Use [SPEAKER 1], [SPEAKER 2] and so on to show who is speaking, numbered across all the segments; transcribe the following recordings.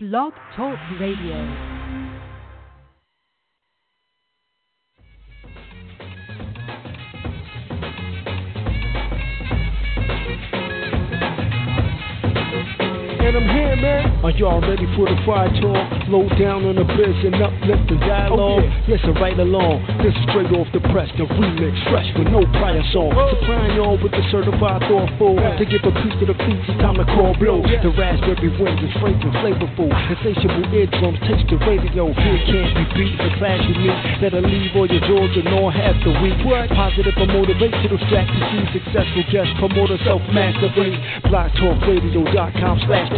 [SPEAKER 1] Blog Talk Radio.
[SPEAKER 2] And I'm here, man. Are y'all ready for the fire talk? Low down on the biz and uplift the dialogue. Oh, yeah. Listen right along. This is straight off the press, the remix, fresh with no prior song. Oh. Supplying y'all with the certified thoughtful. Yeah. To give a piece to the feet, it's time to call oh, blow. Yeah. The raspberry wind is fragrant, flavorful. Insatiable eardrums taste the radio. Here can't be beat. The clash with me that'll leave all your doors and all half the week. What? Positive or motivational strategy. Successful guest promoter, self mastery. BlogTalkRadio.com slash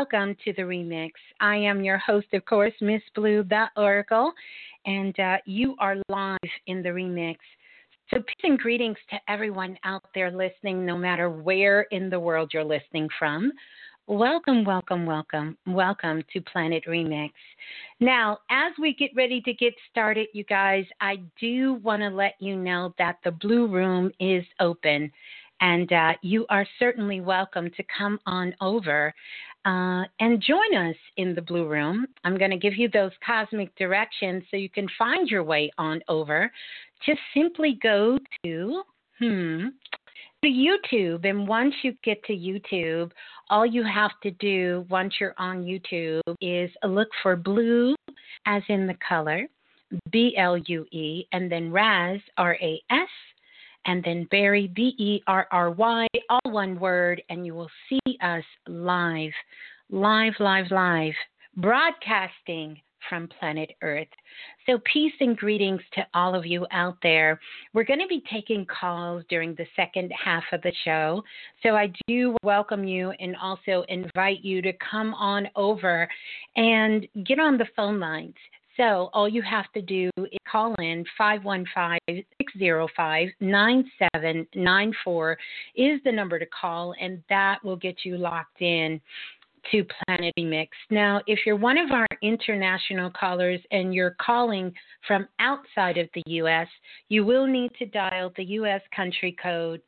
[SPEAKER 3] Welcome, to the remix. I am your host, of course, Miss Blue, the Oracle, and uh, you are live in the remix. So, peace and greetings to everyone out there listening, no matter where in the world you're listening from. Welcome, welcome, welcome, welcome to Planet Remix. Now, as we get ready to get started, you guys, I do want to let you know that the Blue Room is open, and uh, you are certainly welcome to come on over uh, and join us in the Blue Room. I'm going to give you those cosmic directions so you can find your way on over. Just simply go to, hmm, to YouTube. And once you get to YouTube, all you have to do once you're on YouTube is look for blue, as in the color, B L U E, and then Raz, R A S, and then Barry, B E R R Y, all one word, and you will see us live, live, live, live, broadcasting from planet Earth. So, peace and greetings to all of you out there. We're going to be taking calls during the second half of the show. So, I do welcome you and also invite you to come on over and get on the phone lines. So, all you have to do is call in 515 605 9794 is the number to call, and that will get you locked in to Planet Remix. Now, if you're one of our international callers and you're calling from outside of the U.S., you will need to dial the U.S. country code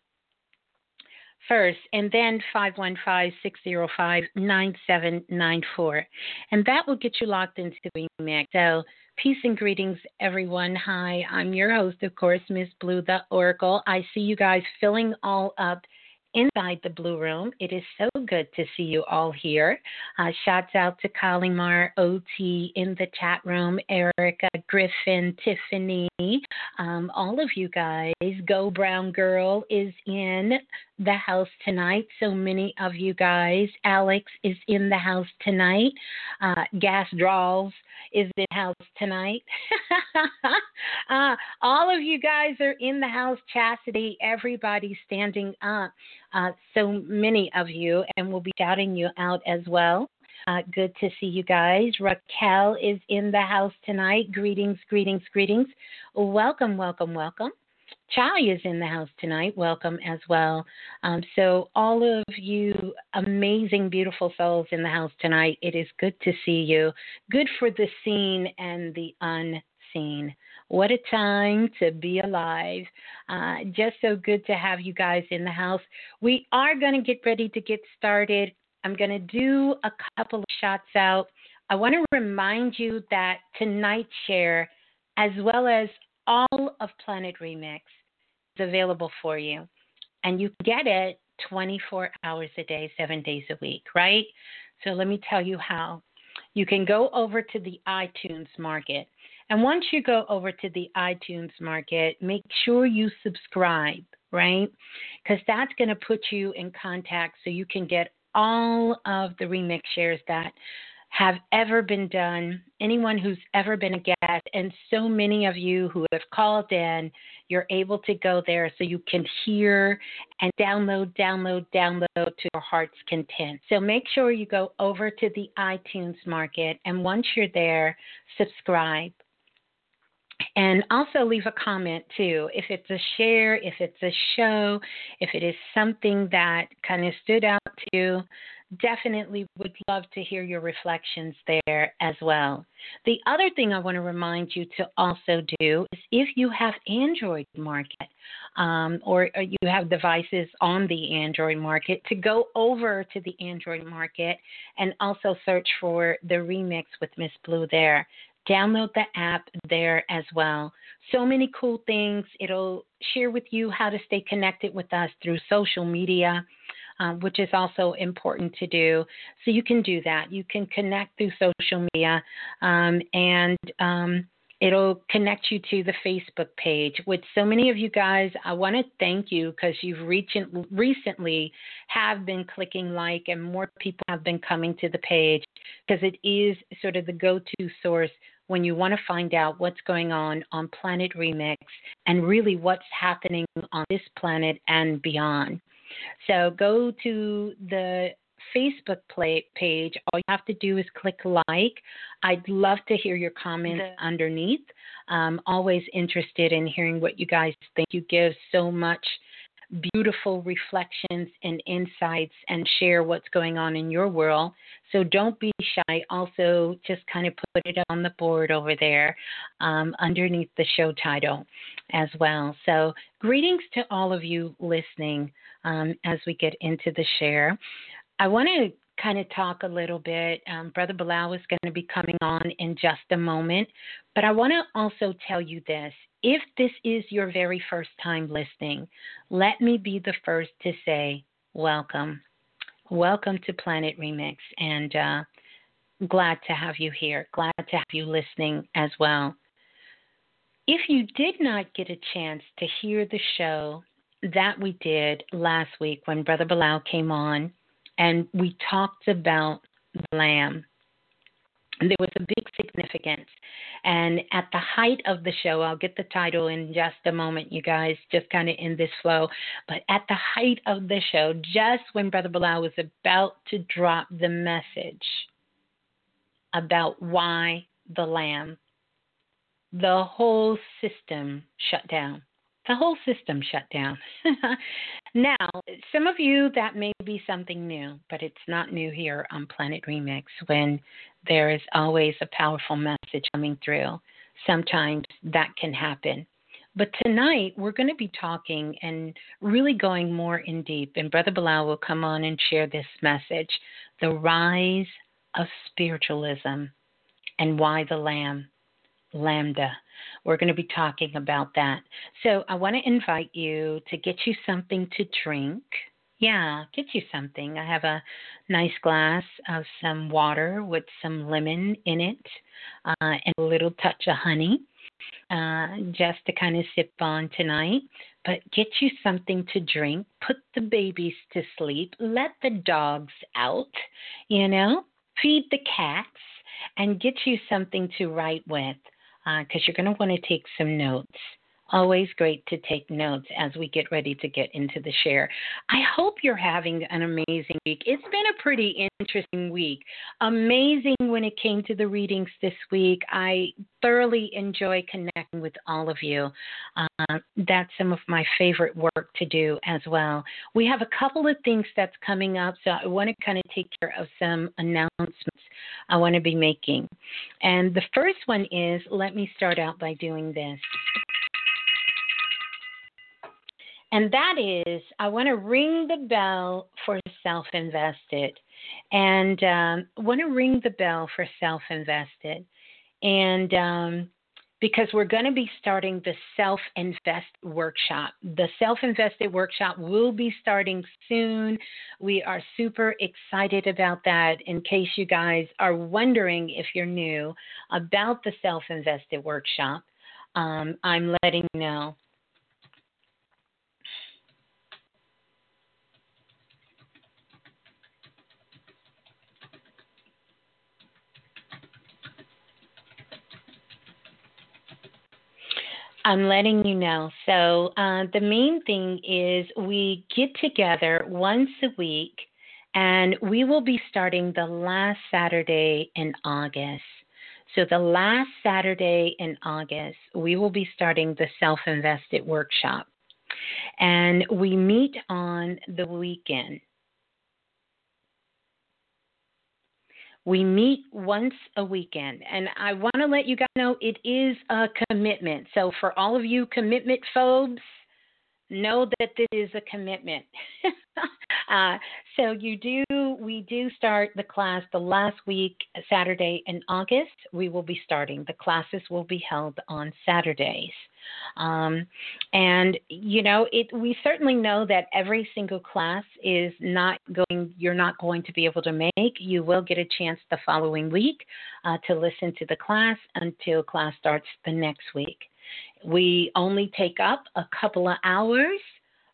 [SPEAKER 3] first and then 515-605-9794 and that will get you locked into remix so peace and greetings everyone. Hi i'm your host of course miss blue the oracle. I see you guys filling all up inside the Blue Room. It is so good to see you all here. Uh, shouts out to Kalimar, OT in the chat room, Erica, Griffin, Tiffany, um, all of you guys. Go Brown Girl is in the house tonight. So many of you guys. Alex is in the house tonight. Uh, Gas Draws is in the house tonight. uh, all of you guys are in the house. Chastity, everybody standing up. Uh, so many of you, and we'll be shouting you out as well. Uh, good to see you guys. Raquel is in the house tonight. Greetings, greetings, greetings. Welcome, welcome, welcome. Chai is in the house tonight. Welcome as well. Um, so, all of you amazing, beautiful souls in the house tonight, it is good to see you. Good for the seen and the unseen. What a time to be alive. Uh, just so good to have you guys in the house. We are going to get ready to get started. I'm going to do a couple of shots out. I want to remind you that tonight's share, as well as all of Planet Remix, is available for you. And you get it 24 hours a day, seven days a week, right? So let me tell you how. You can go over to the iTunes market. And once you go over to the iTunes market, make sure you subscribe, right? Because that's going to put you in contact so you can get all of the remix shares that have ever been done, anyone who's ever been a guest, and so many of you who have called in, you're able to go there so you can hear and download, download, download to your heart's content. So make sure you go over to the iTunes market, and once you're there, subscribe. And also leave a comment too. If it's a share, if it's a show, if it is something that kind of stood out to you, definitely would love to hear your reflections there as well. The other thing I want to remind you to also do is if you have Android market um, or, or you have devices on the Android market, to go over to the Android market and also search for the remix with Miss Blue there. Download the app there as well. So many cool things. It'll share with you how to stay connected with us through social media. Um, which is also important to do. So you can do that. You can connect through social media, um, and um, it'll connect you to the Facebook page. With so many of you guys, I want to thank you because you've recent, recently have been clicking like, and more people have been coming to the page because it is sort of the go-to source when you want to find out what's going on on Planet Remix and really what's happening on this planet and beyond. So go to the Facebook play, page. All you have to do is click like. I'd love to hear your comments underneath. Um, always interested in hearing what you guys think. You give so much beautiful reflections and insights and share what's going on in your world. So don't be shy. Also, just kind of put it on the board over there um, underneath the show title as well. So, greetings to all of you listening um, as we get into the share. I want to kind of talk a little bit. Um, Brother Balah is going to be coming on in just a moment, but I want to also tell you this if this is your very first time listening, let me be the first to say, welcome. Welcome to Planet Remix, and uh, glad to have you here. Glad to have you listening as well. If you did not get a chance to hear the show that we did last week when Brother Balah came on, and we talked about the Lamb, there was a big significance. And at the height of the show, I'll get the title in just a moment, you guys, just kind of in this flow. But at the height of the show, just when Brother Balah was about to drop the message about why the Lamb, the whole system shut down the whole system shut down. now, some of you that may be something new, but it's not new here on Planet Remix when there is always a powerful message coming through. Sometimes that can happen. But tonight we're going to be talking and really going more in deep, and Brother Balah will come on and share this message the rise of spiritualism and why the Lamb, Lambda. We're going to be talking about that. So I want to invite you to get you something to drink. Yeah, get you something. I have a nice glass of some water with some lemon in it uh, and a little touch of honey uh, just to kind of sip on tonight. But get you something to drink, put the babies to sleep, let the dogs out, you know, feed the cats, and get you something to write with because uh, you're going to want to take some notes. Always great to take notes as we get ready to get into the share. I hope you're having an amazing week. It's been a pretty interesting week. Amazing when it came to the readings this week. I thoroughly enjoy connecting with all of you. Uh, that's some of my favorite work to do as well. We have a couple of things that's coming up, so I want to kind of take care of some announcements I want to be making. And the first one is let me start out by doing this. And that is, I want to ring the bell for self invested. And um, want to ring the bell for self invested. And um, because we're going to be starting the Self Invest workshop. The Self Invested workshop will be starting soon. We are super excited about that. In case you guys are wondering if you're new about the Self Invested workshop, um, I'm letting you know I'm letting you know. So, uh, the main thing is we get together once a week and we will be starting the last Saturday in August. So, the last Saturday in August, we will be starting the Self Invested Workshop. And we meet on the weekend. We meet once a weekend, and I want to let you guys know it is a commitment. So, for all of you commitment phobes, know that this is a commitment. uh, so you we do start the class the last week, Saturday in August. We will be starting. The classes will be held on Saturdays. Um, and you know, it we certainly know that every single class is not going. You're not going to be able to make. You will get a chance the following week uh, to listen to the class until class starts the next week. We only take up a couple of hours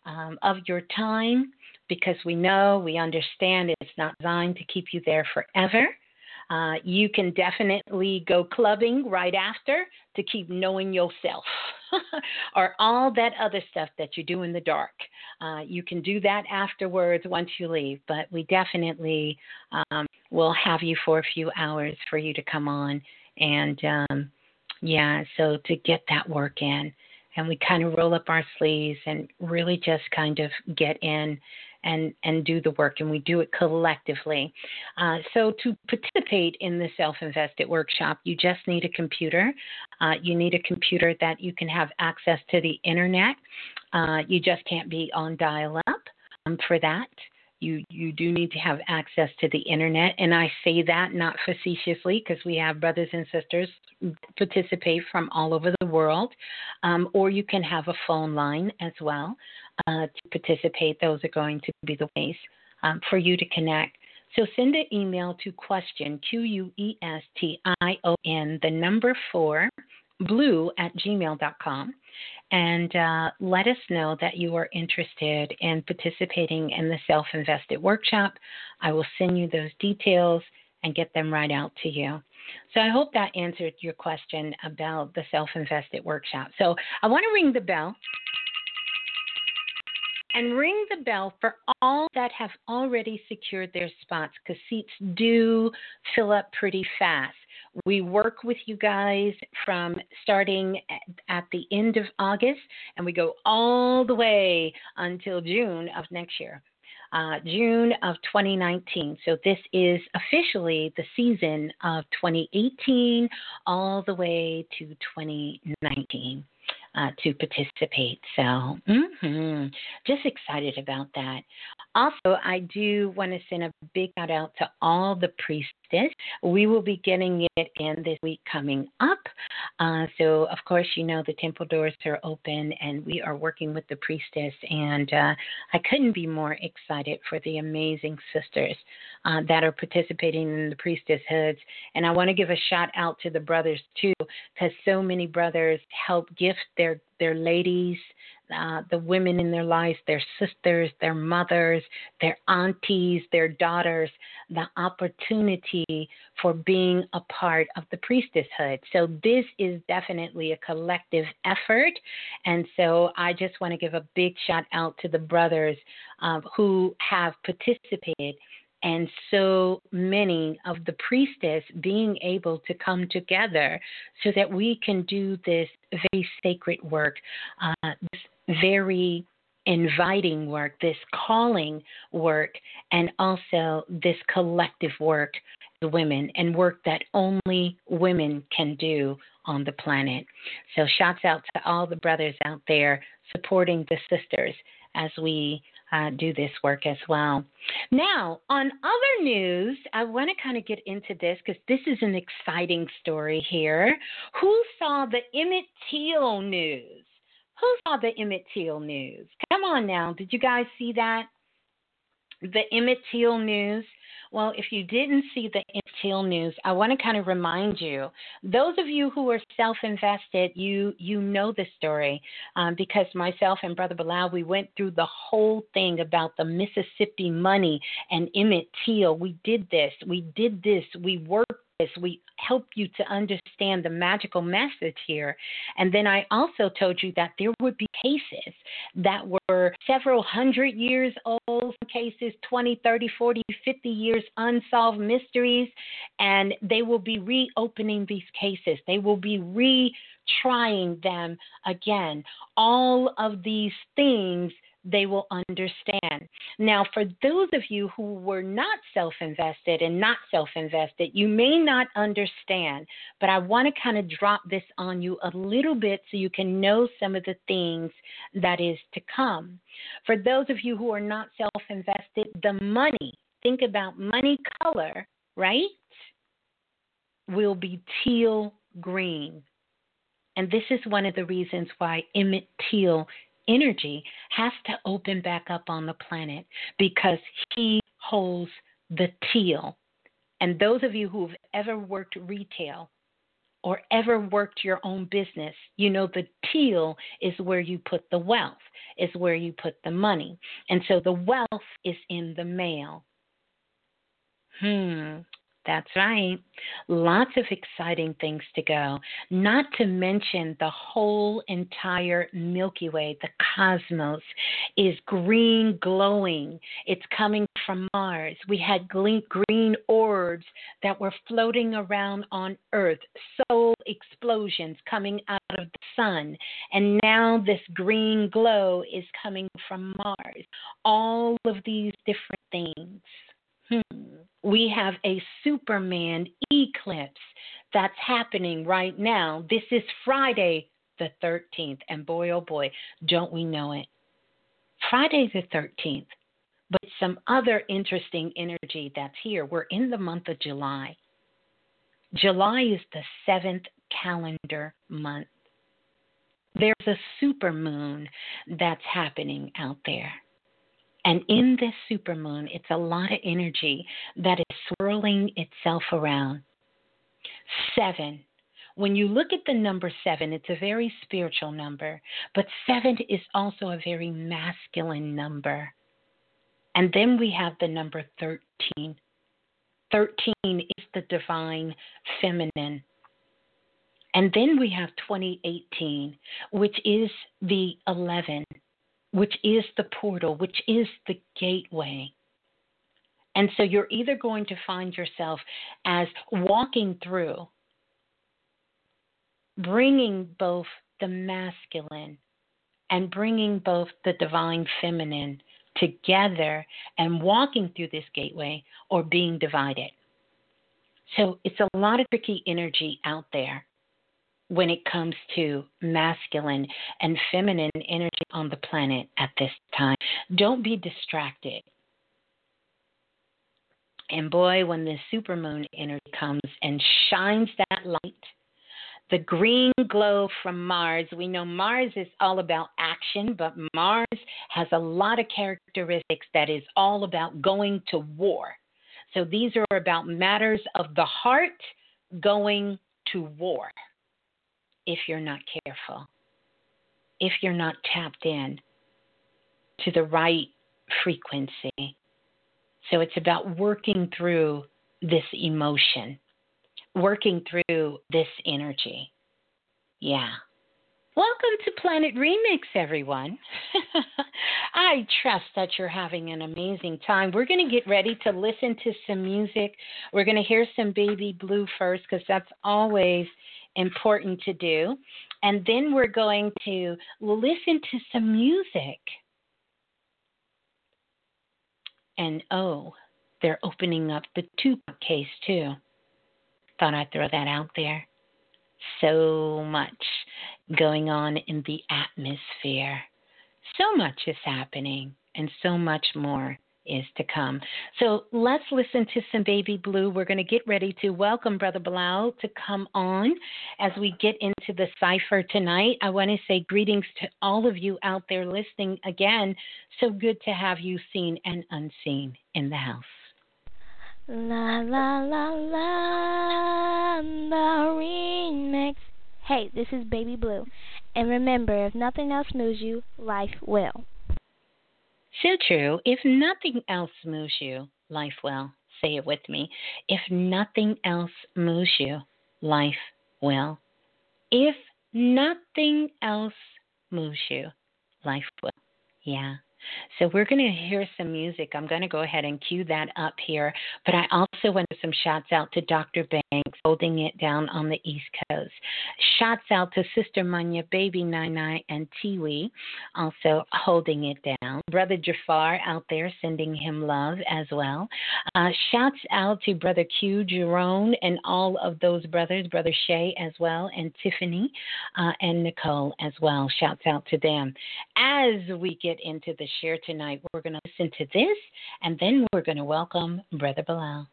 [SPEAKER 3] um, of your time because we know, we understand it's not designed to keep you there forever. Uh, you can definitely go clubbing right after to keep knowing yourself or all that other stuff that you do in the dark. Uh, you can do that afterwards once you leave, but we definitely um, will have you for a few hours for you to come on and, um, yeah, so to get that work in. And we kind of roll up our sleeves and really just kind of get in and and do the work, and we do it collectively. Uh, so to participate in the self-invested workshop, you just need a computer. Uh, you need a computer that you can have access to the internet. Uh, you just can't be on dial-up um, for that. You you do need to have access to the internet, and I say that not facetiously because we have brothers and sisters participate from all over the world, um, or you can have a phone line as well uh, to participate. Those are going to be the ways um, for you to connect. So send an email to question, Q U E S T I O N, the number four, blue at gmail.com, and uh, let us know that you are interested in participating in the self invested workshop. I will send you those details and get them right out to you. So I hope that answered your question about the self invested workshop. So I want to ring the bell and ring the bell for all that have already secured their spots because seats do fill up pretty fast. We work with you guys from starting at, the end of August and we go all the way until June of next year. Uh, June of 2019. So this is officially the season of 2018 all the way to 2019 uh, to participate. So, mm-hmm, just excited about that. Also, I do want to send a big shout out to all the priestess. We will be getting it in this week coming up. Uh, so, of course, you know the temple doors are open and we are working with the priestess. And uh, I couldn't be more excited for the amazing sisters uh, that are participating in the priestesshoods. And I want to give a shout out to the brothers too, because so many brothers help gift their their ladies, uh, the women in their lives, their sisters, their mothers, their aunties, their daughters, the opportunity for being a part of the priestesshood. So, this is definitely a collective effort. And so, I just want to give a big shout out to the brothers uh, who have participated and so many of the priestess being able to come together so that we can do this very sacred work, uh, this very inviting work, this calling work, and also this collective work the women and work that only women can do on the planet. So shouts out to all the brothers out there supporting the sisters as we uh, do this work as well. Now, on other news, I want to kind of get into this because this is an exciting story here. Who saw the Emmett Till news? Who saw the Emmett Till news? Come on now. Did you guys see that? The Emmett Till news. Well, if you didn't see the Emmett Till news, I want to kind of remind you. Those of you who are self-invested, you you know the story um, because myself and Brother Balah, we went through the whole thing about the Mississippi money and Emmett Till. We did this. We did this. We worked We help you to understand the magical message here. And then I also told you that there would be cases that were several hundred years old, cases 20, 30, 40, 50 years unsolved mysteries, and they will be reopening these cases. They will be retrying them again. All of these things they will understand. Now, for those of you who were not self invested and not self invested, you may not understand, but I want to kind of drop this on you a little bit so you can know some of the things that is to come. For those of you who are not self invested, the money, think about money color, right? Will be teal green. And this is one of the reasons why Emmett Till energy has to open back up on the planet because he holds the teal. And those of you who've ever worked retail or ever worked your own business, you know the teal is where you put the wealth, is where you put the money. And so the wealth is in the mail. Hmm. That's right. Lots of exciting things to go. Not to mention the whole entire Milky Way, the cosmos, is green glowing. It's coming from Mars. We had green orbs that were floating around on Earth, soul explosions coming out of the sun. And now this green glow is coming from Mars. All of these different things. Hmm we have a Superman eclipse that's happening right now. This is Friday the 13th, and boy, oh boy, don't we know it. Friday the 13th, but some other interesting energy that's here. We're in the month of July. July is the seventh calendar month. There's a super moon that's happening out there. And in this supermoon, it's a lot of energy that is swirling itself around. Seven. When you look at the number seven, it's a very spiritual number, but seven is also a very masculine number. And then we have the number 13. 13 is the divine feminine. And then we have 2018, which is the 11 which is the portal, which is the gateway. And so you're either going to find yourself as walking through, bringing both the masculine and bringing both the divine feminine together and walking through this gateway or being divided. So it's a lot of tricky energy out there when it comes to masculine and feminine energy on the planet at this time. Don't be distracted. And boy, when the supermoon energy comes and shines that light, the green glow from Mars, we know Mars is all about action, but Mars has a lot of characteristics that is all about going to war. So these are about matters of the heart going to war if you're not careful, if you're not tapped in to the right frequency. So it's about working through this emotion, working through this energy. Yeah. Welcome to Planet Remix, everyone. I trust that you're having an amazing time. We're going to get ready to listen to some music. We're going to hear some Baby Blue first because that's always important to do. And then we're going to listen to some music. And oh, they're opening up the Tupac case too. Thought I'd throw that out there. So much going on in the atmosphere. So much is happening, and so much more is to come. So let's listen to some Baby Blue. We're going to get ready to welcome Brother Balah to come on as we get into the cipher tonight. I want to say greetings to all of you out there listening again. So good to have you seen and unseen in the house.
[SPEAKER 4] La la la la, the remix. Hey, this is Baby Blue. And remember, if nothing else moves you, life will.
[SPEAKER 3] So true. If nothing else moves you, life will. Say it with me. If nothing else moves you, life will. If nothing else moves you, life will. Yeah. So we're going to hear some music. I'm going to go ahead and cue that up here. But I also want to some shots out to Dr. Banks holding it down on the East Coast. Shots out to Sister Munya, Baby Nine and Tiwi also holding it down. Brother Jafar out there sending him love as well. Uh, shouts out to Brother Q, Jerome, and all of those brothers, Brother Shay as well, and Tiffany uh, and Nicole as well. Shouts out to them. As we get into the share tonight. We're going to listen to this, and then we're going to welcome Brother Balah.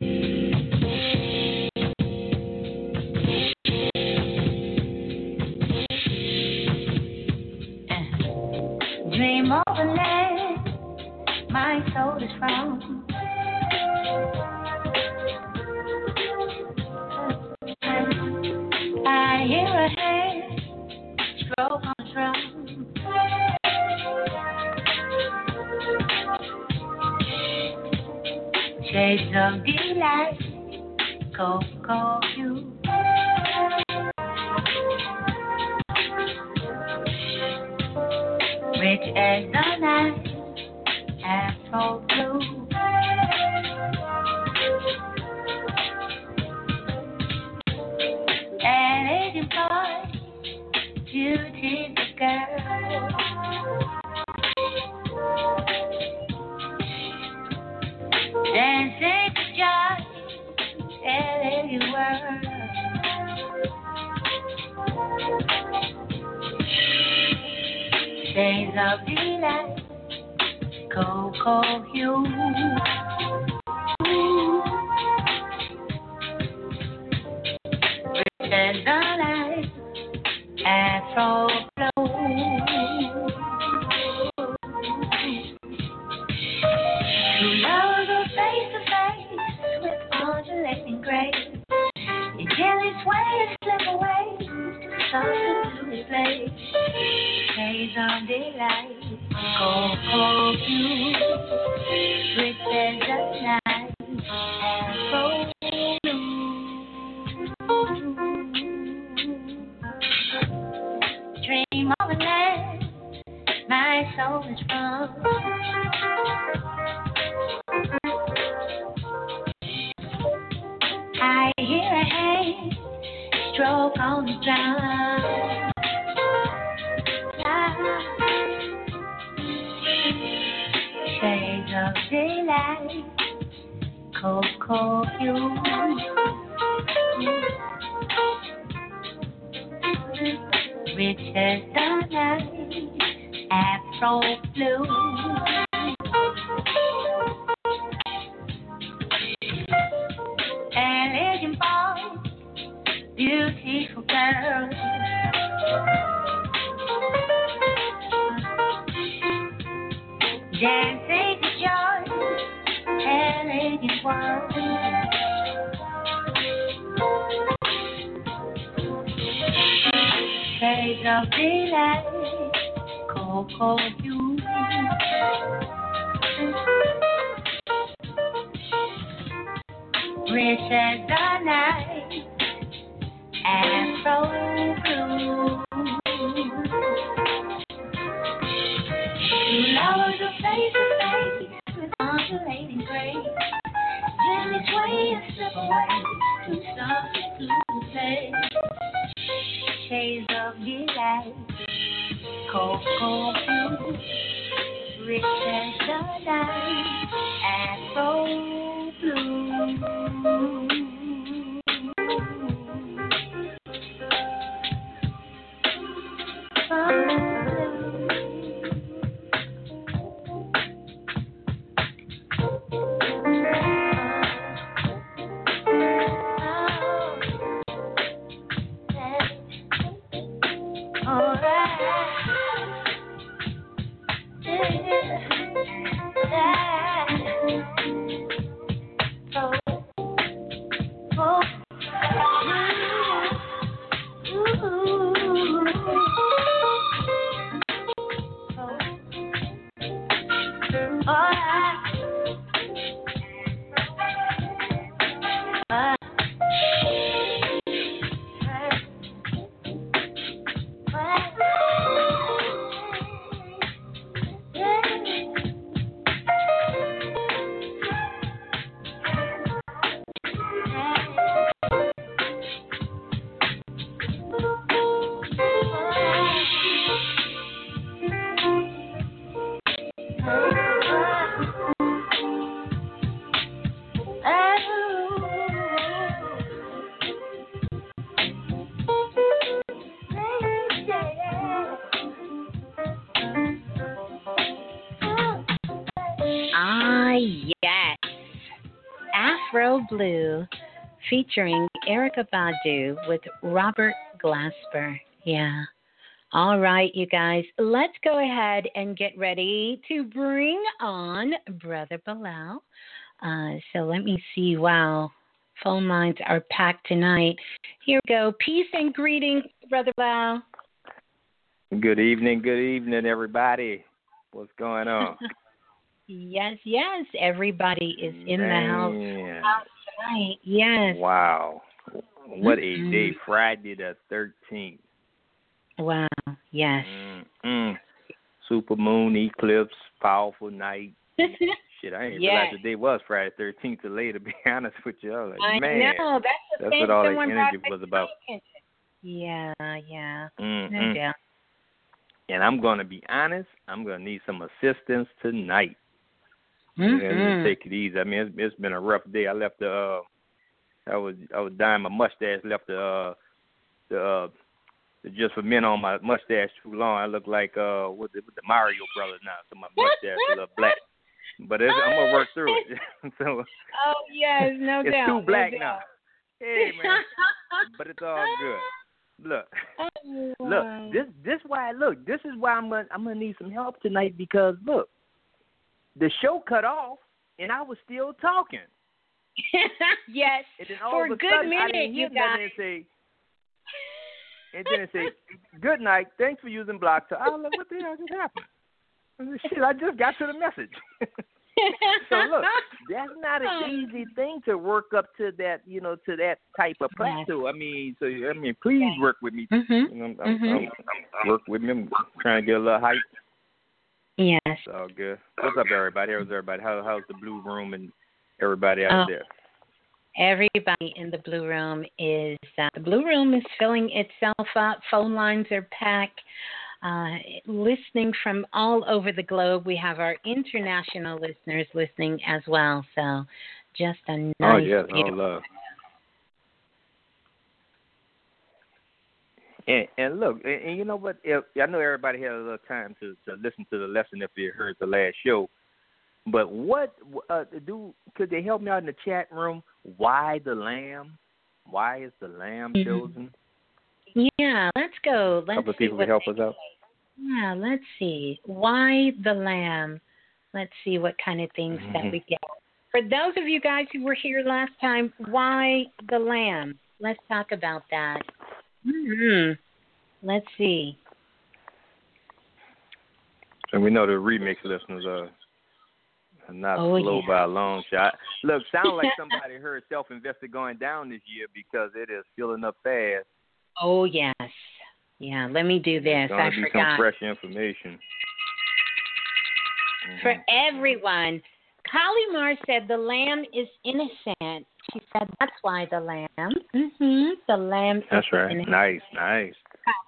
[SPEAKER 5] Uh, dream over land, my soul is from. I hear a hand stroke on the drum. Shades of delight, cocoa Blue
[SPEAKER 3] featuring Erykah Badu with Robert Glasper. Yeah. All right, you guys, let's go ahead and get ready to bring on Brother Balah. Uh, so let me see. Wow, phone lines are packed tonight. Here we go. Peace and greetings, Brother Balah.
[SPEAKER 6] Good evening, good evening, everybody. What's going on?
[SPEAKER 3] yes, yes, everybody is in
[SPEAKER 6] Man.
[SPEAKER 3] the house tonight. Yes.
[SPEAKER 6] Wow. What a
[SPEAKER 3] Mhm.
[SPEAKER 6] day, Friday the 13th.
[SPEAKER 3] Wow. Yes.
[SPEAKER 6] Mm-mm. Super moon eclipse, powerful night. Shit, I didn't
[SPEAKER 3] Yes.
[SPEAKER 6] realize the day was Friday 13th today, to be honest with you. I like,
[SPEAKER 3] I
[SPEAKER 6] man,
[SPEAKER 3] know. That's the
[SPEAKER 6] that's what all that energy was about.
[SPEAKER 3] attention. Yeah, yeah. No
[SPEAKER 6] Mm-mm.
[SPEAKER 3] doubt.
[SPEAKER 6] And I'm going to be honest, I'm going to need some assistance tonight.
[SPEAKER 3] Mhm.
[SPEAKER 6] And take it easy. I mean, it's, it's been a rough day. I left the, uh, I was I was dyeing my mustache. Left the, uh, the, uh, the just for men on my mustache too long. I look like uh, what the, the Mario brothers now. So my mustache is a little black. But it's, I'm gonna work through it. so
[SPEAKER 3] Oh yes, no
[SPEAKER 6] it's
[SPEAKER 3] doubt.
[SPEAKER 6] It's too black
[SPEAKER 3] no
[SPEAKER 6] now.
[SPEAKER 3] doubt.
[SPEAKER 6] Hey man, but it's all good. Look,
[SPEAKER 3] Oh,
[SPEAKER 6] look. This this why look. This is why I'm gonna I'm gonna need some help tonight because look, the show cut off and I was still talking.
[SPEAKER 3] yes.
[SPEAKER 6] And then all
[SPEAKER 3] For
[SPEAKER 6] a
[SPEAKER 3] a good
[SPEAKER 6] sudden,
[SPEAKER 3] minute, you
[SPEAKER 6] and say, and then it say, "Good night, thanks for using BlogTalk." I was like, "What the hell just happened?" I said, Shit, I just got to the message. so look, that's not
[SPEAKER 3] Oh.
[SPEAKER 6] an easy thing to work up to that, you know, to that type of plateau. I mean, so I mean, please work with me.
[SPEAKER 3] Mhm.
[SPEAKER 6] Know, I'm. I'm, I'm work with me. I'm trying to get a little hype.
[SPEAKER 3] Yes.
[SPEAKER 6] It's all good. What's up, everybody? How's everybody? How, how's the blue room and everybody out
[SPEAKER 3] Oh.
[SPEAKER 6] there?
[SPEAKER 3] Everybody in the blue room is uh, the blue room is filling itself up. Phone lines are packed. Uh, listening from all over the globe. We have our international listeners listening as well. So, just a nice,
[SPEAKER 6] oh yes, all love. And, and look, and, and you know what? If, I know everybody had a little time to, to listen to the lesson if they heard the last show. But what uh, do? Could they help me out in the chat room? Why the lamb? Why is the lamb
[SPEAKER 3] Mhm.
[SPEAKER 6] chosen?
[SPEAKER 3] Yeah, let's go. Let's
[SPEAKER 6] couple of
[SPEAKER 3] see
[SPEAKER 6] people
[SPEAKER 3] what
[SPEAKER 6] help us out.
[SPEAKER 3] Yeah, let's see. Why the lamb? Let's see what kind of things that
[SPEAKER 6] Mhm.
[SPEAKER 3] we get. For those of you guys who were here last time, why the lamb? Let's talk about that. Hmm Let's see.
[SPEAKER 6] And we know the remix listeners are not
[SPEAKER 3] Oh,
[SPEAKER 6] slow
[SPEAKER 3] yeah.
[SPEAKER 6] by a long shot. Look, sound like somebody heard self-invested going down this year because it is filling up fast.
[SPEAKER 3] Oh yes. Yeah, let me do this.
[SPEAKER 6] Gonna
[SPEAKER 3] I
[SPEAKER 6] be some fresh information.
[SPEAKER 3] For
[SPEAKER 6] Mhm.
[SPEAKER 3] everyone. Kalimar said the lamb is innocent. She said that's why the lamb. Mhm. The lamb
[SPEAKER 6] That's
[SPEAKER 3] is
[SPEAKER 6] right.
[SPEAKER 3] innocent.
[SPEAKER 6] Nice, nice.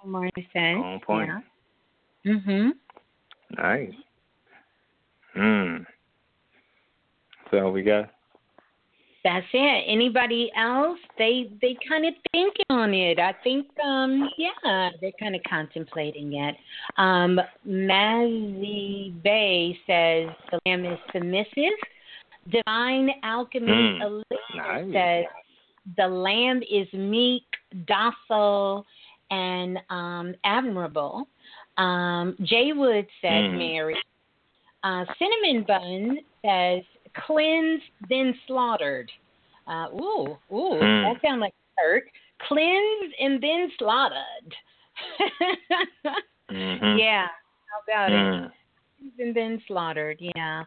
[SPEAKER 3] Kalimar said.
[SPEAKER 6] On point.
[SPEAKER 3] Yeah. Mhm.
[SPEAKER 6] Nice. Hmm. So we got.
[SPEAKER 3] That's it. Anybody else? They they kind of thinking on it. I think um yeah, they're kind of contemplating it. Um Mazzy Bay says the lamb is submissive. Divine Alchemy
[SPEAKER 6] Mm. Nice.
[SPEAKER 3] says the lamb is meek, docile, and um admirable. Um Jay Wood says
[SPEAKER 6] Mm.
[SPEAKER 3] Mary. Uh, Cinnamon Bun says cleansed then slaughtered. Uh, ooh, ooh,
[SPEAKER 6] Hmm.
[SPEAKER 3] that sounds like Kirk. Cleansed and then slaughtered.
[SPEAKER 6] Mhm.
[SPEAKER 3] Yeah, how about it?
[SPEAKER 6] Mm.
[SPEAKER 3] Cleansed and then slaughtered. Yeah,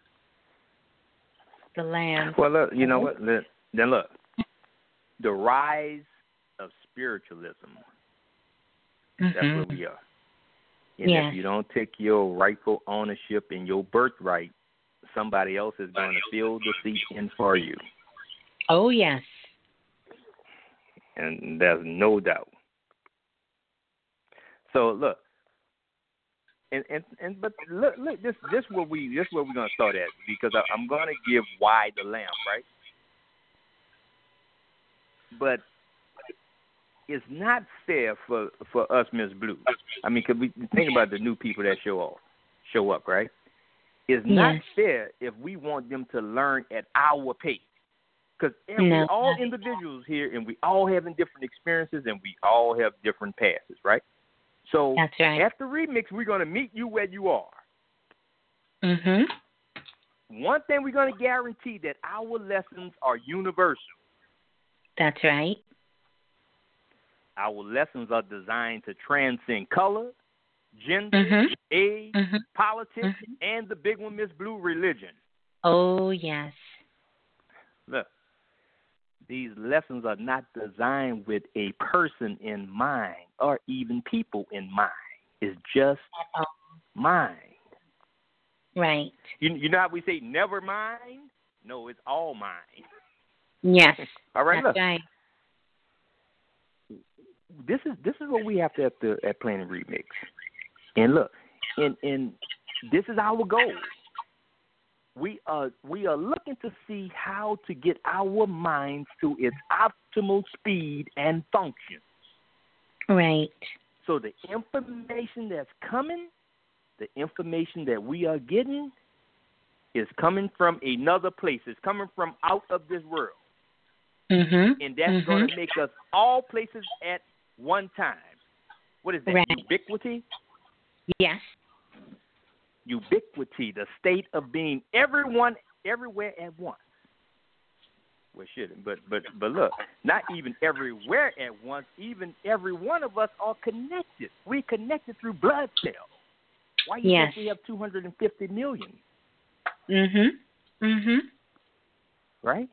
[SPEAKER 3] the lamb.
[SPEAKER 6] Well, look, you know what? Then look, the rise of spiritualism. That's
[SPEAKER 3] Mhm.
[SPEAKER 6] where we are. And
[SPEAKER 3] Yes.
[SPEAKER 6] if you don't take your rightful ownership and your birthright, somebody else is going to fill the seat in for you.
[SPEAKER 3] Oh yes.
[SPEAKER 6] and there's no doubt. So look, and and and but look, look, this this where we this where we're gonna start at because I, I'm gonna give why the lamb, right? But it's not fair for for us, Miss Blue. I mean, cause we think about the new people that show up, show up, right? It's not fair if we want them to learn at our pace. Because
[SPEAKER 3] No.
[SPEAKER 6] all individuals here, and we all having different experiences, and we all have different passes, right? So
[SPEAKER 3] That's right.
[SPEAKER 6] after remix, we're gonna meet you where you are.
[SPEAKER 3] Mhm.
[SPEAKER 6] One thing we're gonna guarantee that our lessons are universal.
[SPEAKER 3] That's right.
[SPEAKER 6] Our lessons are designed to transcend color, gender,
[SPEAKER 3] Mhm.
[SPEAKER 6] age,
[SPEAKER 3] Mhm.
[SPEAKER 6] politics,
[SPEAKER 3] Mhm.
[SPEAKER 6] and the big one, Miss Blue, religion.
[SPEAKER 3] Oh yes.
[SPEAKER 6] Look, these lessons are not designed with a person in mind or even people in mind. It's just uh-huh. mind.
[SPEAKER 3] Right.
[SPEAKER 6] You, you know how we say never mind? No, it's all mind.
[SPEAKER 3] Yes.
[SPEAKER 6] All right, look.
[SPEAKER 3] right.
[SPEAKER 6] this is this is what we have to have to at Planet Remix. And look, and and this is our goal. We are we are looking to see how to get our minds to its optimal speed and function.
[SPEAKER 3] Right.
[SPEAKER 6] So the information that's coming, the information that we are getting is coming from another place. It's coming from out of this world.
[SPEAKER 3] Mm-hmm.
[SPEAKER 6] and that's
[SPEAKER 3] Mhm.
[SPEAKER 6] going to make us all places at one time. What is that?
[SPEAKER 3] Right.
[SPEAKER 6] Ubiquity?
[SPEAKER 3] Yes.
[SPEAKER 6] Ubiquity, the state of being everyone everywhere at once. Well, shouldn't, but but but look, not even everywhere at once. Even every one of us are connected. We're connected through blood cells. Why do you
[SPEAKER 3] Yes.
[SPEAKER 6] think we have 250 million,
[SPEAKER 3] Mhm. Mhm.
[SPEAKER 6] right?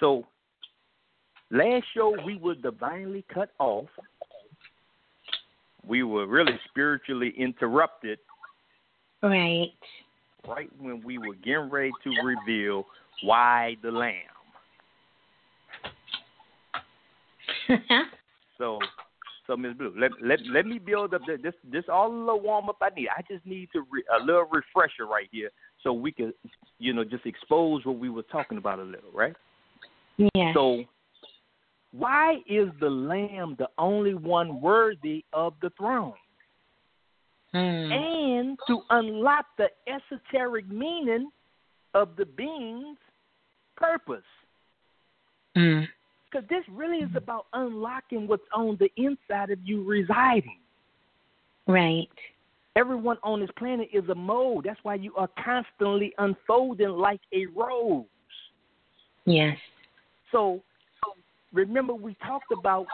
[SPEAKER 6] So, last show we were divinely cut off. We were really spiritually interrupted
[SPEAKER 3] Right.
[SPEAKER 6] right when we were getting ready to reveal why the lamb. So, so Ms. Blue, let let let me build up the, this this all a little warm up I need. I just need to re, a little refresher right here so we can, you know, just expose what we were talking about a little, right?
[SPEAKER 3] Yeah.
[SPEAKER 6] So, why is the lamb the only one worthy of the throne?
[SPEAKER 3] Hmm.
[SPEAKER 6] and to unlock the esoteric meaning of the being's purpose.
[SPEAKER 3] Hmm.
[SPEAKER 6] Because this really is about unlocking what's on the inside of you residing.
[SPEAKER 3] Right.
[SPEAKER 6] Everyone on this planet is a mold. That's why you are constantly unfolding like a rose.
[SPEAKER 3] Yes.
[SPEAKER 6] So, remember, we talked about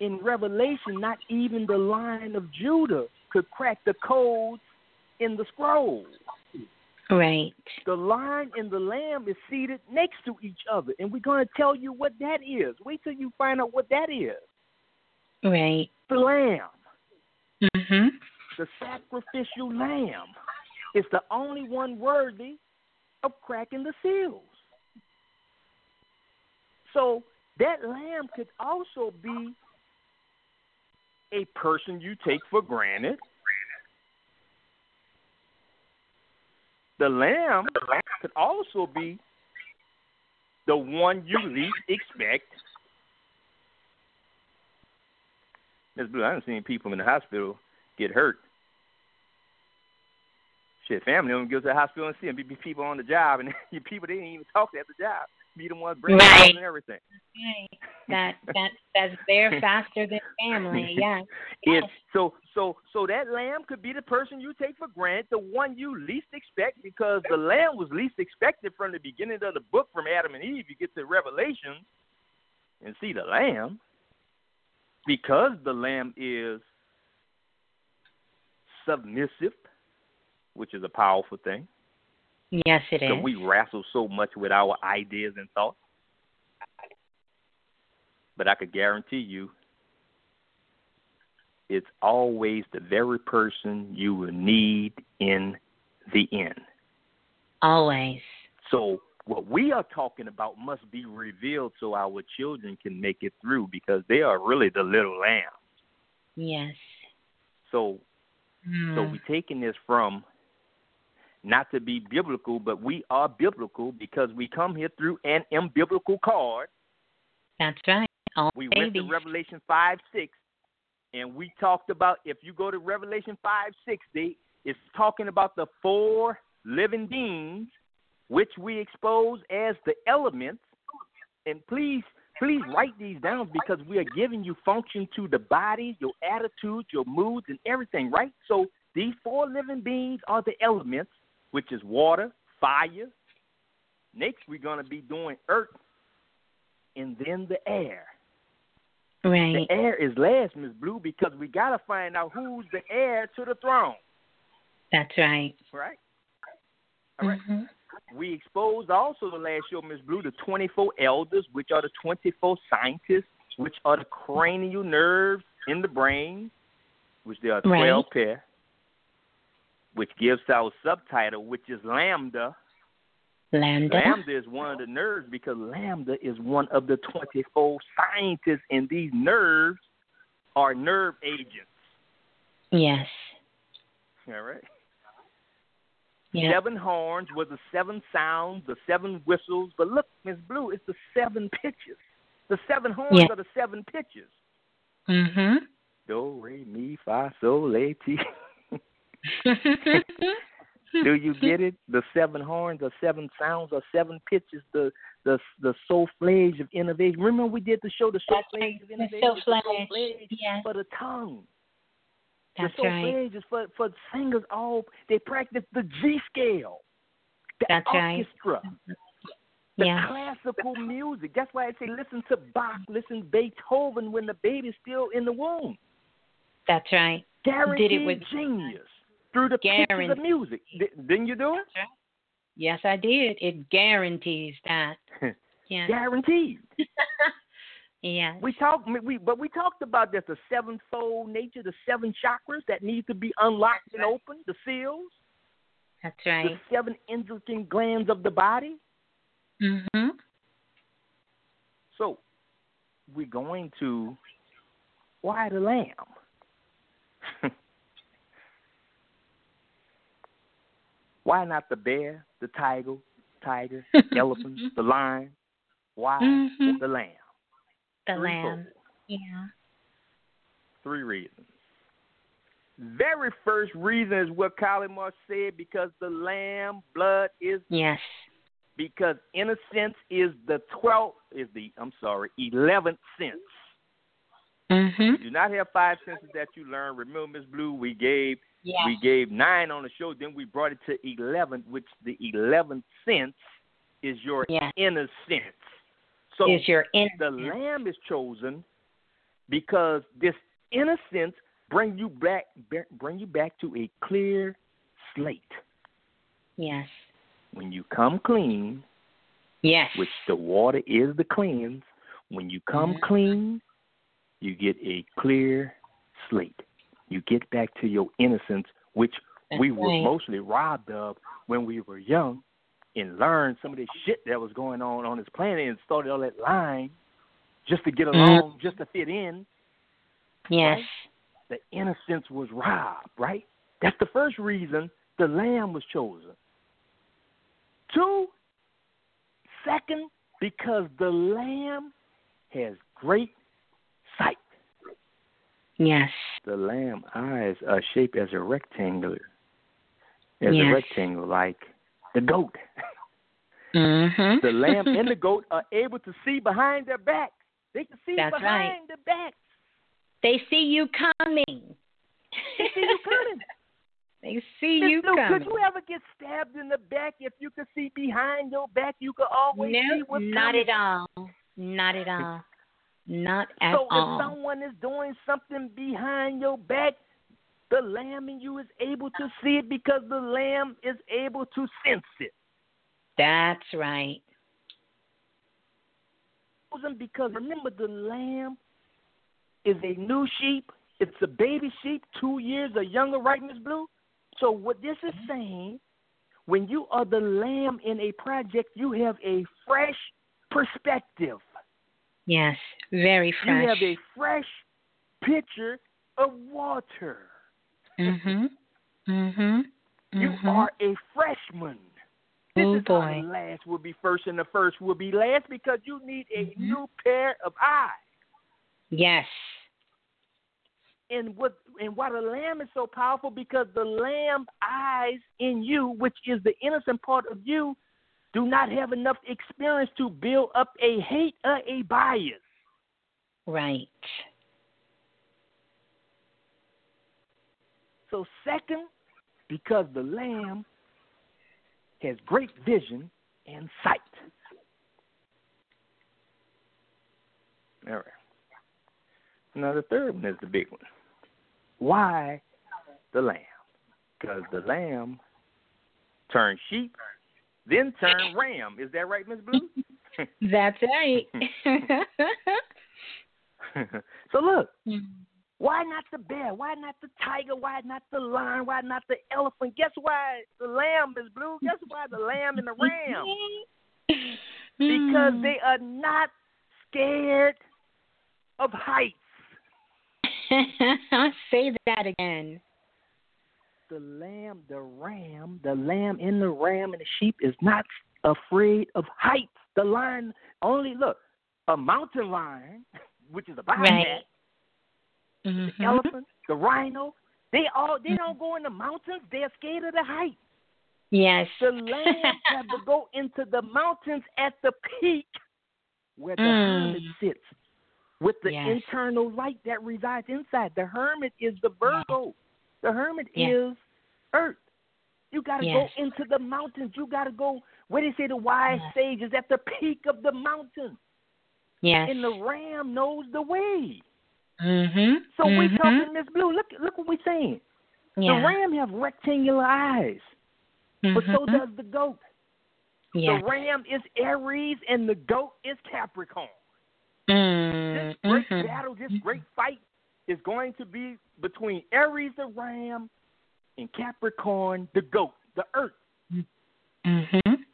[SPEAKER 6] in Revelation, not even the lion of Judah could crack the codes in the scroll.
[SPEAKER 3] Right.
[SPEAKER 6] The lion and the lamb is seated next to each other, and we're going to tell you what that is. Wait till you find out what that is.
[SPEAKER 3] Right.
[SPEAKER 6] The lamb,
[SPEAKER 3] Mhm.
[SPEAKER 6] the sacrificial lamb, is the only one worthy of cracking the seals. So that lamb could also be a person you take for granted. The lamb could also be the one you least expect. Miss Blue, I haven't seen people in the hospital get hurt. Shit, family don't go to the hospital and see them. Be, people on the job, and people they didn't even talk to at the job. Be the ones bringing
[SPEAKER 3] Right.
[SPEAKER 6] and everything.
[SPEAKER 3] Right. That that that's there faster than family. Yes.
[SPEAKER 6] It's so so so that lamb could be the person you take for granted, the one you least expect, because the lamb was least expected from the beginning of the book from Adam and Eve. You get to Revelation and see the lamb, because the lamb is submissive, which is a powerful thing.
[SPEAKER 3] Yes, it is.
[SPEAKER 6] So we wrestle so much with our ideas and thoughts. But I could guarantee you, it's always the very person you will need in the end.
[SPEAKER 3] Always.
[SPEAKER 6] So what we are talking about must be revealed so our children can make it through because they are really the little lambs.
[SPEAKER 3] Yes.
[SPEAKER 6] So so
[SPEAKER 3] Hmm.
[SPEAKER 6] we're taking this from not to be biblical, but we are biblical because we come here through an unbiblical card.
[SPEAKER 3] That's right. All
[SPEAKER 6] We went to Revelation 5 6, and we talked about if you go to Revelation 5 6, they, it's talking about the four living beings which we expose as the elements. And please, please write these down because we are giving you function to the body, your attitudes, your moods, and everything, right? So these four living beings are the elements, which is water, fire. Next, we're going to be doing earth, and then the air.
[SPEAKER 3] Right.
[SPEAKER 6] The heir is last, Miss Blue, because we got to find out who's the heir to the throne.
[SPEAKER 3] That's right.
[SPEAKER 6] Right. All right.
[SPEAKER 3] Mhm.
[SPEAKER 6] We exposed also the last show, Miss Blue, the 24 elders, which are the 24 scientists, which are the cranial nerves in the brain, which there are 12
[SPEAKER 3] Right.
[SPEAKER 6] pair, which gives our subtitle, which is lambda.
[SPEAKER 3] Lambda.
[SPEAKER 6] Lambda is one of the nerves because lambda is one of the 24 scientists, and these nerves are nerve agents.
[SPEAKER 3] Yes.
[SPEAKER 6] All right.
[SPEAKER 3] Yeah.
[SPEAKER 6] Seven horns were the seven sounds, the seven whistles. But look, Miss Blue, it's the seven pitches. The seven horns
[SPEAKER 3] Yeah.
[SPEAKER 6] are the seven pitches.
[SPEAKER 3] Mm-hmm.
[SPEAKER 6] Do, re, mi, fa, sol, la, ti. Do you get it? The seven horns are seven sounds are seven pitches. The the the solfege of innovation. Remember we did the show, the solfege
[SPEAKER 3] right,
[SPEAKER 6] of innovation. The solfege
[SPEAKER 3] Yes.
[SPEAKER 6] for the tongue.
[SPEAKER 3] That's
[SPEAKER 6] the
[SPEAKER 3] right.
[SPEAKER 6] solfege is for for singers. All they practice the G scale, the
[SPEAKER 3] That's right.
[SPEAKER 6] orchestra, the
[SPEAKER 3] Yeah.
[SPEAKER 6] classical music. That's why I say listen to Bach, listen to Beethoven when the baby's still in the womb.
[SPEAKER 3] That's right.
[SPEAKER 6] Guaranteed
[SPEAKER 3] with-
[SPEAKER 6] genius through the pictures of music. Di- Didn't you do it?
[SPEAKER 3] Yes, I did. It guarantees that. Yeah.
[SPEAKER 6] Guaranteed.
[SPEAKER 3] yeah.
[SPEAKER 6] We talked, we but we talked about that the sevenfold nature, the seven chakras that need to be unlocked and opened, the seals,
[SPEAKER 3] That's right.
[SPEAKER 6] the seven endocrine glands of the body.
[SPEAKER 3] Mhm.
[SPEAKER 6] So we're going to why the lamb? Why not the bear, the tiger, tiger, elephant, the lion? Why
[SPEAKER 3] Mhm.
[SPEAKER 6] the lamb?
[SPEAKER 3] The
[SPEAKER 6] Threefold.
[SPEAKER 3] lamb. Yeah.
[SPEAKER 6] Three reasons. Very first reason is what Colin Marsh said because the lamb blood is
[SPEAKER 3] Yes.
[SPEAKER 6] because innocence is the twelfth is the I'm sorry eleventh sense.
[SPEAKER 3] Mhm.
[SPEAKER 6] do not have five senses that you learn. Remember, Miss Blue, we gave
[SPEAKER 3] Yes.
[SPEAKER 6] we gave nine on the show, then we brought it to eleven, which the eleventh sense is your
[SPEAKER 3] Yes.
[SPEAKER 6] inner sense. So
[SPEAKER 3] is your in
[SPEAKER 6] the lamb is chosen because this innocence bring you back bring you back to a clear slate.
[SPEAKER 3] Yes.
[SPEAKER 6] When you come clean,
[SPEAKER 3] Yes.
[SPEAKER 6] which the water is the cleanse, when you come
[SPEAKER 3] Mhm.
[SPEAKER 6] clean, you get a clear slate. You get back to your innocence, which we
[SPEAKER 3] That's
[SPEAKER 6] were mostly robbed of when we were young and learned some of the shit that was going on on this planet and started all that lying just to get
[SPEAKER 3] Mm-hmm.
[SPEAKER 6] along, just to fit in.
[SPEAKER 3] yes.
[SPEAKER 6] The innocence was robbed, right? That's the first reason the lamb was chosen. Two, second, because the lamb has great.
[SPEAKER 3] Yes.
[SPEAKER 6] The lamb eyes are shaped as a rectangular, as
[SPEAKER 3] Yes.
[SPEAKER 6] a rectangle, like the goat.
[SPEAKER 3] Mhm.
[SPEAKER 6] The lamb and the goat are able to see behind their backs. They can see
[SPEAKER 3] That's right.
[SPEAKER 6] behind their backs.
[SPEAKER 3] They see you coming.
[SPEAKER 6] They see you coming.
[SPEAKER 3] they see you coming.
[SPEAKER 6] could you ever get stabbed in the back? If you could see behind your back, you could always see
[SPEAKER 3] no,
[SPEAKER 6] what's
[SPEAKER 3] not
[SPEAKER 6] coming.
[SPEAKER 3] at all. Not at all. Not at
[SPEAKER 6] so
[SPEAKER 3] all.
[SPEAKER 6] So if someone is doing something behind your back, the lamb in you is able to see it because the lamb is able to sense it.
[SPEAKER 3] That's right.
[SPEAKER 6] Because remember, the lamb is a new sheep. It's a baby sheep, two years or younger, right, Miss Blue? So what this is mm-hmm. saying, when you are the lamb in a project, you have a fresh perspective.
[SPEAKER 3] Yes. Very fresh.
[SPEAKER 6] You have a fresh pitcher of water.
[SPEAKER 3] Mhm. Mhm.
[SPEAKER 6] You
[SPEAKER 3] Mhm.
[SPEAKER 6] are a freshman. This
[SPEAKER 3] Oh,
[SPEAKER 6] is
[SPEAKER 3] boy.
[SPEAKER 6] the last will be first and the first will be last because you need a
[SPEAKER 3] Mhm.
[SPEAKER 6] new pair of eyes.
[SPEAKER 3] Yes.
[SPEAKER 6] And what and why the lamb is so powerful because the lamb eyes in you, which is the innocent part of you, do not have enough experience to build up a hate or a bias.
[SPEAKER 3] Right.
[SPEAKER 6] So, second, because the lamb has great vision and sight. All right. Now, the third one is the big one. Why the lamb? Because the lamb turns sheep, then turn ram. Is that right, Miss Blue?
[SPEAKER 3] That's right.
[SPEAKER 6] so look, mm-hmm. why not the bear? Why not the tiger? Why not the lion? Why not the elephant? Guess why the lamb is blue? Guess why the lamb and the ram? Mm-hmm. because they are not scared of heights.
[SPEAKER 3] Say that again.
[SPEAKER 6] The lamb, the ram, the lamb and the ram and the sheep is not afraid of heights. The lion only look a mountain lion, which is a bobcat,
[SPEAKER 3] right. mm-hmm.
[SPEAKER 6] the elephant, the rhino. They all they don't go in the mountains. They're scared of the height.
[SPEAKER 3] Yes.
[SPEAKER 6] The lambs have to go into the mountains at the peak where the
[SPEAKER 3] Mm.
[SPEAKER 6] hermit sits with the
[SPEAKER 3] Yes.
[SPEAKER 6] internal light that resides inside. The hermit is the Virgo. The hermit
[SPEAKER 3] Yeah.
[SPEAKER 6] is Earth. You got to
[SPEAKER 3] Yes.
[SPEAKER 6] go into the mountains. You got to go where they say the wise
[SPEAKER 3] Yes.
[SPEAKER 6] sage is at the peak of the mountain,
[SPEAKER 3] Yes.
[SPEAKER 6] and the ram knows the way.
[SPEAKER 3] Mm-hmm.
[SPEAKER 6] So we
[SPEAKER 3] mhm.
[SPEAKER 6] talking Miss Blue. Look, look what we're saying.
[SPEAKER 3] Yeah.
[SPEAKER 6] The ram have rectangular eyes, but so
[SPEAKER 3] Mhm.
[SPEAKER 6] does the goat.
[SPEAKER 3] Yes.
[SPEAKER 6] The ram is Aries and the goat is Capricorn.
[SPEAKER 3] Mm-hmm.
[SPEAKER 6] This great
[SPEAKER 3] mhm.
[SPEAKER 6] battle, this great fight is going to be between Aries the ram and Capricorn the goat, the earth.
[SPEAKER 3] Mhm.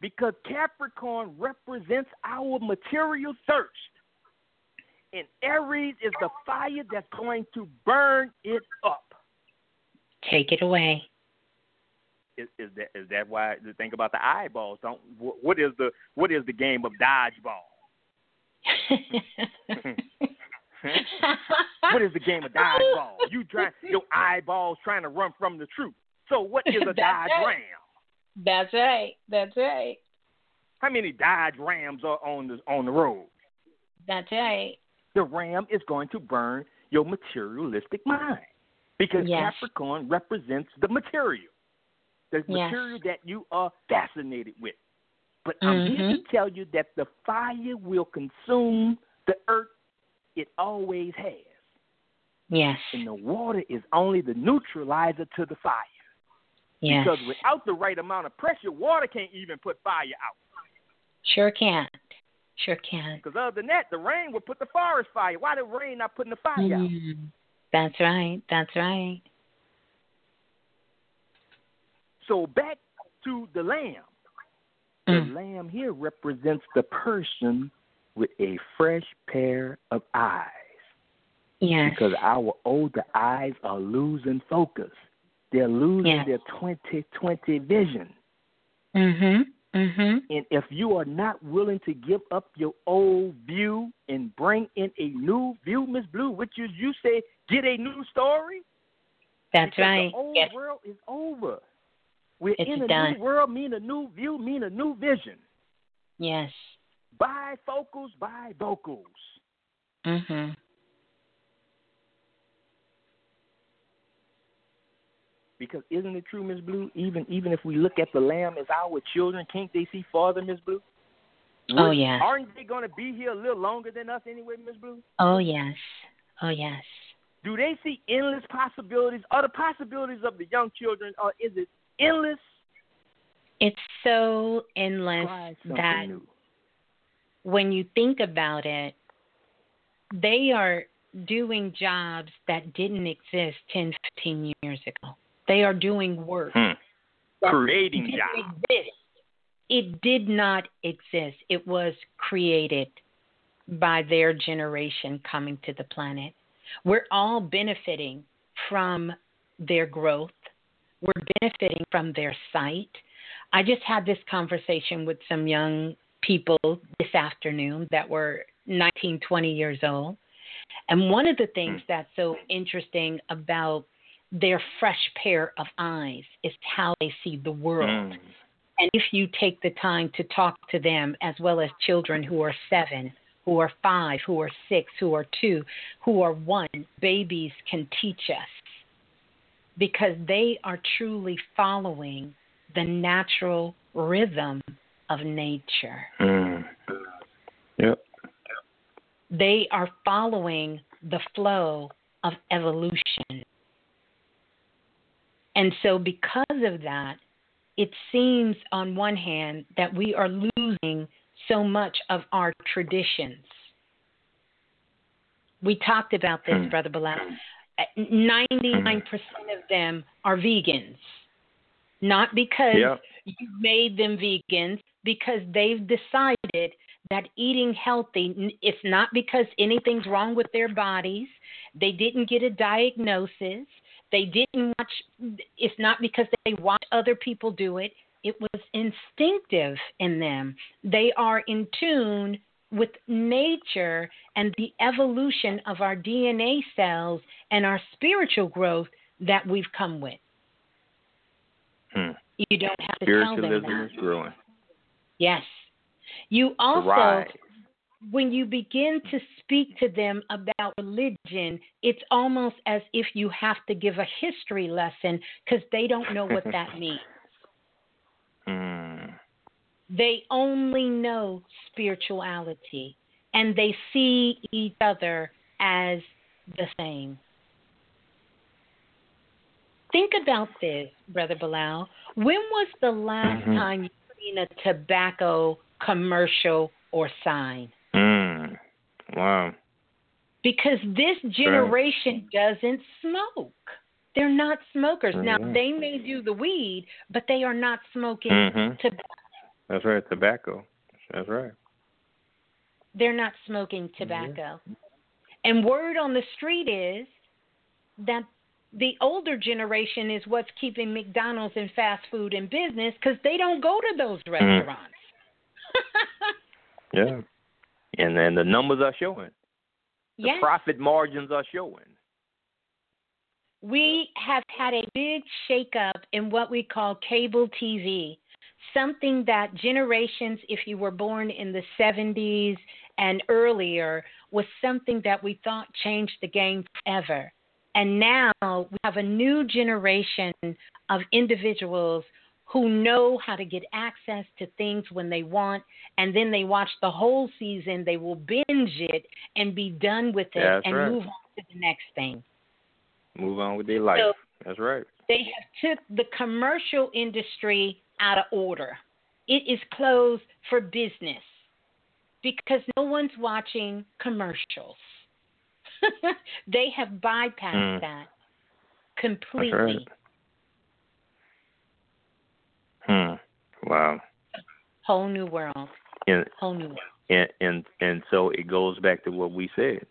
[SPEAKER 6] Because Capricorn represents our material thirst. And Aries is the fire that's going to burn it up.
[SPEAKER 3] Take it away.
[SPEAKER 6] Is, is that is that why the thing about the eyeballs? Don't what is the what is the game of dodgeball? what is the game of dodgeball? You try your eyeballs trying to run from the truth. So what is a Dodge
[SPEAKER 3] right.
[SPEAKER 6] Ram?
[SPEAKER 3] That's right. That's right.
[SPEAKER 6] How many Dodge Rams are on the on the road?
[SPEAKER 3] That's right.
[SPEAKER 6] The Ram is going to burn your materialistic mind because
[SPEAKER 3] Yes.
[SPEAKER 6] Capricorn represents the material, the
[SPEAKER 3] Yes.
[SPEAKER 6] material that you are fascinated with. But I'm here to
[SPEAKER 3] Mhm.
[SPEAKER 6] tell you that the fire will consume the earth. It always has.
[SPEAKER 3] Yes.
[SPEAKER 6] And the water is only the neutralizer to the fire.
[SPEAKER 3] Yes.
[SPEAKER 6] Because without the right amount of pressure, water can't even put fire out.
[SPEAKER 3] Sure can. Sure can.
[SPEAKER 6] Because other than that, the rain would put the forest fire. Why the rain not putting the fire out?
[SPEAKER 3] Mm. That's right. That's right.
[SPEAKER 6] So back to the lamb.
[SPEAKER 3] Mm.
[SPEAKER 6] The lamb here represents the person with a fresh pair of eyes.
[SPEAKER 3] Yes.
[SPEAKER 6] Because our older eyes are losing focus. They're losing
[SPEAKER 3] Yes.
[SPEAKER 6] their 2020 vision.
[SPEAKER 3] Mhm. Mhm.
[SPEAKER 6] And if you are not willing to give up your old view and bring in a new view, Miss Blue, which is you say, get a new story.
[SPEAKER 3] That's right.
[SPEAKER 6] The old
[SPEAKER 3] Yes.
[SPEAKER 6] world is over. We're
[SPEAKER 3] It's
[SPEAKER 6] in a
[SPEAKER 3] done.
[SPEAKER 6] new world, mean a new view, mean a new vision.
[SPEAKER 3] Yes.
[SPEAKER 6] Bifocals, bivocals.
[SPEAKER 3] Mhm.
[SPEAKER 6] Because isn't it true, Miss Blue? Even even if we look at the lamb as our children, can't they see farther, Miss Blue?
[SPEAKER 3] Oh, yes.
[SPEAKER 6] Aren't they going to be here a little longer than us anyway, Miss Blue?
[SPEAKER 3] Oh yes. Oh yes.
[SPEAKER 6] Do they see endless possibilities? Are the possibilities of the young children, or is it endless?
[SPEAKER 3] It's so endless that
[SPEAKER 6] new.
[SPEAKER 3] When you think about it, they are doing jobs that didn't exist 10, 15 years ago. They are doing work.
[SPEAKER 6] Hmm. Creating jobs.
[SPEAKER 3] exist. It did not exist. It was created by their generation coming to the planet. We're all benefiting from their growth. We're benefiting from their sight. I just had this conversation with some young people this afternoon that were 19, 20 years old. And one of the things that's so interesting about their fresh pair of eyes is how they see the world
[SPEAKER 6] Mm.
[SPEAKER 3] And if you take the time to talk to them, as well as children who are seven, who are five, who are six, who are two, who are one, babies can teach us because they are truly following the natural rhythm of nature.
[SPEAKER 6] Mm. Yep.
[SPEAKER 3] They are following the flow of evolution. And so, because of that, it seems on one hand that we are losing so much of our traditions. We talked about this,
[SPEAKER 6] Hmm.
[SPEAKER 3] Brother Balah. 99% of them are vegans. Not because
[SPEAKER 6] Yep.
[SPEAKER 3] You made them vegans, because they've decided that eating healthy, it's not because anything's wrong with their bodies. They didn't get a diagnosis. They didn't watch, it's not because they watch other people do it. It was instinctive in them. They are in tune with nature and the evolution of our DNA cells and our spiritual growth that we've come with.
[SPEAKER 6] Hmm.
[SPEAKER 3] You don't have to tell them
[SPEAKER 6] Spiritualism
[SPEAKER 3] that.
[SPEAKER 6] is growing.
[SPEAKER 3] Yes. You also, when you begin to speak to them about religion, it's almost as if you have to give a history lesson because they don't know what that means.
[SPEAKER 6] Mm.
[SPEAKER 3] They only know spirituality and they see each other as the same. Think about this, Brother Balah. When was the last
[SPEAKER 6] Mhm.
[SPEAKER 3] time you seen a tobacco commercial or sign?
[SPEAKER 6] Mm. Wow.
[SPEAKER 3] Because this generation doesn't smoke. They're not smokers. Now,
[SPEAKER 6] Mhm.
[SPEAKER 3] they may do the weed, but they are not smoking
[SPEAKER 6] Mhm.
[SPEAKER 3] tobacco.
[SPEAKER 6] That's right. Tobacco. That's right.
[SPEAKER 3] they're not smoking tobacco. And word on the street is that the older generation is what's keeping McDonald's and fast food in business because they don't go to those mm-hmm. restaurants.
[SPEAKER 6] Yeah. And then the numbers are showing. The
[SPEAKER 3] yes,
[SPEAKER 6] profit margins are showing.
[SPEAKER 3] we have had a big shakeup in what we call cable TV. Something that generations, if you were born in the 70s and earlier, was something that we thought changed the game forever. And now we have a new generation of individuals who know how to get access to things when they want, and then they watch the whole season. They will binge it and be done with it
[SPEAKER 6] That's
[SPEAKER 3] and
[SPEAKER 6] right.
[SPEAKER 3] move on to the next thing.
[SPEAKER 6] Move on with their life.
[SPEAKER 3] So-
[SPEAKER 6] That's right.
[SPEAKER 3] They have took the commercial industry out of order. It is closed for business because no one's watching commercials. they have bypassed
[SPEAKER 6] Mm.
[SPEAKER 3] that completely.
[SPEAKER 6] right. Hmm. Wow.
[SPEAKER 3] Whole new world.
[SPEAKER 6] And
[SPEAKER 3] Whole new world.
[SPEAKER 6] and and and so it goes back to what we said.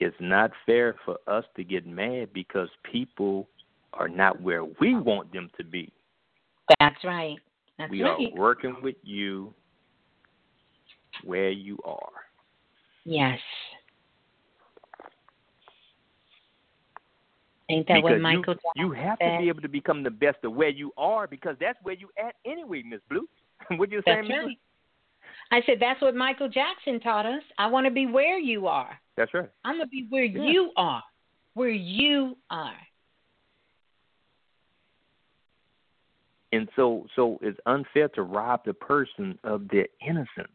[SPEAKER 6] It's not fair for us to get mad because people are not where we want them to be.
[SPEAKER 3] That's right. That's
[SPEAKER 6] we
[SPEAKER 3] right.
[SPEAKER 6] are working with you where you are.
[SPEAKER 3] Yes. Ain't that
[SPEAKER 6] because
[SPEAKER 3] what Michael
[SPEAKER 6] you, you have
[SPEAKER 3] said?
[SPEAKER 6] to be able to become the best of where you are because that's where you at anyway, Miss Blue. what you saying, Miss
[SPEAKER 3] right. I said that's what Michael Jackson taught us. I want to be where you are.
[SPEAKER 6] That's right.
[SPEAKER 3] I'm gonna be where
[SPEAKER 6] Yeah.
[SPEAKER 3] you are. Where you are.
[SPEAKER 6] And so so it's unfair to rob the person of their innocence.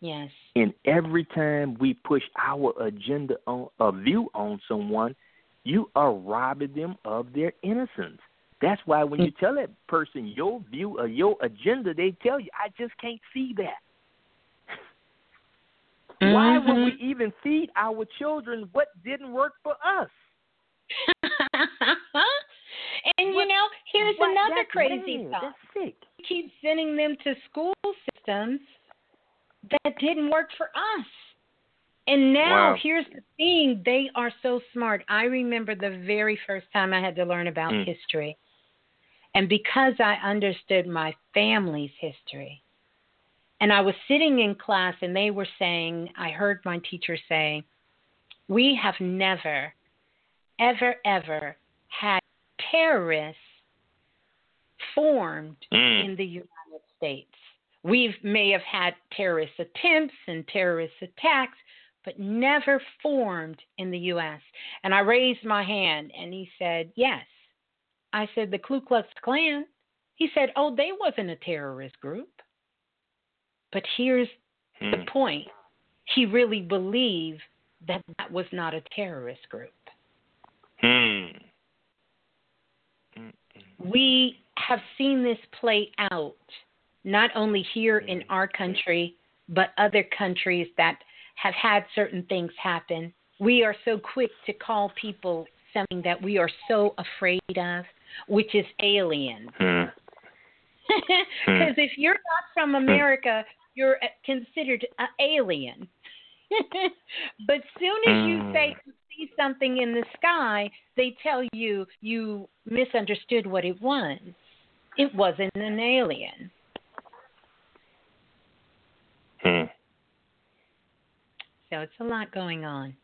[SPEAKER 3] Yes.
[SPEAKER 6] And every time we push our agenda on a view on someone, you are robbing them of their innocence. That's why when you mm. tell that person your view or your agenda, they tell you, I just can't see that. Why would we mm-hmm. even feed our children what didn't work for us?
[SPEAKER 3] and you know, here's
[SPEAKER 6] What-
[SPEAKER 3] another crazy
[SPEAKER 6] bad.
[SPEAKER 3] thought.
[SPEAKER 6] That's
[SPEAKER 3] keep sending them to school systems that didn't work for us. And now
[SPEAKER 6] Wow.
[SPEAKER 3] here's the thing, they are so smart. I remember the very first time I had to learn about
[SPEAKER 6] Mm.
[SPEAKER 3] history. And because I understood my family's history, and I was sitting in class and they were saying, I heard my teacher say, We have never, ever, ever had terrorists formed
[SPEAKER 6] Mm.
[SPEAKER 3] in the United States. We may have had terrorist attempts and terrorist attacks, but never formed in the U.S. And I raised my hand, and he said, Yes. I said, The Ku Klux Klan. He said, Oh, they wasn't a terrorist group. But here's
[SPEAKER 6] Hmm.
[SPEAKER 3] the point he really believed that that was not a terrorist group.
[SPEAKER 6] Hmm.
[SPEAKER 3] We have seen this play out not only here in our country, but other countries that have had certain things happen. We are so quick to call people something that we are so afraid of, which is alien.
[SPEAKER 6] Hmm.
[SPEAKER 3] Because if you're not from America, you're uh, considered an alien. but soon as you say you see something in the sky, they tell you you misunderstood what it was. It wasn't an alien.
[SPEAKER 6] Hmm.
[SPEAKER 3] So it's a lot going on.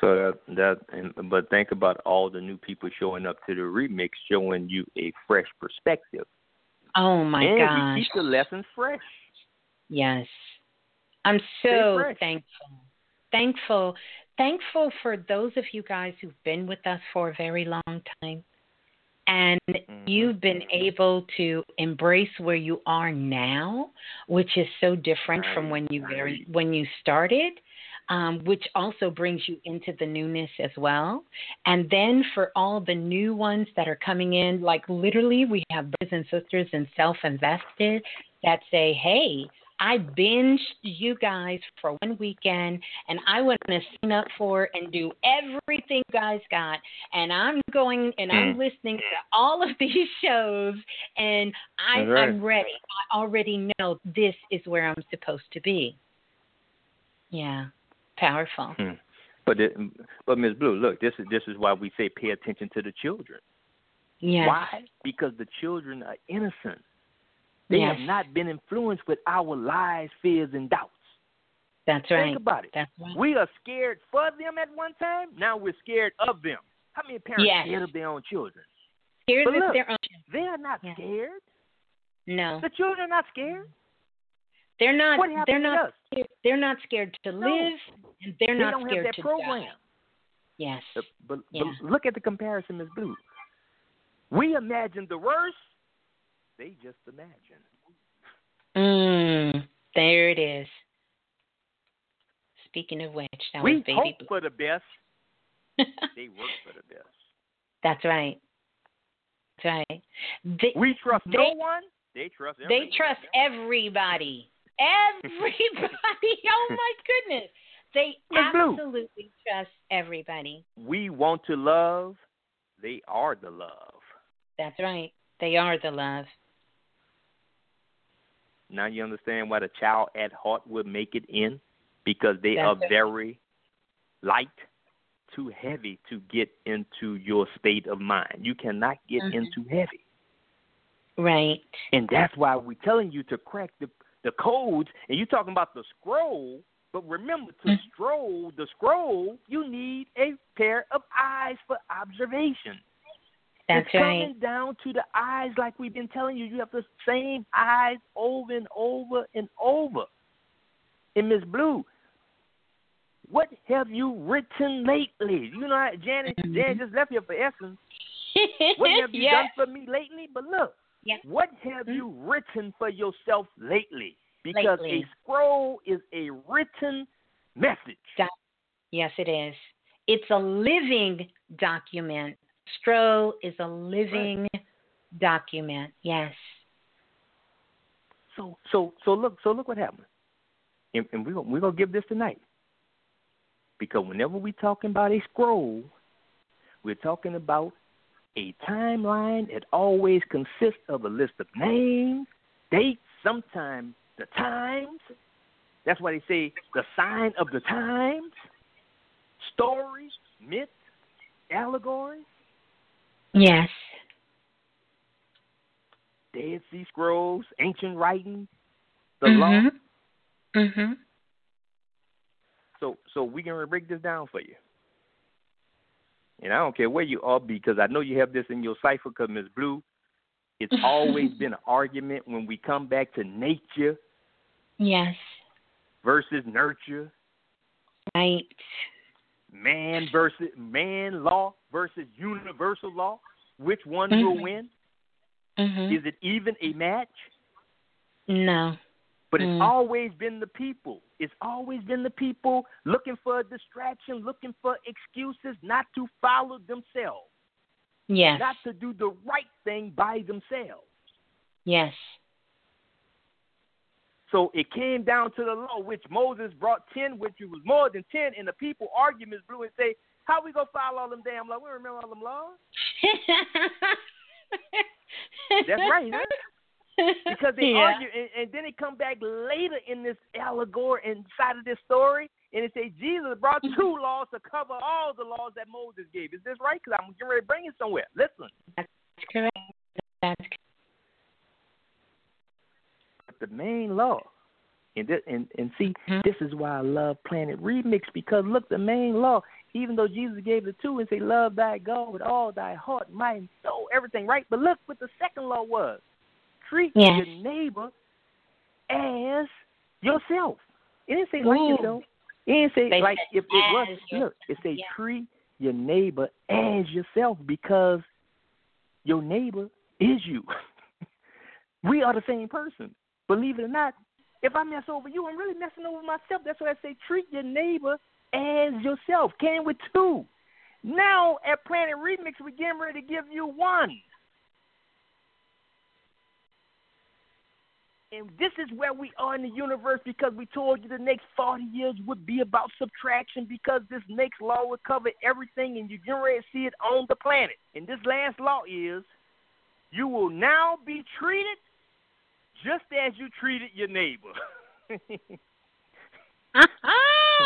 [SPEAKER 6] So that that, and, but think about all the new people showing up to the remix, showing you a fresh perspective,
[SPEAKER 3] Oh my God.
[SPEAKER 6] and
[SPEAKER 3] gosh.
[SPEAKER 6] we keep the lessons fresh.
[SPEAKER 3] Yes. I'm so thankful. Thankful. Thankful for those of you guys who've been with us for a very long time. And
[SPEAKER 6] Mhm.
[SPEAKER 3] you've been able to embrace where you are now, which is so different from when you very
[SPEAKER 6] right.
[SPEAKER 3] when you started. Um, which also brings you into the newness as well. And then for all the new ones that are coming in, like literally, we have brothers and sisters and self invested that say, hey, I binged you guys for one weekend and I want to sign up for and do everything you guys got. And I'm going and I'm
[SPEAKER 6] Mm.
[SPEAKER 3] listening to all of these shows and I,
[SPEAKER 6] right.
[SPEAKER 3] I'm ready. I already know this is where I'm supposed to be. Yeah, powerful.
[SPEAKER 6] Hmm. But it, but Ms. Blue, look, this is this is why we say pay attention to the children.
[SPEAKER 3] Yes.
[SPEAKER 6] Why? Because the children are innocent. They
[SPEAKER 3] Yes.
[SPEAKER 6] have not been influenced with our lies, fears, and doubts.
[SPEAKER 3] That's right.
[SPEAKER 6] Think about it.
[SPEAKER 3] That's right.
[SPEAKER 6] We are scared for them at one time. Now we're scared of them. How many parents
[SPEAKER 3] Yes.
[SPEAKER 6] scared of their own children?
[SPEAKER 3] Scared
[SPEAKER 6] But
[SPEAKER 3] with
[SPEAKER 6] look,
[SPEAKER 3] their own.
[SPEAKER 6] They are not
[SPEAKER 3] Yeah.
[SPEAKER 6] scared.
[SPEAKER 3] No,
[SPEAKER 6] The children are not scared.
[SPEAKER 3] they're not. They're not. Scared. They're not scared to
[SPEAKER 6] No.
[SPEAKER 3] live, and they're
[SPEAKER 6] they
[SPEAKER 3] not
[SPEAKER 6] don't have that
[SPEAKER 3] to
[SPEAKER 6] program.
[SPEAKER 3] die. Yes.
[SPEAKER 6] Uh, But,
[SPEAKER 3] Yeah.
[SPEAKER 6] but look at the comparison, Ms. Blue. We imagine the worst. They just imagine.
[SPEAKER 3] Mm, there it is. Speaking of which, that
[SPEAKER 6] we
[SPEAKER 3] was baby
[SPEAKER 6] hope
[SPEAKER 3] blue.
[SPEAKER 6] for the best. They work for the best.
[SPEAKER 3] That's right. That's right. They,
[SPEAKER 6] We trust no one. They trust
[SPEAKER 3] they
[SPEAKER 6] everyone.
[SPEAKER 3] trust everybody. Everybody. oh my goodness. They
[SPEAKER 6] Miss Blue.
[SPEAKER 3] absolutely trust everybody.
[SPEAKER 6] We want to love. They are the love.
[SPEAKER 3] That's right. They are the love.
[SPEAKER 6] Now you understand why the child at heart will make it in because they
[SPEAKER 3] That's
[SPEAKER 6] are
[SPEAKER 3] it.
[SPEAKER 6] very light, too heavy to get into your state of mind. You cannot get
[SPEAKER 3] Mhm.
[SPEAKER 6] into heavy.
[SPEAKER 3] Right.
[SPEAKER 6] And that's why we're telling you to crack the the codes. And you're talking about the scroll, but remember to
[SPEAKER 3] Mhm.
[SPEAKER 6] scroll the scroll, you need a pair of eyes for observation.
[SPEAKER 3] That's
[SPEAKER 6] it's
[SPEAKER 3] right.
[SPEAKER 6] coming down to the eyes, like we've been telling you. You have the same eyes over and over and over. And Miss Blue, what have you written lately? You know, Janet,
[SPEAKER 3] Mhm.
[SPEAKER 6] Janet just left here for Essence. What have you
[SPEAKER 3] yes.
[SPEAKER 6] done for me lately? But look,
[SPEAKER 3] Yeah.
[SPEAKER 6] what have
[SPEAKER 3] Mhm.
[SPEAKER 6] you written for yourself lately? Because
[SPEAKER 3] Lately.
[SPEAKER 6] a scroll is a written message.
[SPEAKER 3] Yes, it is. It's a living document. Stro is a living document. Yes.
[SPEAKER 6] So, so, so look, so look what happened. And, and we're we're gonna give this tonight because whenever we're talking about a scroll, we're talking about a timeline It always consists of a list of names, dates, sometimes the times. That's why they say the sign of the times, stories, myths, allegories,
[SPEAKER 3] Yes.
[SPEAKER 6] Dead Sea Scrolls, ancient writings, the law.
[SPEAKER 3] Mhm.
[SPEAKER 6] So so we can break this down for you. And I don't care where you are because I know you have this in your cipher because Ms. Blue, It's always been an argument when we come back to nature
[SPEAKER 3] Yes.
[SPEAKER 6] versus nurture,
[SPEAKER 3] Right.
[SPEAKER 6] man versus man law versus universal law. Which one
[SPEAKER 3] Mhm.
[SPEAKER 6] will win?
[SPEAKER 3] Mhm.
[SPEAKER 6] Is it even a match?
[SPEAKER 3] No.
[SPEAKER 6] But it's
[SPEAKER 3] Mm.
[SPEAKER 6] always been the people. It's always been the people looking for a distraction, looking for excuses not to follow themselves,
[SPEAKER 3] Yes.
[SPEAKER 6] not to do the right thing by themselves.
[SPEAKER 3] Yes.
[SPEAKER 6] So it came down to the law, which Moses brought ten, which it was more than ten, and the people arguments blew and say, "How we gonna follow all them damn laws? We don't remember all them laws." That's right, huh? Because they
[SPEAKER 3] yeah.
[SPEAKER 6] argue, and, and then it come back later in this allegory inside of this story, and it say Jesus brought two laws to cover all the laws that Moses gave. Is this right? Because I'm getting ready to bring it somewhere. Listen,
[SPEAKER 3] That's correct. That's
[SPEAKER 6] the main law, and this, and and see,
[SPEAKER 3] Mhm.
[SPEAKER 6] this is why I love Planet Remix because look, the main law, even though Jesus gave the two and say, "Love thy God with all thy heart, mind, soul, everything," right? But look what the second law was: treat
[SPEAKER 3] Yes.
[SPEAKER 6] your neighbor as yourself. It didn't say like
[SPEAKER 3] Ooh.
[SPEAKER 6] yourself. It didn't say
[SPEAKER 3] They
[SPEAKER 6] like
[SPEAKER 3] said
[SPEAKER 6] if it was.
[SPEAKER 3] as
[SPEAKER 6] Look, it say
[SPEAKER 3] yeah.
[SPEAKER 6] treat your neighbor as yourself because your neighbor is you. we are the same person. Believe it or not, if I mess over you, I'm really messing over myself. That's why I say treat your neighbor as yourself. Came with two. Now at Planet Remix, we're getting ready to give you one. And this is where we are in the universe because we told you the next 40 years would be about subtraction because this next law would cover everything and you're getting ready to see it on the planet. And this last law is you will now be treated just as you treated your neighbor. Uh-huh.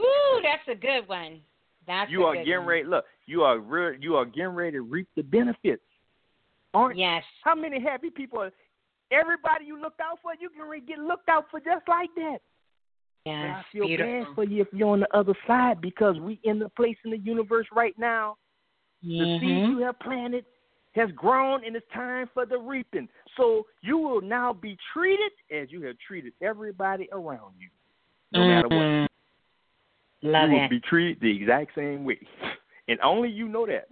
[SPEAKER 3] Ooh, that's a good one. That's
[SPEAKER 6] you are getting
[SPEAKER 3] one.
[SPEAKER 6] ready. Look, you are re- you are getting ready to reap the benefits. Aren't
[SPEAKER 3] Yes.
[SPEAKER 6] how many happy people? Are, everybody you looked out for, you can re- get looked out for just like that. But I
[SPEAKER 3] Yes.
[SPEAKER 6] feel
[SPEAKER 3] Beautiful.
[SPEAKER 6] bad for you if you're on the other side because we in the place in the universe right now. The seed
[SPEAKER 3] mm-hmm.
[SPEAKER 6] you have planted has grown and it's time for the reaping. So you will now be treated as you have treated everybody around you. No matter what.
[SPEAKER 3] Mhm. Love
[SPEAKER 6] you will be treated the exact same way. And only you know that.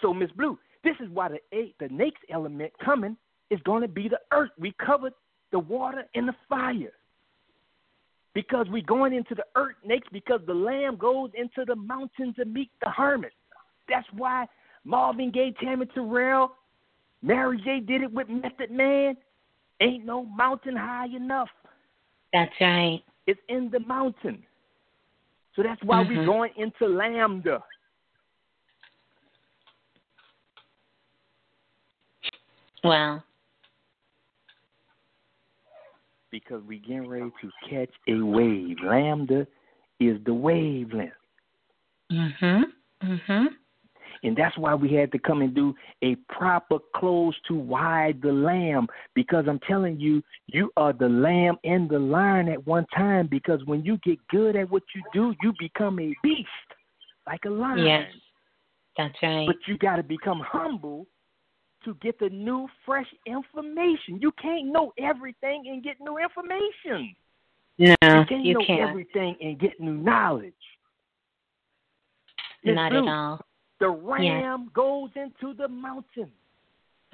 [SPEAKER 6] So, Miss Blue, this is why the eight, the next element coming is going to be the earth. We covered the water and the fire. Because we're going into the earth next because the lamb goes into the mountains to meet the hermit. That's why Marvin Gaye, Tammy Terrell, Mary J did it with Method Man. Ain't no mountain high enough.
[SPEAKER 3] That's right.
[SPEAKER 6] It's in the mountain. So that's why
[SPEAKER 3] Mhm.
[SPEAKER 6] we're going into Lambda.
[SPEAKER 3] Well,
[SPEAKER 6] Because we're getting ready to catch a wave. Lambda is the wavelength.
[SPEAKER 3] mhm. Mhm.
[SPEAKER 6] And that's why we had to come and do a proper close to wide the lamb. Because I'm telling you, you are the lamb and the lion at one time. Because when you get good at what you do, you become a beast, like a lion.
[SPEAKER 3] Yes. That's right.
[SPEAKER 6] But you got to become humble to get the new, fresh information. You can't know everything and get new information.
[SPEAKER 3] no,
[SPEAKER 6] You can't
[SPEAKER 3] you
[SPEAKER 6] know
[SPEAKER 3] can't.
[SPEAKER 6] everything and get new knowledge. Miss
[SPEAKER 3] Not
[SPEAKER 6] Blue,
[SPEAKER 3] at all.
[SPEAKER 6] The ram goes into the mountain.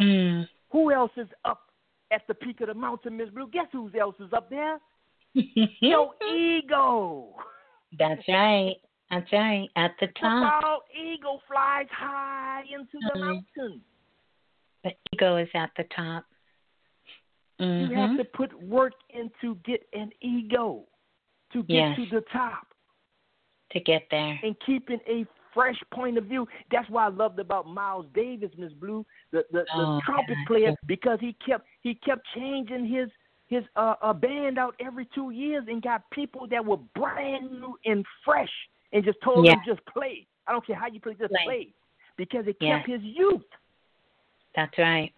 [SPEAKER 3] Mm.
[SPEAKER 6] Who else is up at the peak of the mountain, Miss Blue? Guess who else is up there? Your ego.
[SPEAKER 3] That's right. That's right. At the top.
[SPEAKER 6] The bald eagle flies high into the
[SPEAKER 3] Mhm.
[SPEAKER 6] mountain.
[SPEAKER 3] the ego is at the top.
[SPEAKER 6] You have
[SPEAKER 3] Mhm.
[SPEAKER 6] to put work in to get an ego, to get
[SPEAKER 3] Yes.
[SPEAKER 6] to the top,
[SPEAKER 3] To get there.
[SPEAKER 6] and keeping a fresh point of view. That's why I loved about Miles Davis, Miss Blue, the the, the
[SPEAKER 3] Oh,
[SPEAKER 6] trumpet player, because he kept he kept changing his his uh, uh band out every two years and got people that were brand new and fresh, and just told
[SPEAKER 3] Yeah.
[SPEAKER 6] them just play. I don't care how you play, just
[SPEAKER 3] Play.
[SPEAKER 6] play, because it
[SPEAKER 3] Yeah.
[SPEAKER 6] kept his youth.
[SPEAKER 3] That's right.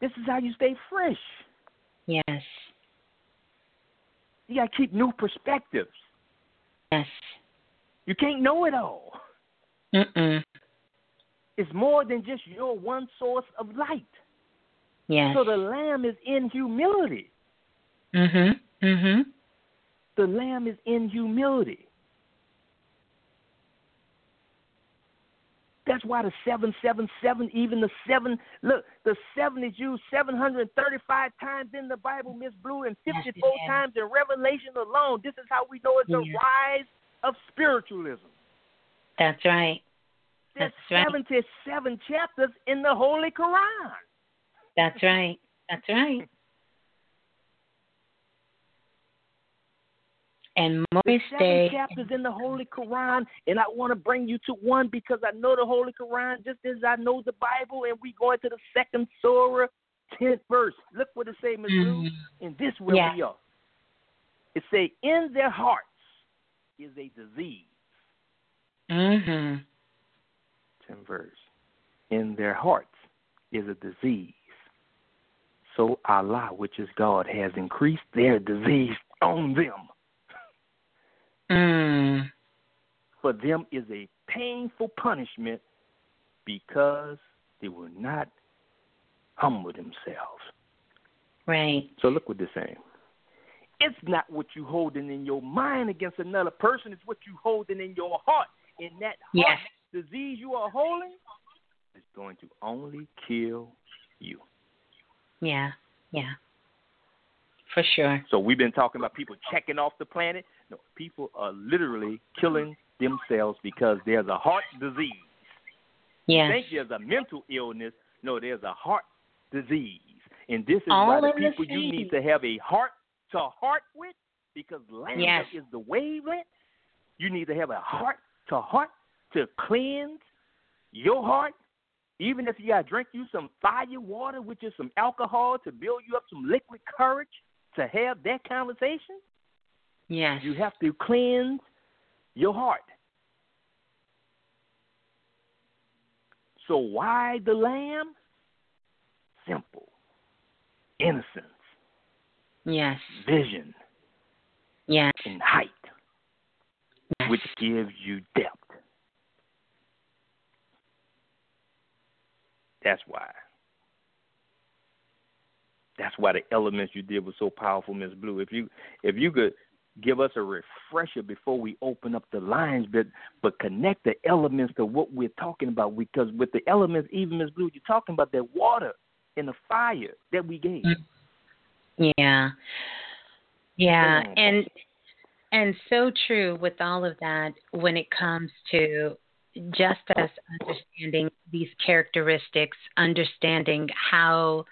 [SPEAKER 6] This is how you stay fresh.
[SPEAKER 3] Yes.
[SPEAKER 6] You got to keep new perspectives.
[SPEAKER 3] Yes.
[SPEAKER 6] You can't know it all.
[SPEAKER 3] Mm-mm.
[SPEAKER 6] is more than just your one source of light.
[SPEAKER 3] Yes.
[SPEAKER 6] So the lamb is in humility.
[SPEAKER 3] Mhm. Mhm.
[SPEAKER 6] The lamb is in humility. That's why the 777, even the 7, look, the 7 is used 735 times in the Bible, Miss Blue, and 54
[SPEAKER 3] Yes,
[SPEAKER 6] times in Revelation alone. This is how we know it's a rise of spiritualism.
[SPEAKER 3] That's right.
[SPEAKER 6] There's
[SPEAKER 3] right.
[SPEAKER 6] 77 chapters in the Holy Quran.
[SPEAKER 3] That's right. That's right. And Morris
[SPEAKER 6] seven
[SPEAKER 3] Day.
[SPEAKER 6] chapters in the Holy Quran, and I want to bring you to one because I know the Holy Quran just as I know the Bible, and we go into the second surah, tenth verse. Look what it say, Miss Blue,
[SPEAKER 3] Mhm.
[SPEAKER 6] and this where
[SPEAKER 3] Yeah.
[SPEAKER 6] we are. It say, "In their hearts is a disease."
[SPEAKER 3] Mhm.
[SPEAKER 6] Tenth verse. In their hearts is a disease. So Allah, which is God, has increased their disease on them.
[SPEAKER 3] Mm.
[SPEAKER 6] for them is a painful punishment because they will not humble themselves.
[SPEAKER 3] Right.
[SPEAKER 6] So look what they're saying. It's not what you holding in your mind against another person, it's what you holding in your heart. And that heart
[SPEAKER 3] Yes.
[SPEAKER 6] disease you are holding is going to only kill you.
[SPEAKER 3] Yeah. Yeah. For sure.
[SPEAKER 6] So we've been talking about people checking off the planet. No, people are literally killing themselves because there's a heart disease.
[SPEAKER 3] Yes.
[SPEAKER 6] think there's a mental illness. No, there's a heart disease. And this is
[SPEAKER 3] All
[SPEAKER 6] why the
[SPEAKER 3] in the
[SPEAKER 6] people you need to have a heart to heart with because lambda
[SPEAKER 3] Yes.
[SPEAKER 6] is the wavelength. You need to have a heart to heart to cleanse your heart. Even if you got to drink you some fire water, which is some alcohol to build you up some liquid courage to have that conversation,
[SPEAKER 3] Yes.
[SPEAKER 6] you have to cleanse your heart. So why the lamb? Simple. Innocence,
[SPEAKER 3] Yes.
[SPEAKER 6] vision,
[SPEAKER 3] Yes.
[SPEAKER 6] and height. Which gives you depth. That's why. That's why the elements you did was so powerful, Miss Blue. If you if you could give us a refresher before we open up the lines, but but connect the elements to what we're talking about. Because with the elements, even Miss Blue, you're talking about that water and the fire that we gave.
[SPEAKER 3] Yeah. Yeah, and and so true with all of that when it comes to just us understanding these characteristics, understanding how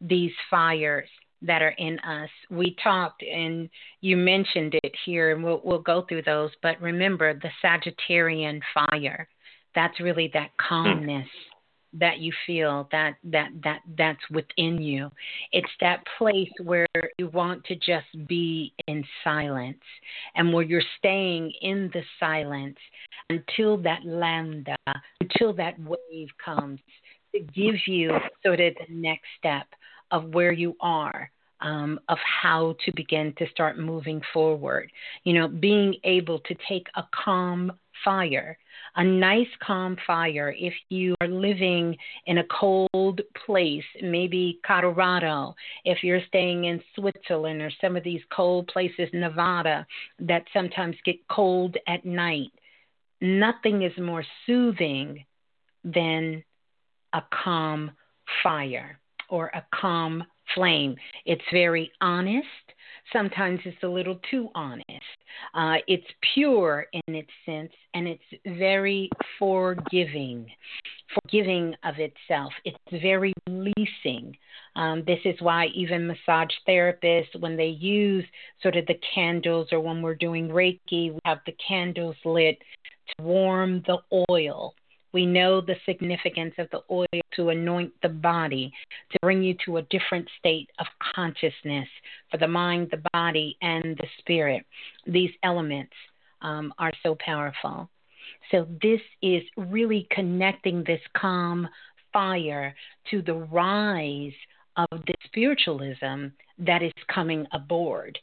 [SPEAKER 3] these fires that are in us. We talked and you mentioned it here and we'll we'll go through those, but remember the Sagittarian fire. That's really that hmm. calmness that you feel that that that that's within you. It's that place where you want to just be in silence and where you're staying in the silence until that lambda, until that wave comes to give you sort of the next step of where you are. Um, of how to begin to start moving forward. You know, being able to take a calm fire, a nice calm fire. If you are living in a cold place, maybe Colorado, if you're staying in Switzerland or some of these cold places, Nevada, that sometimes get cold at night, nothing is more soothing than a calm fire or a calm flame. It's very honest. Sometimes it's a little too honest. Uh, it's pure in its sense, and it's very forgiving, forgiving of itself. It's very releasing. Um, this is why even massage therapists, when they use sort of the candles or when we're doing Reiki, we have the candles lit to warm the oil. We know the significance of the oil to anoint the body, to bring you to a different state of consciousness for the mind, the body, and the spirit. These elements um, are so powerful. So, this is really connecting this calm fire to the rise of the spiritualism that is coming aboard.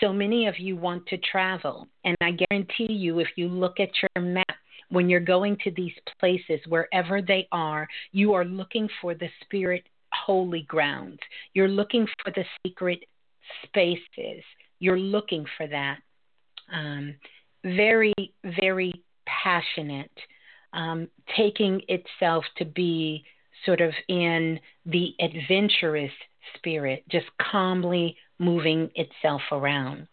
[SPEAKER 3] So many of you want to travel, and I guarantee you, if you look at your map, when you're going to these places, wherever they are, you are looking for the spirit holy grounds. You're looking for the secret spaces. You're looking for that. Um, very, very passionate, um, taking itself to be sort of in the adventurous spirit, just calmly moving itself around.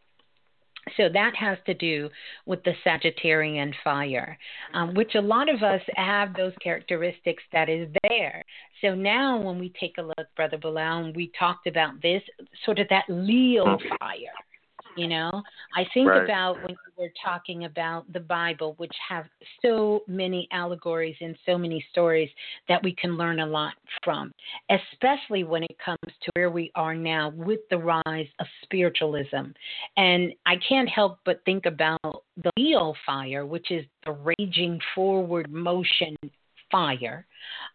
[SPEAKER 3] So that has to do with the Sagittarian fire, um, which a lot of us have those characteristics that is there. So now when we take a look, Brother Balah, we talked about this, sort of that Leo fire, you know, I think
[SPEAKER 6] Right.
[SPEAKER 3] about when we're talking about the Bible, which have so many allegories and so many stories that we can learn a lot from, especially when it comes to where we are now with the rise of spiritualism. And I can't help but think about the Leo fire, which is the raging forward motion fire.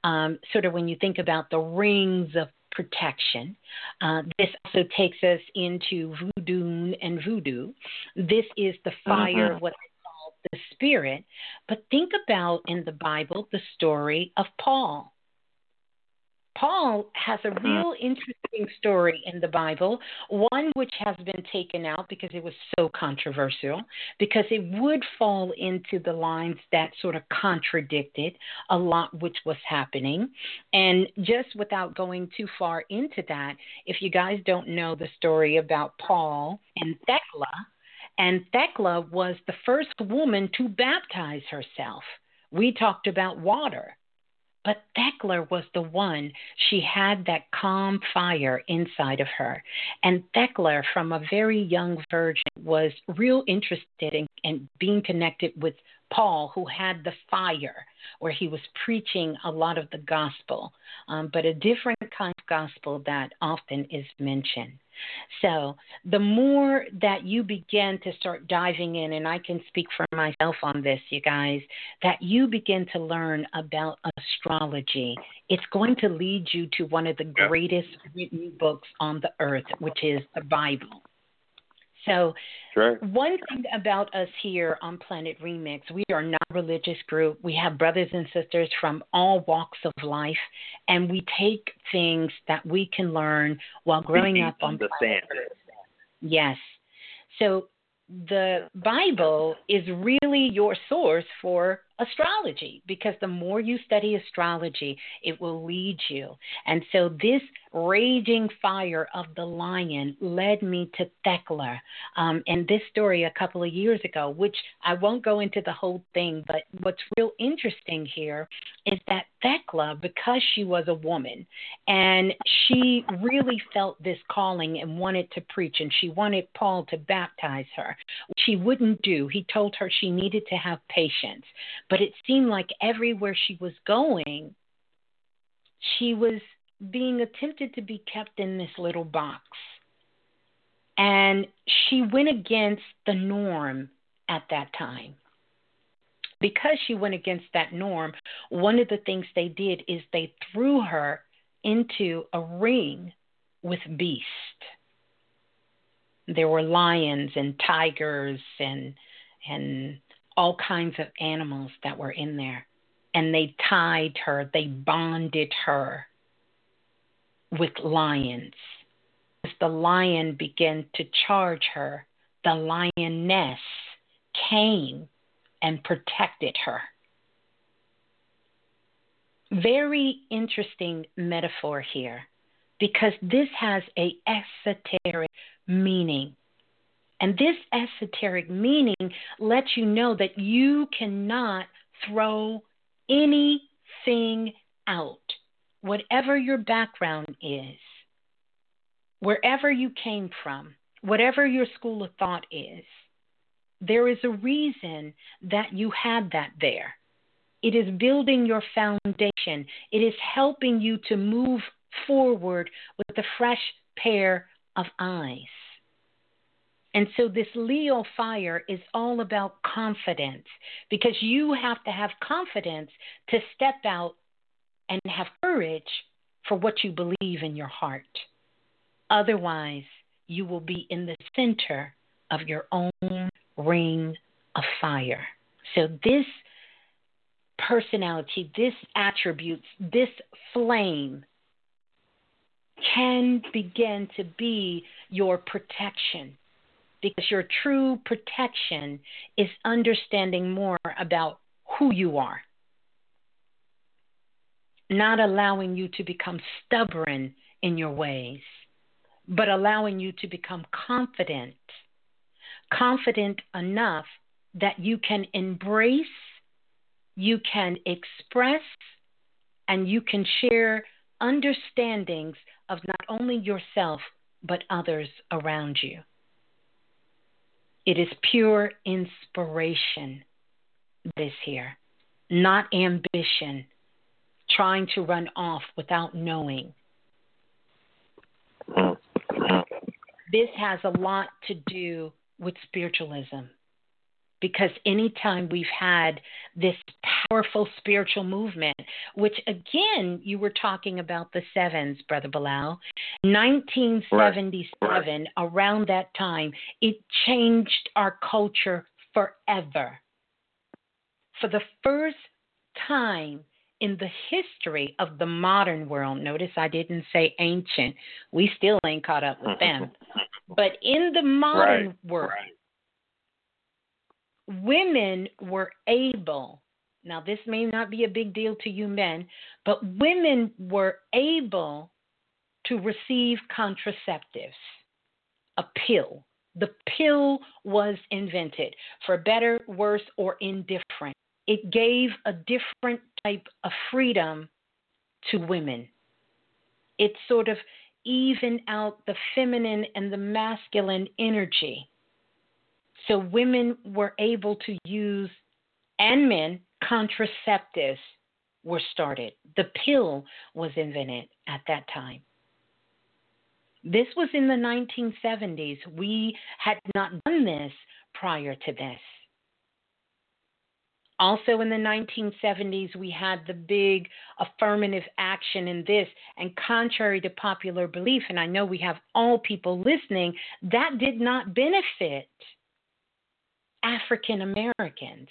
[SPEAKER 3] Um, sort of when you think about the rings of protection. Uh, this also takes us into voodoo and voodoo. This is the fire,
[SPEAKER 6] Mhm.
[SPEAKER 3] what they call the spirit. But think about in the Bible the story of Paul. Paul has a mm-hmm. real interesting story in the Bible, one which has been taken out because it was so controversial, because it would fall into the lines that sort of contradicted a lot which was happening. And just without going too far into that, if you guys don't know the story about Paul and Thecla, and Thecla was the first woman to baptize herself. We talked about water. But Thecla was the one, she had that calm fire inside of her. And Thecla, from a very young virgin, was real interested in, in being connected with Paul, who had the fire, where he was preaching a lot of the gospel, um, but a different kind of gospel that often is mentioned. So, the more that you begin to start diving in, and I can speak for myself on this, you guys, that you begin to learn about astrology, it's going to lead you to one of the greatest written books on the earth, which is the Bible. So,
[SPEAKER 6] right.
[SPEAKER 3] one thing about us here on Planet Remix, we are not a religious group. We have brothers and sisters from all walks of life, and we take things that we can learn while growing
[SPEAKER 6] Speaking
[SPEAKER 3] up on
[SPEAKER 6] the
[SPEAKER 3] planet. Earth. Yes. So the Bible is really your source for astrology because the more you study astrology, it will lead you. And so this raging fire of the lion led me to Thecla. Um, and this story a couple of years ago, which I won't go into the whole thing, but what's real interesting here is that Thecla, because she was a woman and she really felt this calling and wanted to preach, and she wanted Paul to baptize her, she wouldn't do. He told her she needed to have patience. But it seemed like everywhere she was going, she was being attempted to be kept in this little box. And she went against the norm at that time. Because she went against that norm, one of the things they did is they threw her into a ring with beasts. There were lions and tigers and and all kinds of animals that were in there. And they tied her, they bonded her with lions. As the lion began to charge her, the lioness came and protected her. Very interesting metaphor here because this has a esoteric meaning. And this esoteric meaning lets you know that you cannot throw anything out, whatever your background is, wherever you came from, whatever your school of thought is. There is a reason that you had that there. It is building your foundation. It is helping you to move forward with a fresh pair of eyes. And so, this Leo fire is all about confidence because you have to have confidence to step out and have courage for what you believe in your heart. Otherwise, you will be in the center of your own ring of fire. So, this personality, this attributes, this flame can begin to be your protection because your true protection is understanding more about who you are, not allowing you to become stubborn in your ways, but allowing you to become confident, confident enough that you can embrace, you can express, and you can share understandings of not only yourself, but others around you. It is pure inspiration, this here, not ambition, trying to run off without knowing. Oh, this has a lot to do with spiritualism because anytime we've had this powerful spiritual movement, which again, you were talking about the sevens, Brother Balah, 1977, right. around that time, it changed our culture forever. For the first time in the history of the modern world, notice I didn't say ancient, we still ain't caught up with them. but in the modern right. world, right women were able, now this may not be a big deal to you men, but women were able to receive contraceptives, a pill. The pill was invented for better, worse, or indifferent. It gave a different type of freedom to women. It sort of evened out the feminine and the masculine energy. So women were able to use, and men, contraceptives were started. The pill was invented at that time. This was in the 1970s. We had not done this prior to this. Also in the 1970s, we had the big affirmative action in this, and contrary to popular belief, and I know we have all people listening, that did not benefit African Americans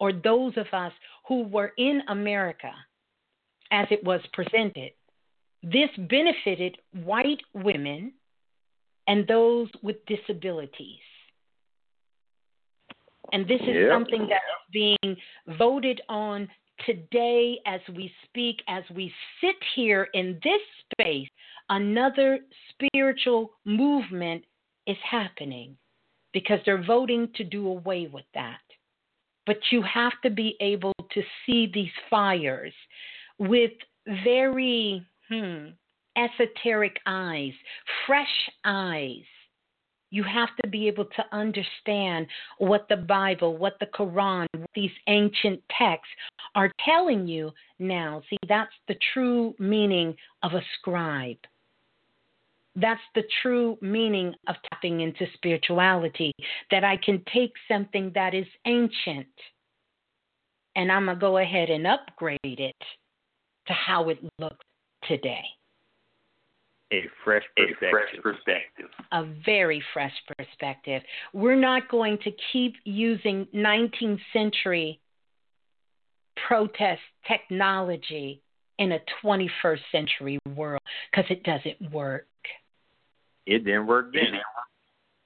[SPEAKER 3] or those of us who were in America as it was presented. This benefited white women and those with disabilities. And this is yep. something that is being voted on today as we speak, as we sit here in this space. Another spiritual movement is happening because they're voting to do away with that. But you have to be able to see these fires with very hmm, esoteric eyes, fresh eyes. You have to be able to understand what the Bible, what the Quran, what these ancient texts are telling you now. See, that's the true meaning of a scribe. That's the true meaning of tapping into spirituality. That I can take something that is ancient and I'm going to go ahead and upgrade it to how it looks today.
[SPEAKER 6] A fresh perspective. A fresh perspective.
[SPEAKER 3] A very fresh perspective. We're not going to keep using 19th century protest technology in a 21st century world because it doesn't work.
[SPEAKER 6] It didn't work then.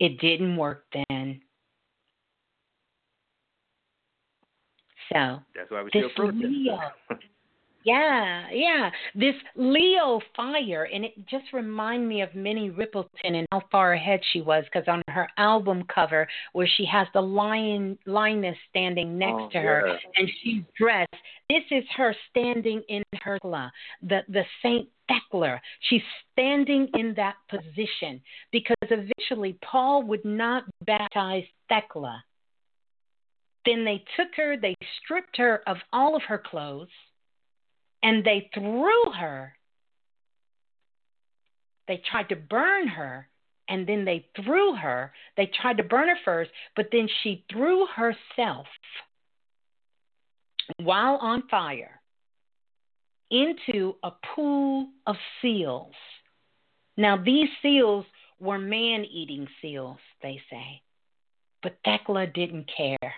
[SPEAKER 3] It didn't work then. So
[SPEAKER 6] that's why we still protest.
[SPEAKER 3] Yeah, yeah. This Leo fire, and it just reminded me of Minnie Riperton and how far ahead she was, because on her album cover, where she has the lion lioness standing next
[SPEAKER 6] oh,
[SPEAKER 3] to her,
[SPEAKER 6] yeah.
[SPEAKER 3] and she's dressed. This is her standing in her the the Saint Thecla. She's standing in that position because eventually Paul would not baptize Thecla. Then they took her, they stripped her of all of her clothes and they threw her. They tried to burn her and then they threw her. They tried to burn her first, but then she threw herself while on fire into a pool of seals. Now, these seals were man eating seals, they say, but Thecla didn't care.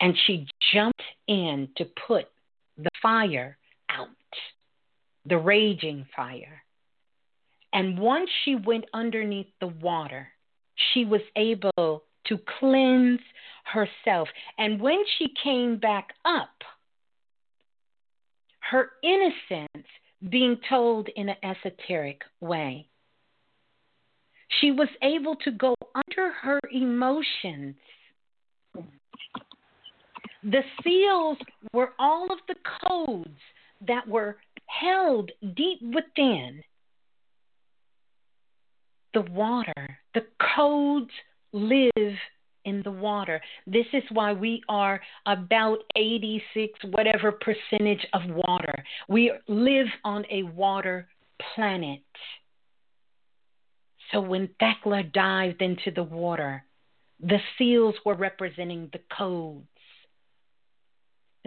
[SPEAKER 3] And she jumped in to put the fire out, the raging fire. And once she went underneath the water, she was able to cleanse herself. And when she came back up, her innocence being told in an esoteric way, she was able to go under her emotions. The seals were all of the codes that were held deep within the water. The codes live in the water. This is why we are about 86 whatever percentage of water. We live on a water planet. So when Thecla dived into the water, the seals were representing the codes.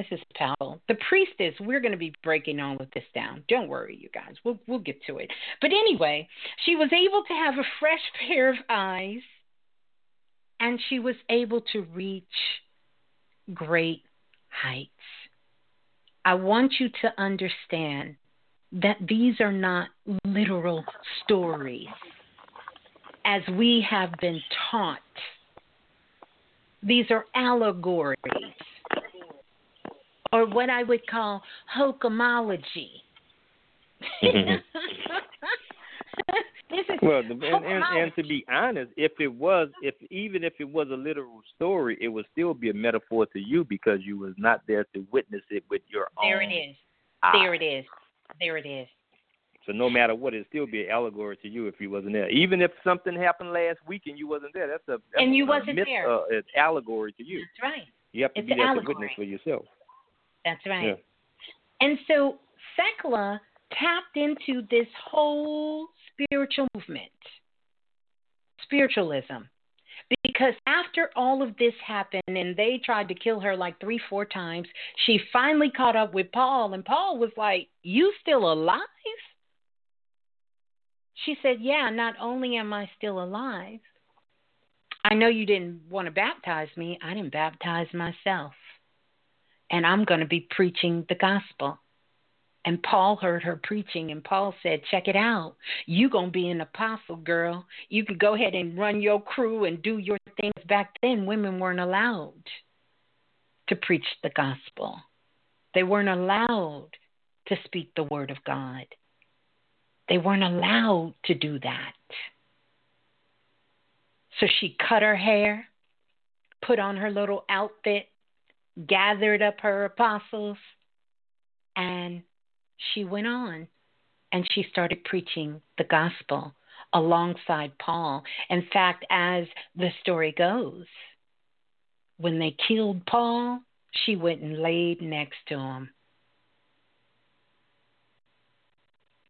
[SPEAKER 3] This is powerful. The priestess, we're going to be breaking all of this down. Don't worry, you guys. We'll we'll get to it. But anyway, she was able to have a fresh pair of eyes and she was able to reach great heights. I want you to understand that these are not literal stories as we have been taught. These are allegories, or what I would call hokumology.
[SPEAKER 6] well, and, and, and to be honest, if it was, if even if it was a literal story, it would still be a metaphor to you because you was not there to witness it with your own.
[SPEAKER 3] There it is.
[SPEAKER 6] Eye.
[SPEAKER 3] There it is. There it is.
[SPEAKER 6] So no matter what, it'd still be an allegory to you if you wasn't there. Even if something happened last week and you wasn't there, that's a that's
[SPEAKER 3] and you
[SPEAKER 6] a
[SPEAKER 3] wasn't
[SPEAKER 6] myth,
[SPEAKER 3] there.
[SPEAKER 6] Uh, it's allegory to you.
[SPEAKER 3] That's right.
[SPEAKER 6] You have to
[SPEAKER 3] It's
[SPEAKER 6] be there to witness for yourself.
[SPEAKER 3] That's right.
[SPEAKER 6] Yeah.
[SPEAKER 3] And so Thecla tapped into this whole spiritual movement, spiritualism. Because after all of this happened and they tried to kill her like three, four times, she finally caught up with Paul, and Paul was like, You still alive? She said, Yeah, not only am I still alive, I know you didn't want to baptize me, I didn't baptize myself. And I'm going to be preaching the gospel. And Paul heard her preaching, and Paul said, Check it out. You're going to be an apostle, girl. You can go ahead and run your crew and do your things. Back then, women weren't allowed to preach the gospel, they weren't allowed to speak the word of God. They weren't allowed to do that. So she cut her hair, put on her little outfit, gathered up her apostles, and she went on and she started preaching the gospel alongside Paul. In fact, as the story goes, when they killed Paul, she went and laid next to him.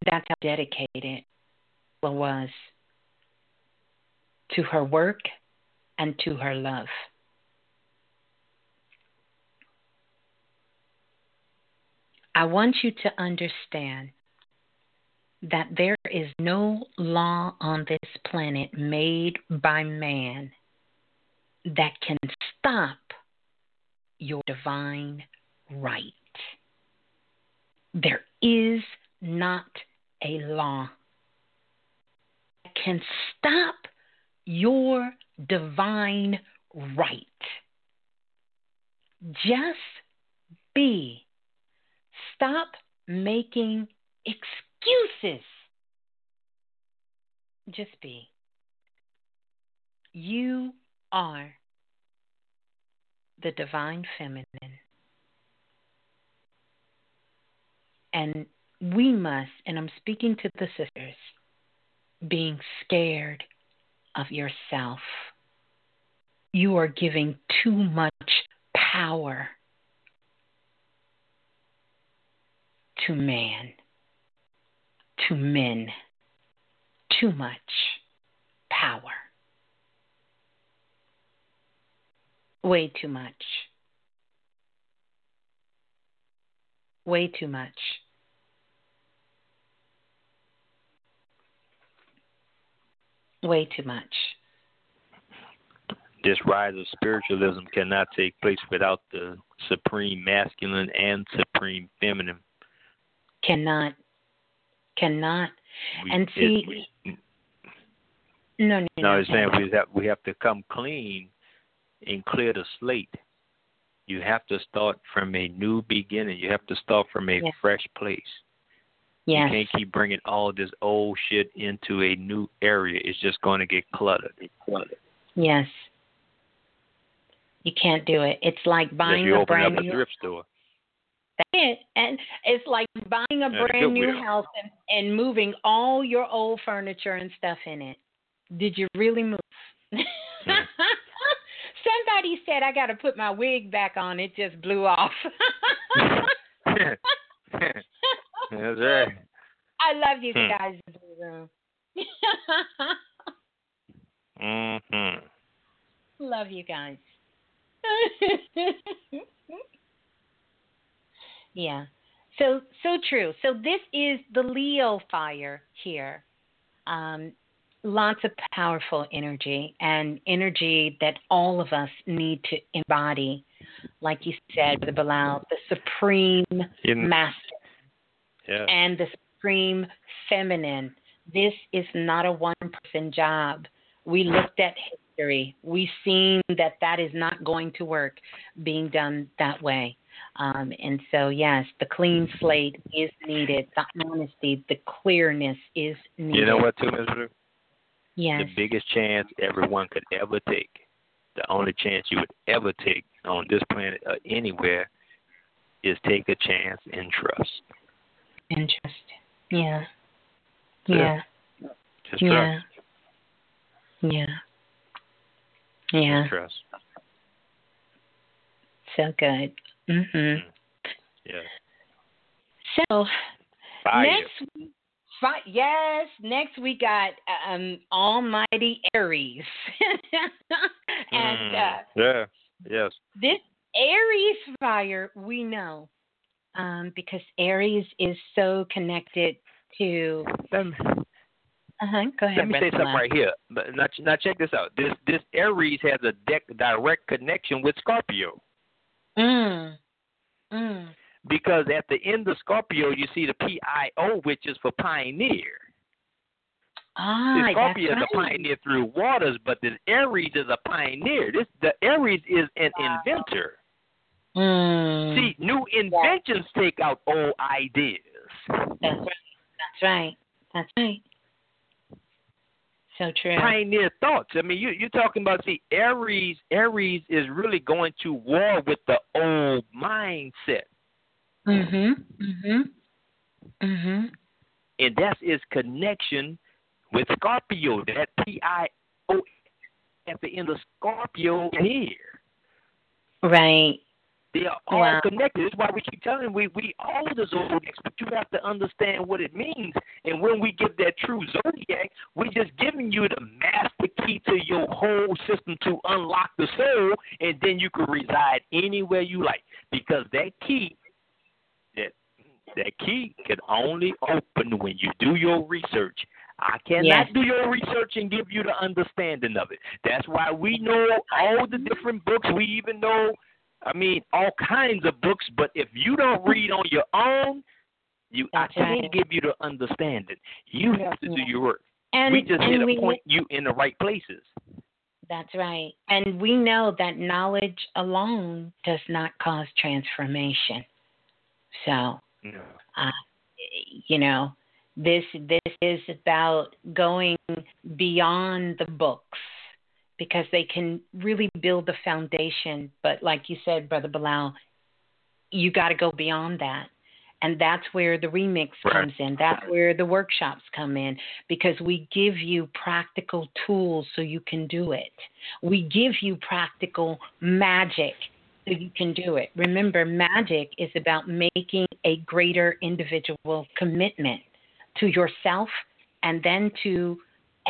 [SPEAKER 3] That's how dedicated was to her work and to her love. I want you to understand that there is no law on this planet made by man that can stop your divine right. There is not a law that can stop your divine right. Just be. Stop making excuses. Just be. You are the divine feminine. And we must, and I'm speaking to the sisters, being scared of yourself. You are giving too much power to man, to men, too much power. Way too much. Way too much. Way too much.
[SPEAKER 6] this rise of spiritualism cannot take place without the supreme masculine and supreme feminine.
[SPEAKER 3] Cannot. Cannot.
[SPEAKER 6] We,
[SPEAKER 3] And
[SPEAKER 6] it-
[SPEAKER 3] see-
[SPEAKER 6] we-
[SPEAKER 3] No, no,
[SPEAKER 6] no,
[SPEAKER 3] no.
[SPEAKER 6] I'm saying we have we have to come clean and clear the slate. You have to start from a new beginning. You have to start from a
[SPEAKER 3] Yes.
[SPEAKER 6] fresh place.
[SPEAKER 3] Yes.
[SPEAKER 6] You can't keep bringing all this old shit into a new area. It's just going to get cluttered.
[SPEAKER 3] Yes. You can't do it. It's like
[SPEAKER 6] Unless
[SPEAKER 3] buying
[SPEAKER 6] you
[SPEAKER 3] a
[SPEAKER 6] open
[SPEAKER 3] brand
[SPEAKER 6] up a thrift store.
[SPEAKER 3] It. And it's like buying a
[SPEAKER 6] And
[SPEAKER 3] brand new
[SPEAKER 6] Goodwill.
[SPEAKER 3] house and, and moving all your old furniture and stuff in it. Did you really move? Somebody said I got to put my wig back on. It just blew off.
[SPEAKER 6] That's right.
[SPEAKER 3] I love you
[SPEAKER 6] Hmm.
[SPEAKER 3] guys in the room.
[SPEAKER 6] hmm
[SPEAKER 3] love you guys. Yeah. So so true. So this is the Leo fire here. Um, lots of powerful energy and energy that all of us need to embody. Like you said, the Balah, the supreme
[SPEAKER 6] In-
[SPEAKER 3] master
[SPEAKER 6] yeah.
[SPEAKER 3] and the supreme feminine. This is not a one person job. We looked at history. We've seen that that is not going to work being done that way. Um, and so, yes, the clean slate is needed. The honesty, the clearness is needed.
[SPEAKER 6] You know what, too, Ms. Blue?
[SPEAKER 3] Yes.
[SPEAKER 6] The biggest chance everyone could ever take, the only chance you would ever take on this planet or anywhere, is take a chance and trust.
[SPEAKER 3] Trust. Yeah.
[SPEAKER 6] Yeah.
[SPEAKER 3] Yeah.
[SPEAKER 6] Just
[SPEAKER 3] Yeah.
[SPEAKER 6] trust.
[SPEAKER 3] Yeah. Yeah.
[SPEAKER 6] Just trust.
[SPEAKER 3] So good. Mhm.
[SPEAKER 6] Yeah.
[SPEAKER 3] So
[SPEAKER 6] Fire.
[SPEAKER 3] Next week, fi- yes, next we got um Almighty Aries, and
[SPEAKER 6] Mm.
[SPEAKER 3] uh,
[SPEAKER 6] yeah. Yes.
[SPEAKER 3] this Aries fire we know um, because Aries is so connected to.
[SPEAKER 6] Let me,
[SPEAKER 3] Uh-huh, go ahead.
[SPEAKER 6] let me say something
[SPEAKER 3] Balah.
[SPEAKER 6] right here. Now, now check this out. This this Aries has a dec- direct connection with Scorpio
[SPEAKER 3] Mm. Mm.
[SPEAKER 6] because at the end of Scorpio you see the P I O, which is for pioneer.
[SPEAKER 3] Ah,
[SPEAKER 6] The Scorpio is a pioneer through waters, but the Aries is a pioneer. This the Aries is an inventor.
[SPEAKER 3] Mm.
[SPEAKER 6] See, new inventions take out old ideas.
[SPEAKER 3] that's right. That's right. That's right. So true.
[SPEAKER 6] Pioneer thoughts. I mean, you you're talking about see Aries. Aries is really going to war with the old mindset,
[SPEAKER 3] Mhm. Mhm. Mhm.
[SPEAKER 6] and that's its connection with Scorpio. That P I O at the end of Scorpio here.
[SPEAKER 3] Right.
[SPEAKER 6] They are all
[SPEAKER 3] Wow.
[SPEAKER 6] connected. That's why we keep telling we we all the zodiacs, but you have to understand what it means. And when we give that true zodiac, we're just giving you the master key to your whole system to unlock the soul, and then you can reside anywhere you like. Because that key, that that key can only open when you do your research. I cannot
[SPEAKER 3] Yes.
[SPEAKER 6] do your research and give you the understanding of it. That's why we know all the different books. We even know I mean, all kinds of books, but if you don't read on your own, you I can't give you the understanding. You have to do your work.
[SPEAKER 3] And
[SPEAKER 6] we just hit to point you in the right places.
[SPEAKER 3] That's right. And we know that knowledge alone does not cause transformation. So,
[SPEAKER 6] No.
[SPEAKER 3] uh, you know, this this is about going beyond the books because they can really build the foundation. But like you said, Brother Balah, you got to go beyond that. And that's where the remix
[SPEAKER 6] Right.
[SPEAKER 3] comes in. That's where the workshops come in because we give you practical tools so you can do it. We give you practical magic so you can do it. Remember, magic is about making a greater individual commitment to yourself and then to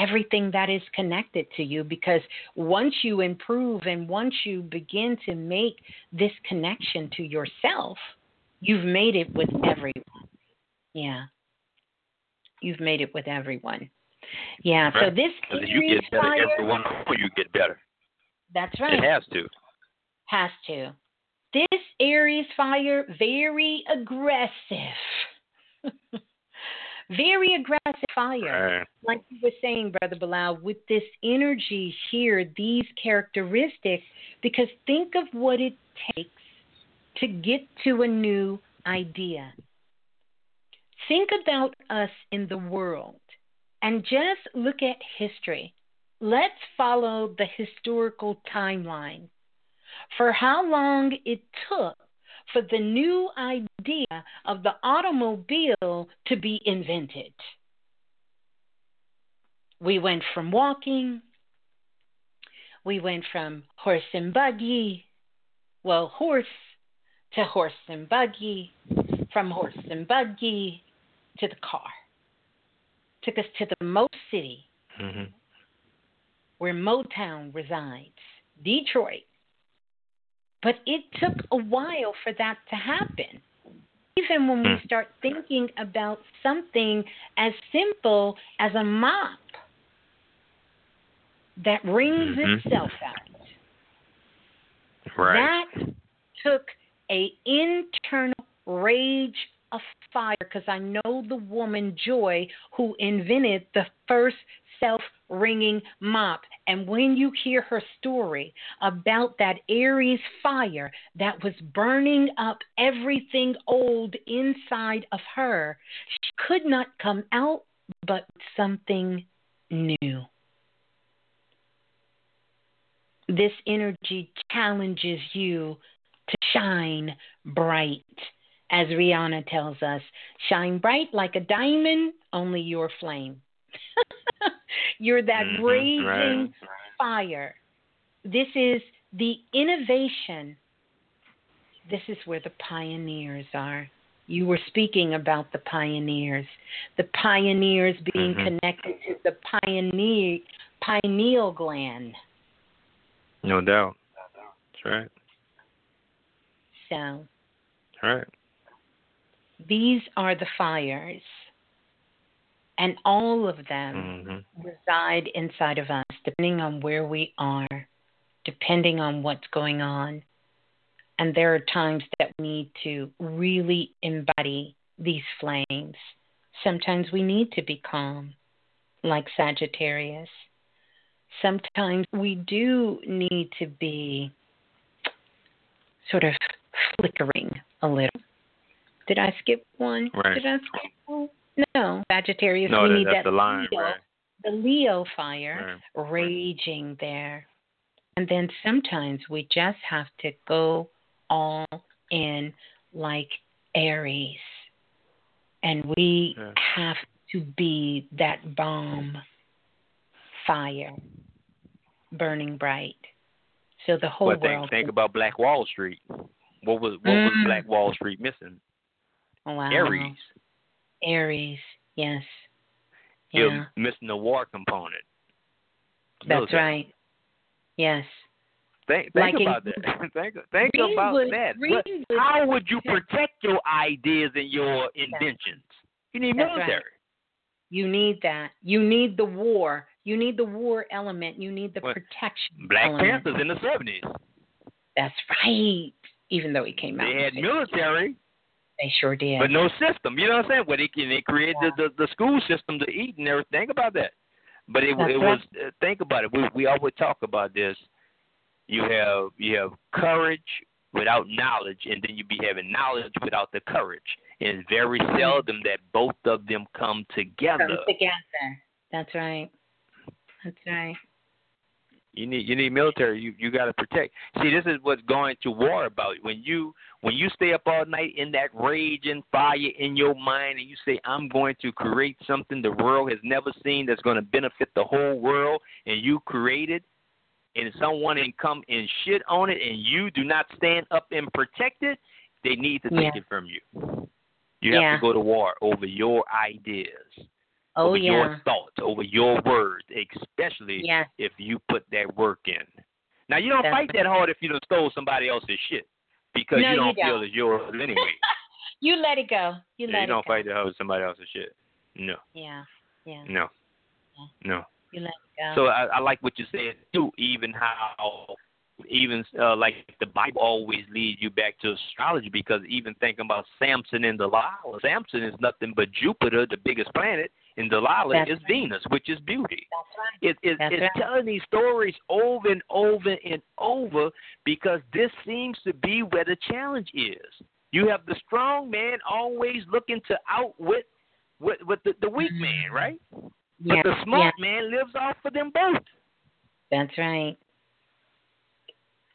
[SPEAKER 3] everything that is connected to you because once you improve and once you begin to make this connection to yourself, you've made it with everyone. Yeah. You've made it with everyone. Yeah. So this
[SPEAKER 6] Because you get better,
[SPEAKER 3] fire-
[SPEAKER 6] everyone around you get better.
[SPEAKER 3] That's right.
[SPEAKER 6] It has to.
[SPEAKER 3] Has to. This Aries fire, very aggressive. very aggressive fire.
[SPEAKER 6] Right.
[SPEAKER 3] Like you were saying, Brother Balah, with this energy here, these characteristics, because think of what it takes to get to a new idea. Think about us in the world and just look at history. Let's follow the historical timeline for how long it took for the new idea of the automobile to be invented. We went from walking, we went from horse and buggy, well, horse to horse and buggy, from horse and buggy to the car. Took us to the Mo City,
[SPEAKER 6] hmm
[SPEAKER 3] where Motown resides, Detroit. But it took a while for that to happen. Even when we
[SPEAKER 6] Hmm.
[SPEAKER 3] start thinking about something as simple as a mop that wrings
[SPEAKER 6] Mhm.
[SPEAKER 3] itself out.
[SPEAKER 6] Right.
[SPEAKER 3] That took a internal rage of fire because I know the woman Joy who invented the first self wringing mop. And when you hear her story about that Aries fire that was burning up everything old inside of her, she could not come out but something new. This energy challenges you to shine bright. As Rihanna tells us, shine bright like a diamond, only your flame. You're that
[SPEAKER 6] Mhm,
[SPEAKER 3] raging
[SPEAKER 6] right.
[SPEAKER 3] fire. This is the innovation. This is where the pioneers are. You were speaking about the pioneers, the pioneers being
[SPEAKER 6] Mhm.
[SPEAKER 3] connected to the pioneer pineal gland.
[SPEAKER 6] No doubt. That's right.
[SPEAKER 3] So
[SPEAKER 6] That's right.
[SPEAKER 3] these are the fires, and all of them
[SPEAKER 6] hmm
[SPEAKER 3] reside inside of us, depending on where we are, depending on what's going on. And there are times that we need to really embody these flames. Sometimes we need to be calm, like Sagittarius. Sometimes we do need to be sort of flickering a little. Did I skip one?
[SPEAKER 6] Right.
[SPEAKER 3] Did I skip one? No. Sagittarius,
[SPEAKER 6] No,
[SPEAKER 3] we
[SPEAKER 6] that,
[SPEAKER 3] need
[SPEAKER 6] that's
[SPEAKER 3] that
[SPEAKER 6] the line,
[SPEAKER 3] Leo,
[SPEAKER 6] right?
[SPEAKER 3] the Leo fire
[SPEAKER 6] Right.
[SPEAKER 3] raging there. And then sometimes we just have to go all in like Aries. And we
[SPEAKER 6] Yeah.
[SPEAKER 3] have to be that bomb fire burning bright. So the whole
[SPEAKER 6] But think,
[SPEAKER 3] world.
[SPEAKER 6] think about Black Wall Street. What was what was
[SPEAKER 3] Mm.
[SPEAKER 6] Black Wall Street missing?
[SPEAKER 3] wow.
[SPEAKER 6] Aries.
[SPEAKER 3] Aries, yes. Yeah,
[SPEAKER 6] was missing the war component.
[SPEAKER 3] that's
[SPEAKER 6] Military.
[SPEAKER 3] right. Yes.
[SPEAKER 6] Think,
[SPEAKER 3] Like
[SPEAKER 6] think
[SPEAKER 3] in-
[SPEAKER 6] about that. think think about
[SPEAKER 3] Greenwood-
[SPEAKER 6] that. What- how would you protect your ideas and your inventions? You need
[SPEAKER 3] That's right.
[SPEAKER 6] military.
[SPEAKER 3] You need that. You need the war. You need the war element. You need the
[SPEAKER 6] What?
[SPEAKER 3] protection
[SPEAKER 6] Black
[SPEAKER 3] element.
[SPEAKER 6] Panthers in the seventies.
[SPEAKER 3] That's right. Even though he came out,
[SPEAKER 6] They had
[SPEAKER 3] the 60s.
[SPEAKER 6] military,
[SPEAKER 3] They sure did.
[SPEAKER 6] but no system. You know what I'm saying? Where they can they created the, the the school system to eat and everything. Think about that. But it,
[SPEAKER 3] That's
[SPEAKER 6] it was uh, think about it. We we always talk about this. You have you have courage without knowledge, and then you be having knowledge without the courage. And it's very seldom that both of them come together.
[SPEAKER 3] Come together. That's right. That's right.
[SPEAKER 6] You need you need military. You you got to protect. See, this is what's going to war about. When you when you stay up all night in that rage and fire in your mind, and you say, "I'm going to create something the world has never seen that's going to benefit the whole world," and you create it, and someone can come and shit on it, and you do not stand up and protect it, they need to take
[SPEAKER 3] Yeah.
[SPEAKER 6] it from you. You have
[SPEAKER 3] Yeah.
[SPEAKER 6] to go to war over your ideas,
[SPEAKER 3] Oh
[SPEAKER 6] over
[SPEAKER 3] yeah.
[SPEAKER 6] your thoughts, over your words, especially
[SPEAKER 3] Yes.
[SPEAKER 6] if you put that work in. Now you don't
[SPEAKER 3] That's
[SPEAKER 6] fight that hard if you done stole somebody else's shit because
[SPEAKER 3] No,
[SPEAKER 6] you don't
[SPEAKER 3] you
[SPEAKER 6] feel
[SPEAKER 3] don't.
[SPEAKER 6] it's yours anyway.
[SPEAKER 3] You let it go. You
[SPEAKER 6] Yeah, you
[SPEAKER 3] it
[SPEAKER 6] don't
[SPEAKER 3] go.
[SPEAKER 6] fight that hard with somebody else's shit. No,
[SPEAKER 3] Yeah. Yeah.
[SPEAKER 6] no,
[SPEAKER 3] Yeah.
[SPEAKER 6] no.
[SPEAKER 3] You let it go.
[SPEAKER 6] So I, I like what you said too. Even how even uh, like the Bible always leads you back to astrology because even thinking about Samson and Delilah, Samson is nothing but Jupiter, the biggest planet, and Delilah
[SPEAKER 3] That's
[SPEAKER 6] is
[SPEAKER 3] right.
[SPEAKER 6] Venus, which is beauty.
[SPEAKER 3] That's right.
[SPEAKER 6] It, it,
[SPEAKER 3] That's
[SPEAKER 6] it's
[SPEAKER 3] right.
[SPEAKER 6] telling these stories over and over and over because this seems to be where the challenge is. You have the strong man always looking to outwit with, with the, the weak man, right? But
[SPEAKER 3] Mm-hmm. Yeah,
[SPEAKER 6] the smart
[SPEAKER 3] yeah,
[SPEAKER 6] man lives off of them both.
[SPEAKER 3] that's right.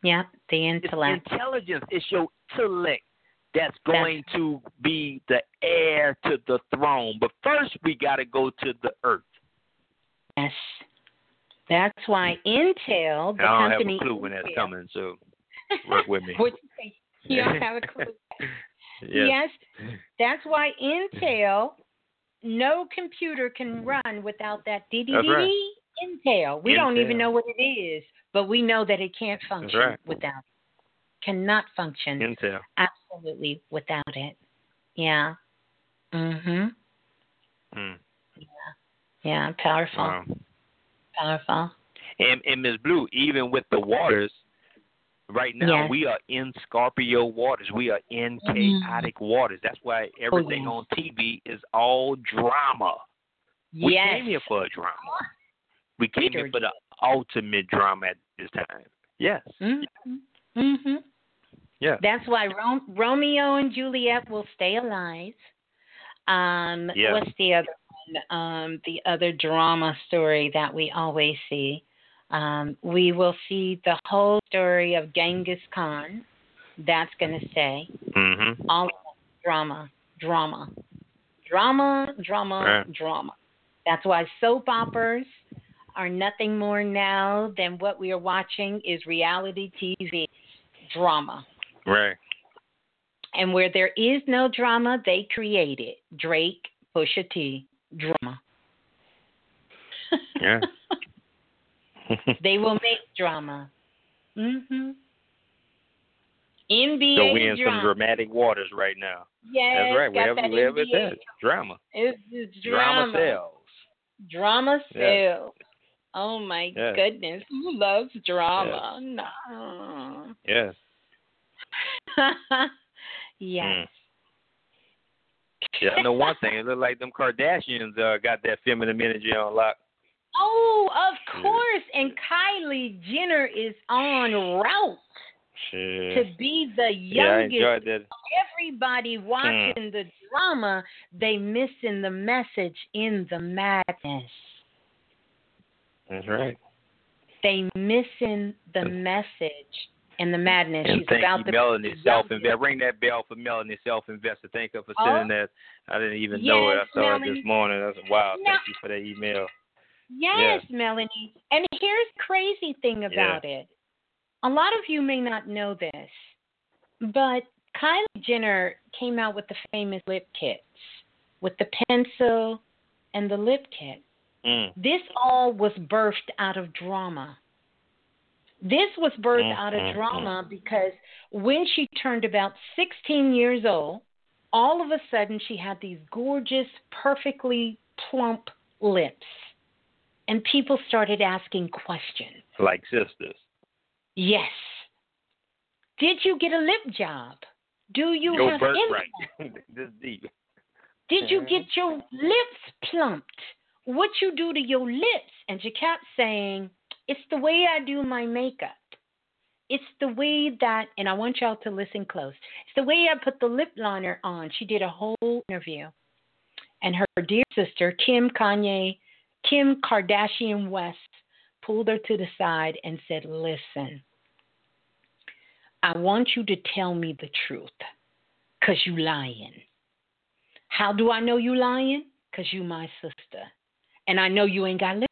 [SPEAKER 3] Yeah, the
[SPEAKER 6] It's
[SPEAKER 3] intellect.
[SPEAKER 6] intelligence. It's your intellect that's going to be the heir to the throne. But first, we got to go to the earth.
[SPEAKER 3] Yes. That's why Intel, the
[SPEAKER 6] I don't have
[SPEAKER 3] company
[SPEAKER 6] a clue when that's coming, so work with me.
[SPEAKER 3] What you don't have a clue.
[SPEAKER 6] yes.
[SPEAKER 3] Yes, that's why Intel, no computer can run without that DDD
[SPEAKER 6] That's right.
[SPEAKER 3] Intel. We don't even know what it is, but we know that it can't function
[SPEAKER 6] right.
[SPEAKER 3] without it. Cannot function
[SPEAKER 6] Intel.
[SPEAKER 3] absolutely without it. Yeah. Mhm.
[SPEAKER 6] Mm.
[SPEAKER 3] Yeah, powerful.
[SPEAKER 6] Wow.
[SPEAKER 3] Powerful.
[SPEAKER 6] And and Ms. Blue, even with the waters, right now
[SPEAKER 3] Yes.
[SPEAKER 6] we are in Scorpio waters. We are in
[SPEAKER 3] Mm.
[SPEAKER 6] chaotic waters. That's why everything
[SPEAKER 3] yes.
[SPEAKER 6] on TV is all drama. We
[SPEAKER 3] yes.
[SPEAKER 6] came here for a drama. We came here for the ultimate drama at this time. Yes.
[SPEAKER 3] Mhm. Mhm.
[SPEAKER 6] Yeah.
[SPEAKER 3] That's why Ro- Romeo and Juliet will stay alive. Um,
[SPEAKER 6] Yeah.
[SPEAKER 3] What's the other one? Um, the other drama story that we always see. Um, we will see the whole story of Genghis Khan. That's going to stay.
[SPEAKER 6] Mhm.
[SPEAKER 3] All of drama, drama, drama, drama,
[SPEAKER 6] Right.
[SPEAKER 3] drama. That's why soap operas are nothing more now than what we are watching is reality TV drama.
[SPEAKER 6] Right.
[SPEAKER 3] And where there is no drama, they create it. Drake, Pusha T, drama.
[SPEAKER 6] Yeah.
[SPEAKER 3] they will make drama. Mhm. NBA
[SPEAKER 6] so we in
[SPEAKER 3] drama.
[SPEAKER 6] some dramatic waters right now.
[SPEAKER 3] yes,
[SPEAKER 6] That's right. Wherever,
[SPEAKER 3] that
[SPEAKER 6] wherever it's drama.
[SPEAKER 3] It's, it's
[SPEAKER 6] Drama
[SPEAKER 3] drama.
[SPEAKER 6] sells.
[SPEAKER 3] Drama
[SPEAKER 6] Yeah.
[SPEAKER 3] sells. Oh my
[SPEAKER 6] Yeah.
[SPEAKER 3] goodness. Who loves drama? No.
[SPEAKER 6] Yes.
[SPEAKER 3] yes. Mm.
[SPEAKER 6] Yeah, I know one thing. It look like them Kardashians uh, got that feminine energy on lock.
[SPEAKER 3] Oh, of
[SPEAKER 6] Yeah.
[SPEAKER 3] course. And Kylie Jenner is on route
[SPEAKER 6] Shit.
[SPEAKER 3] to be the
[SPEAKER 6] Yeah, I
[SPEAKER 3] youngest.
[SPEAKER 6] that.
[SPEAKER 3] Everybody watching hmm. the drama, they missing the message in the madness.
[SPEAKER 6] That's right.
[SPEAKER 3] They missing the mm. message in the madness.
[SPEAKER 6] And
[SPEAKER 3] She's
[SPEAKER 6] thank
[SPEAKER 3] about
[SPEAKER 6] you,
[SPEAKER 3] to
[SPEAKER 6] Melanie Self
[SPEAKER 3] youngest.
[SPEAKER 6] Invest. Ring that bell for Melanie Self Investor. Thank her for
[SPEAKER 3] Oh.
[SPEAKER 6] sending that. I didn't even know it. I
[SPEAKER 3] Yes,
[SPEAKER 6] saw it this morning. That's wow.
[SPEAKER 3] Now-
[SPEAKER 6] Thank you for that email.
[SPEAKER 3] Yes, Melanie. And here's the crazy thing about it. A lot of you may not know this, but Kylie Jenner came out with the famous lip kits with the pencil and the lip kit.
[SPEAKER 6] Mm.
[SPEAKER 3] This all was birthed out of drama. This was birthed out of
[SPEAKER 6] mm,
[SPEAKER 3] drama because when she turned about 16 years old, all of a sudden she had these gorgeous, perfectly plump lips. And people started asking questions.
[SPEAKER 6] Like sisters.
[SPEAKER 3] Yes. Did you get a lip job? Do you
[SPEAKER 6] Your
[SPEAKER 3] have
[SPEAKER 6] birthright. this deep.
[SPEAKER 3] Did you get your lips plumped? What you do to your lips? And she kept saying, It's the way I do my makeup. It's the way that, and I want y'all to listen close. It's the way I put the lip liner on. She did a whole interview. And her dear sister, Kim Kanye, Kim Kardashian West, pulled her to the side and said, Listen, I want you to tell me the truth because you lying. How do I know you lying? Because you my sister. And I know you ain't got that.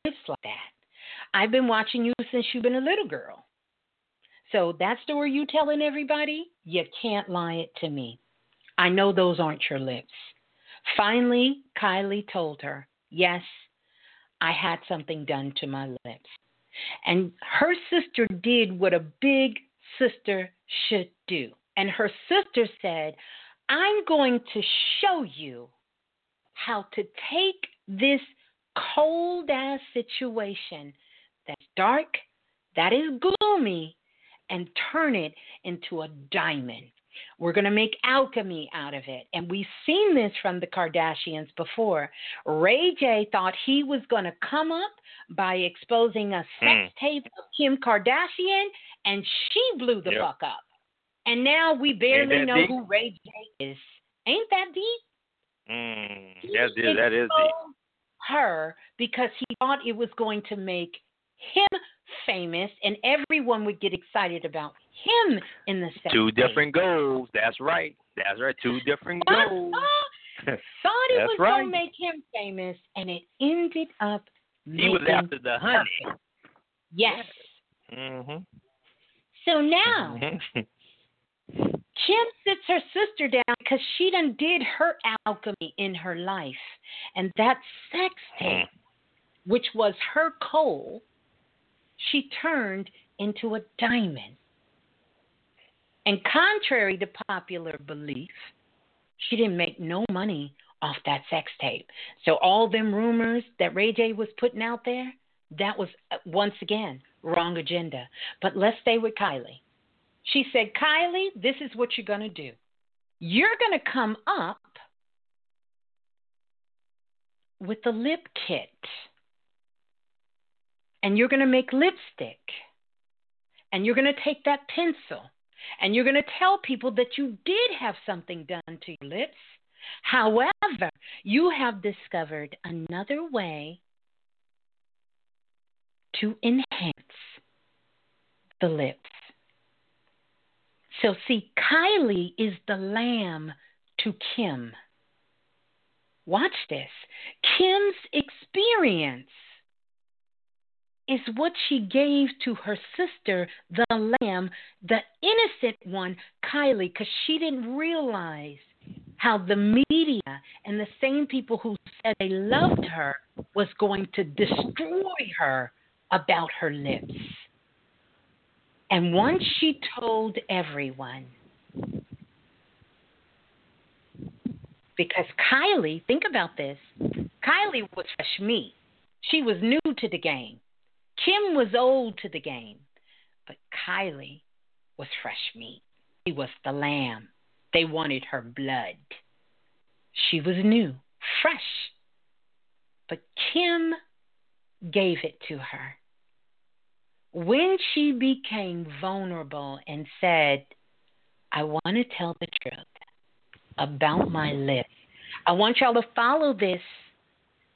[SPEAKER 3] I've been watching you since you've been a little girl. So that story you telling everybody, you can't lie it to me. I know those aren't your lips. Finally, Kylie told her, yes, I had something done to my lips. And her sister did what a big sister should do. And her sister said, I'm going to show you how to take this cold ass situation that's dark, that is gloomy, and turn it into a diamond. We're going to make alchemy out of it. And we've seen this from the Kardashians before. Ray J thought he was going to come up by exposing a sex
[SPEAKER 6] Mm.
[SPEAKER 3] tape of Kim Kardashian, and she blew the
[SPEAKER 6] Yep.
[SPEAKER 3] fuck up. And now we barely know
[SPEAKER 6] deep?
[SPEAKER 3] who Ray J is. Ain't that deep?
[SPEAKER 6] Mm, that is that is deep.
[SPEAKER 3] her because he thought it was going to make him famous and everyone would get excited about him in the sex
[SPEAKER 6] Two different goals. That's right. That's right. Two different
[SPEAKER 3] Thought-
[SPEAKER 6] goals.
[SPEAKER 3] thought it was
[SPEAKER 6] right.
[SPEAKER 3] going to make him famous and it ended up
[SPEAKER 6] He was after the honey.
[SPEAKER 3] Yes.
[SPEAKER 6] Mhm.
[SPEAKER 3] So now
[SPEAKER 6] Mhm.
[SPEAKER 3] Kim sits her sister down because she done did her alchemy in her life. And that sex tape, which was her coal, she turned into a diamond. And contrary to popular belief, she didn't make no money off that sex tape. So all them rumors that Ray J was putting out there, that was uh, once again wrong agenda. But let's stay with Kylie. She said, Kylie, this is what you're going to do. You're going to come up with the lip kit. And you're going to make lipstick. And you're going to take that pencil. And you're going to tell people that you did have something done to your lips. However, you have discovered another way to enhance the lips. So, see, Kylie is the lamb to Kim. Watch this. Kim's experience is what she gave to her sister, the lamb, the innocent one, Kylie, because she didn't realize how the media and the same people who said they loved her was going to destroy her about her lips. And once she told everyone, because Kylie, think about this Kylie was fresh meat. She was new to the game. Kim was old to the game. But Kylie was fresh meat. She was the lamb. They wanted her blood. She was new, fresh. But Kim gave it to her. When she became vulnerable and said, I want to tell the truth about my lips. I want y'all to follow this.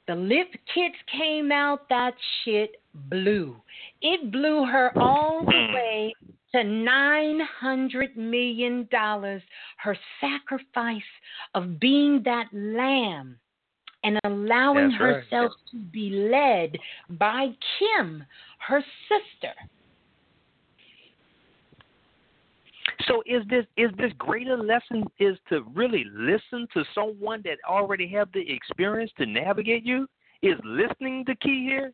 [SPEAKER 3] The lip kits came out, that shit blew. It blew her all the mm. way to $900 million. Her sacrifice of being that lamb and allowing
[SPEAKER 6] That's right.
[SPEAKER 3] herself to be led by Kim, her sister.
[SPEAKER 6] So is this is this greater lesson is to really listen to someone that already have the experience to navigate you? Is listening the key here?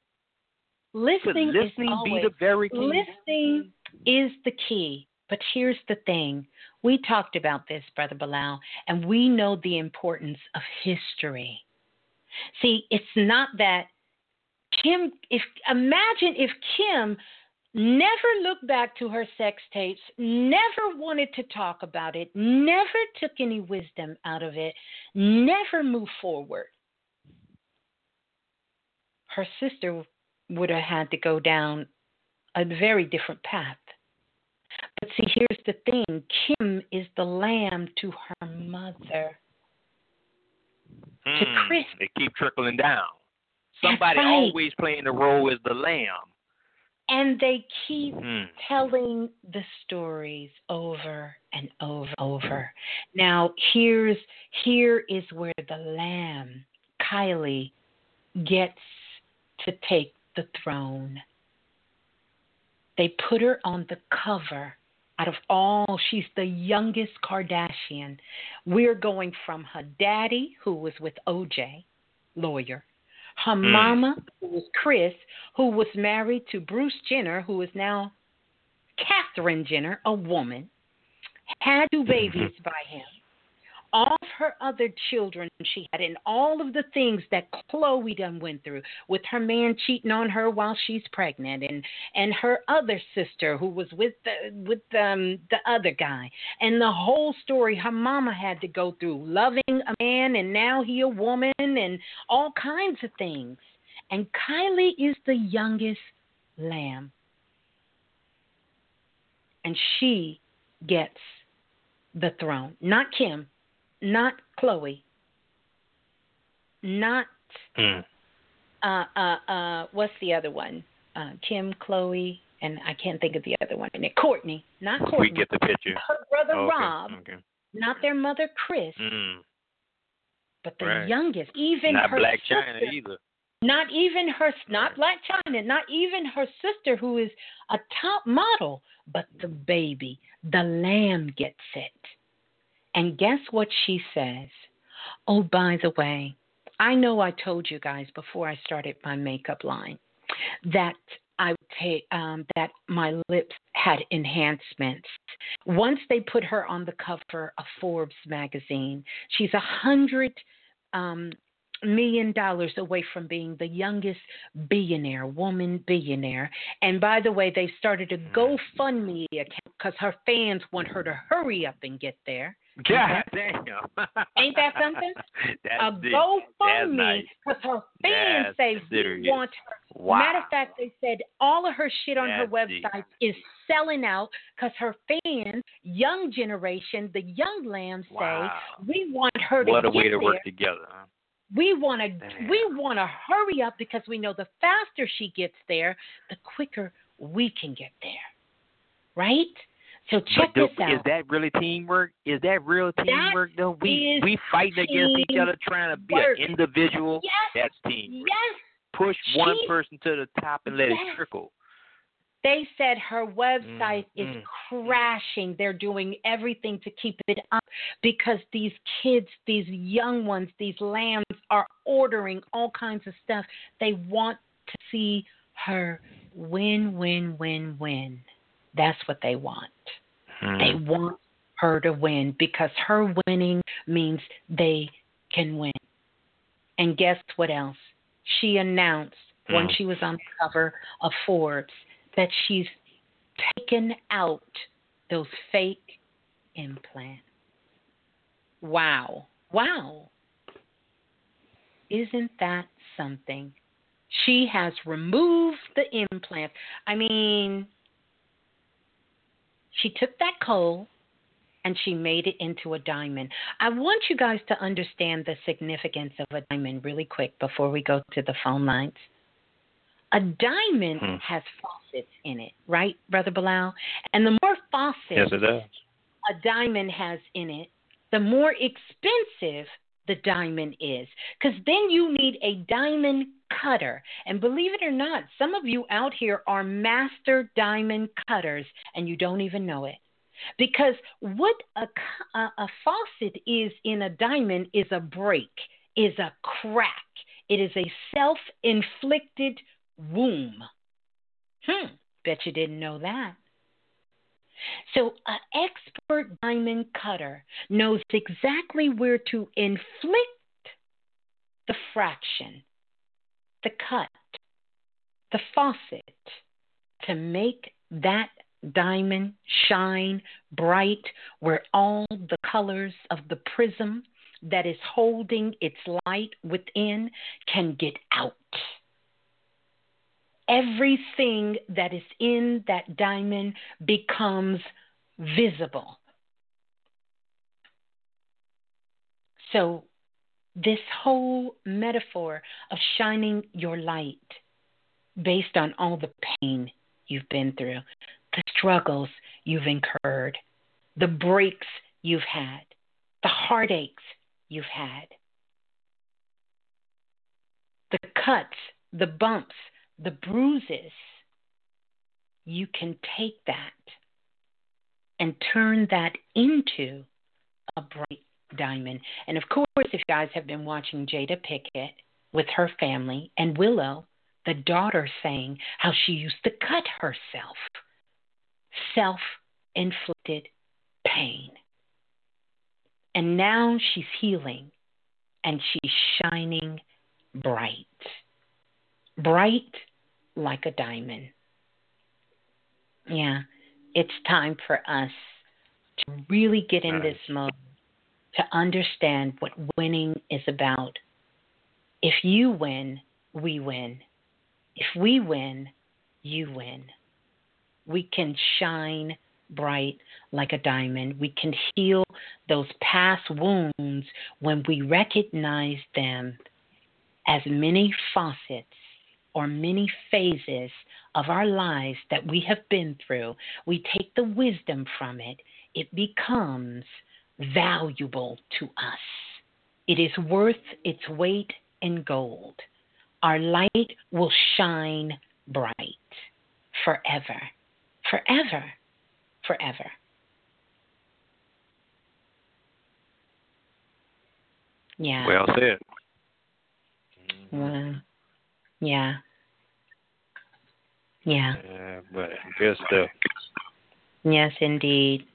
[SPEAKER 3] Listening,
[SPEAKER 6] Could listening
[SPEAKER 3] is always,
[SPEAKER 6] be the very key?
[SPEAKER 3] Listening is the key. But here's the thing. We talked about this, Brother Balah, and we know the importance of history. See, it's not that Kim if imagine if Kim never looked back to her sex tapes, never wanted to talk about it, never took any wisdom out of it, never moved forward. Her sister would have had to go down a very different path. But see, here's the thing Kim is the lamb to her mother. To
[SPEAKER 6] Mm,
[SPEAKER 3] Kris.
[SPEAKER 6] They keep trickling down. Somebody
[SPEAKER 3] right.
[SPEAKER 6] always playing the role as the lamb.
[SPEAKER 3] And they keep
[SPEAKER 6] Mm.
[SPEAKER 3] telling the stories over and over over. Now here's here is where the lamb, Kylie, gets to take the throne. They put her on the cover. Out of all, she's the youngest Kardashian. We're going from her daddy, who was with OJ, lawyer, her
[SPEAKER 6] Mm.
[SPEAKER 3] mama, who was Kris, who was married to Bruce Jenner, who is now Catherine Jenner, a woman, had two babies by him. All of her other children she had, and all of the things that Khloe done went through with her man cheating on her while she's pregnant, and and her other sister who was with the with um the other guy, and the whole story her mama had to go through, loving a man and now he a woman, and all kinds of things. And Kylie is the youngest lamb. And she gets the throne. Not Kim, not Khloe, not
[SPEAKER 6] Hmm.
[SPEAKER 3] uh uh uh what's the other one? Uh Kim, Khloe, and I can't think of the other one. And Kourtney, not Kourtney.
[SPEAKER 6] We get the picture.
[SPEAKER 3] her brother
[SPEAKER 6] Oh, okay.
[SPEAKER 3] Rob,
[SPEAKER 6] Okay.
[SPEAKER 3] not their mother Kris,
[SPEAKER 6] Mm.
[SPEAKER 3] but the
[SPEAKER 6] Right.
[SPEAKER 3] youngest. Even
[SPEAKER 6] Not
[SPEAKER 3] her
[SPEAKER 6] Black
[SPEAKER 3] sister,
[SPEAKER 6] China either.
[SPEAKER 3] Not even her, not
[SPEAKER 6] Right.
[SPEAKER 3] Blac Chyna, not even her sister, who is a top model, but the baby, the lamb gets it. And guess what she says? Oh, by the way, I know I told you guys before I started my makeup line that I would take um, that my lips had enhancements. Once they put her on the cover of Forbes magazine, she's a hundred um, million dollars away from being the youngest billionaire, woman billionaire. And by the way, they started a GoFundMe account because her fans want her to hurry up and get there.
[SPEAKER 6] God damn.
[SPEAKER 3] Ain't that something?
[SPEAKER 6] That's
[SPEAKER 3] a
[SPEAKER 6] deep. That's
[SPEAKER 3] GoFundMe
[SPEAKER 6] nice.
[SPEAKER 3] because her fans say we want her.
[SPEAKER 6] Wow.
[SPEAKER 3] Matter of fact, they said all of her shit on her
[SPEAKER 6] That's deep.
[SPEAKER 3] website is selling out because her fans, young generation, the young lambs say we want her to get there.
[SPEAKER 6] What a way to
[SPEAKER 3] there.
[SPEAKER 6] work together. Huh?
[SPEAKER 3] We want to we want to hurry up because we know the faster she gets there, the quicker we can get there. Right? So check this out.
[SPEAKER 6] Is that really teamwork? Is that real teamwork though? We we fighting against each other trying to be
[SPEAKER 3] teamwork.
[SPEAKER 6] an individual.
[SPEAKER 3] yes,
[SPEAKER 6] That's teamwork.
[SPEAKER 3] yes.
[SPEAKER 6] Push one person to the top and let
[SPEAKER 3] Yes.
[SPEAKER 6] it trickle.
[SPEAKER 3] They said her website
[SPEAKER 6] Mm,
[SPEAKER 3] is
[SPEAKER 6] mm,
[SPEAKER 3] crashing. They're doing everything to keep it up because these kids, these young ones, these lambs are ordering all kinds of stuff. They want to see her win, win, win, win. That's what they want.
[SPEAKER 6] Hmm.
[SPEAKER 3] They want her to win because her winning means they can win. And guess what else? She announced when
[SPEAKER 6] Mm.
[SPEAKER 3] she was on the cover of Forbes that she's taken out those fake implants. Wow. Wow. Isn't that something? She has removed the implants. I mean, she took that coal and she made it into a diamond. I want you guys to understand the significance of a diamond really quick before we go to the phone lines. A diamond
[SPEAKER 6] Hmm.
[SPEAKER 3] has faucets in it, right, Brother Balah? And the more faucets
[SPEAKER 6] Yes, it does.
[SPEAKER 3] a diamond has in it, the more expensive the diamond is. Because then you need a diamond cutter. And believe it or not, some of you out here are master diamond cutters and you don't even know it. Because what a, a, a faucet is in a diamond is a break, is a crack. It is a self inflicted wound. Hmm, bet you didn't know that. So, an expert diamond cutter knows exactly where to inflict the fraction, the cut, the faucet to make that diamond shine bright where all the colors of the prism that is holding its light within can get out. Everything that is in that diamond becomes visible. So, this whole metaphor of shining your light based on all the pain you've been through, the struggles you've incurred, the breaks you've had, the heartaches you've had, the cuts, the bumps, the bruises, you can take that and turn that into a bright diamond. And of course, if you guys have been watching Jada Pickett with her family and Willow, the daughter saying how she used to cut herself, self inflicted pain. And now she's healing and she's shining bright. Bright like a diamond. Yeah, it's time for us to really get in this mode to understand what winning is about. If you win, we win. If we win, you win. We can shine bright like a diamond. We can heal those past wounds when we recognize them as many faucets or many phases of our lives that we have been through. We take the wisdom from it, it becomes valuable to us. It is worth its weight in gold. Our light will shine bright forever, forever, forever. Yeah.
[SPEAKER 6] Well said. Mm-hmm.
[SPEAKER 3] Well, yeah. Yeah.
[SPEAKER 6] Yeah, but good stuff.
[SPEAKER 3] Uh, yes, indeed.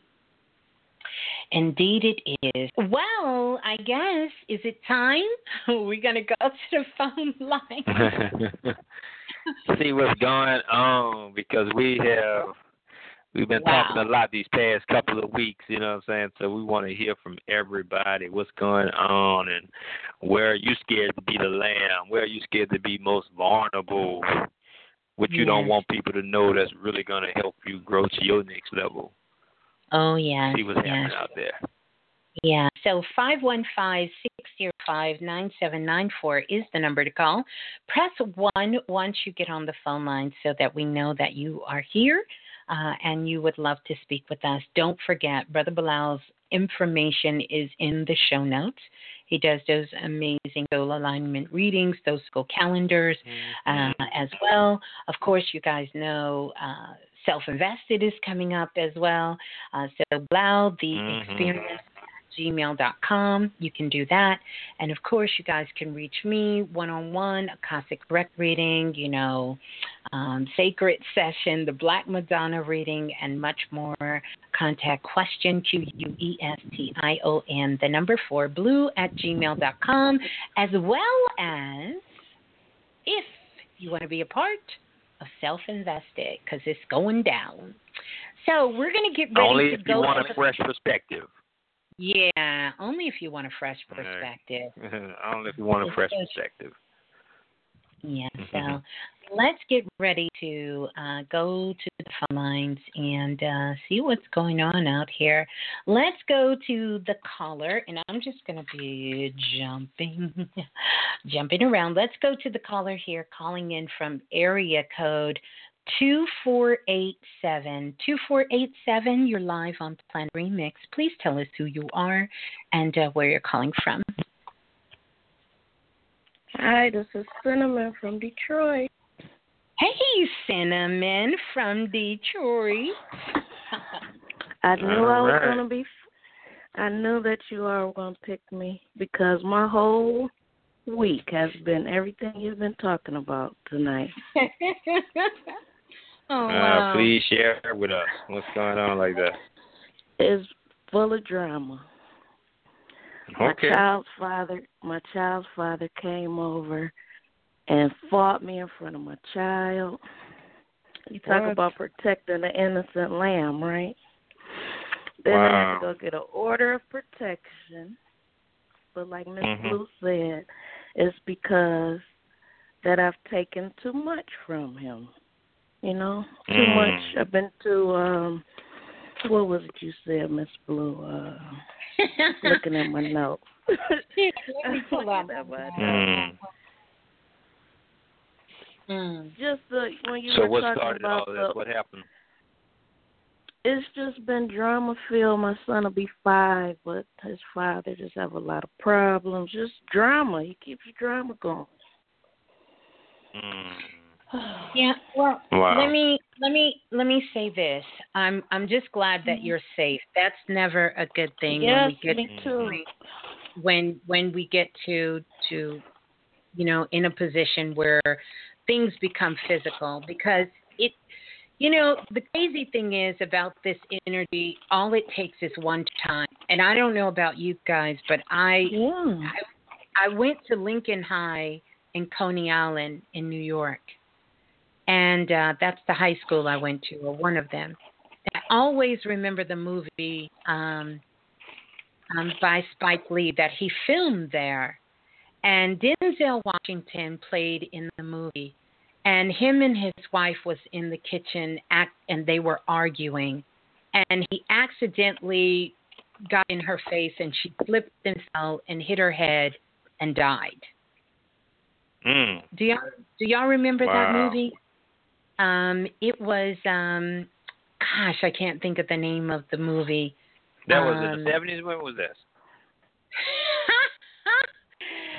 [SPEAKER 3] Indeed, it is. Well, I guess, is it time? We're going to go to the phone line.
[SPEAKER 6] See what's going on because we have we've been
[SPEAKER 3] Wow.
[SPEAKER 6] talking a lot these past couple of weeks, you know what I'm saying? So we want to hear from everybody what's going on and where are you scared to be the lamb? Where are you scared to be most vulnerable? What you don't want people to know that's really going to help you grow to your next level.
[SPEAKER 3] Oh, yeah.
[SPEAKER 6] See what's
[SPEAKER 3] yes.
[SPEAKER 6] out there.
[SPEAKER 3] Yeah. So 515-605-9794 is the number to call. Press 1 once you get on the phone line so that we know that you are here uh, and you would love to speak with us. Don't forget, Brother Balah's information is in the show notes. He does those amazing soul alignment readings, those soul calendars uh, as well. Of course, you guys know uh, Self Invested is coming up as well. Uh, so, Balah, the
[SPEAKER 6] Mhm.
[SPEAKER 3] experience gmail.com. You can do that. And of course, you guys can reach me one on one, a Cosmic Direct reading, you know, um, Sacred Session, the Black Madonna reading, and much more. Contact question, Q U E S T I O N, the number four, blue at gmail.com, as well as if you want to be a part of Self Invested, because it's going down. So we're going to get ready
[SPEAKER 6] Only
[SPEAKER 3] to
[SPEAKER 6] if you want a fresh perspective.
[SPEAKER 3] yeah, only if you want a fresh perspective.
[SPEAKER 6] Only if you want a fresh perspective.
[SPEAKER 3] Yeah,
[SPEAKER 6] Mhm.
[SPEAKER 3] so let's get ready to uh, go to the phone lines and uh, see what's going on out here. Let's go to the caller, and I'm just going to be jumping, jumping around. Let's go to the caller here, calling in from area code. 2487. 2487, you're live on Planet Remix. Please tell us who you are and uh, where you're calling from.
[SPEAKER 7] Hi, this is Cinnamon from Detroit.
[SPEAKER 3] Hey, Cinnamon from Detroit.
[SPEAKER 7] I knew I was
[SPEAKER 6] Alright.
[SPEAKER 7] gonna be. I knew that you are gonna pick me because my whole week has been everything you've been talking about tonight.
[SPEAKER 3] oh,
[SPEAKER 6] Uh,
[SPEAKER 3] wow.
[SPEAKER 6] please share with us what's going on like that.
[SPEAKER 7] It's full of drama. My child's father, my child's father came over and fought me in front of my child. You talk
[SPEAKER 6] What?
[SPEAKER 7] about protecting the innocent lamb, right? Then I had
[SPEAKER 6] Wow.
[SPEAKER 7] to go get an order of protection. But like Miss
[SPEAKER 6] Mhm.
[SPEAKER 7] Blue said, it's because that I've taken too much from him. You know, too
[SPEAKER 6] Mm.
[SPEAKER 7] much. I've been too. um What was it you said, Miss Blue? Uh Looking at my notes.
[SPEAKER 3] Let me pull out
[SPEAKER 7] Looking at my
[SPEAKER 6] Mm.
[SPEAKER 3] Mm.
[SPEAKER 7] Just the when you
[SPEAKER 6] So
[SPEAKER 7] were
[SPEAKER 6] what
[SPEAKER 7] talking
[SPEAKER 6] started all
[SPEAKER 7] about
[SPEAKER 6] this?
[SPEAKER 7] the,
[SPEAKER 6] What happened?
[SPEAKER 7] it's just been drama filled. My son will be five, but his father just have a lot of problems. Just drama. He keeps drama going.
[SPEAKER 6] Mm.
[SPEAKER 3] Yeah, well,
[SPEAKER 6] Wow.
[SPEAKER 3] let me let me let me say this. I'm I'm just glad that you're safe. That's never a good thing
[SPEAKER 7] yes,
[SPEAKER 3] when we get
[SPEAKER 7] me too.
[SPEAKER 3] when when we get to to you know in a position where things become physical because it You know, the crazy thing is about this energy, all it takes is one time. And I don't know about you guys, but I
[SPEAKER 7] Yeah.
[SPEAKER 3] I, I went to Lincoln High in Coney Island in New York. And uh that's the high school I went to, or one of them. And I always remember the movie um um by Spike Lee that he filmed there. And Denzel Washington played in the movie and him and his wife was in the kitchen act and they were arguing and he accidentally got in her face and she slipped and fell and hit her head and died
[SPEAKER 6] Mm.
[SPEAKER 3] do y'all do y'all remember that movie um it was um gosh i can't think of the name of the movie
[SPEAKER 6] That was in
[SPEAKER 3] Um,
[SPEAKER 6] the seventies. When was this?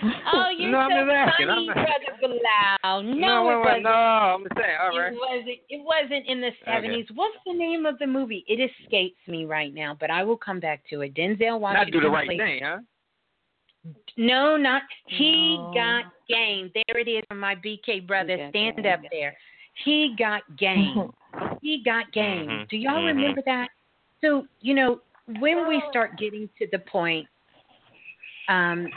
[SPEAKER 3] oh you're
[SPEAKER 6] No, I'm
[SPEAKER 3] so
[SPEAKER 6] just
[SPEAKER 3] funny
[SPEAKER 6] I'm
[SPEAKER 3] brother Balah. no,
[SPEAKER 6] no,
[SPEAKER 3] it
[SPEAKER 6] wait, wait,
[SPEAKER 3] wasn't
[SPEAKER 6] no. I'm saying, all right.
[SPEAKER 3] It wasn't. It wasn't in the seventies. What's the name of the movie? It escapes me right now, but I will come back to it. Denzel
[SPEAKER 6] Not
[SPEAKER 3] Washington.
[SPEAKER 6] do the right
[SPEAKER 3] played-
[SPEAKER 6] thing, huh?
[SPEAKER 3] No, not he
[SPEAKER 7] No.
[SPEAKER 3] got game. There it is from my BK brother. Stand
[SPEAKER 7] game.
[SPEAKER 3] up there. He got game. he got game.
[SPEAKER 6] Mhm.
[SPEAKER 3] Do y'all
[SPEAKER 6] Mhm.
[SPEAKER 3] remember that? So you know when we start getting to the point, um,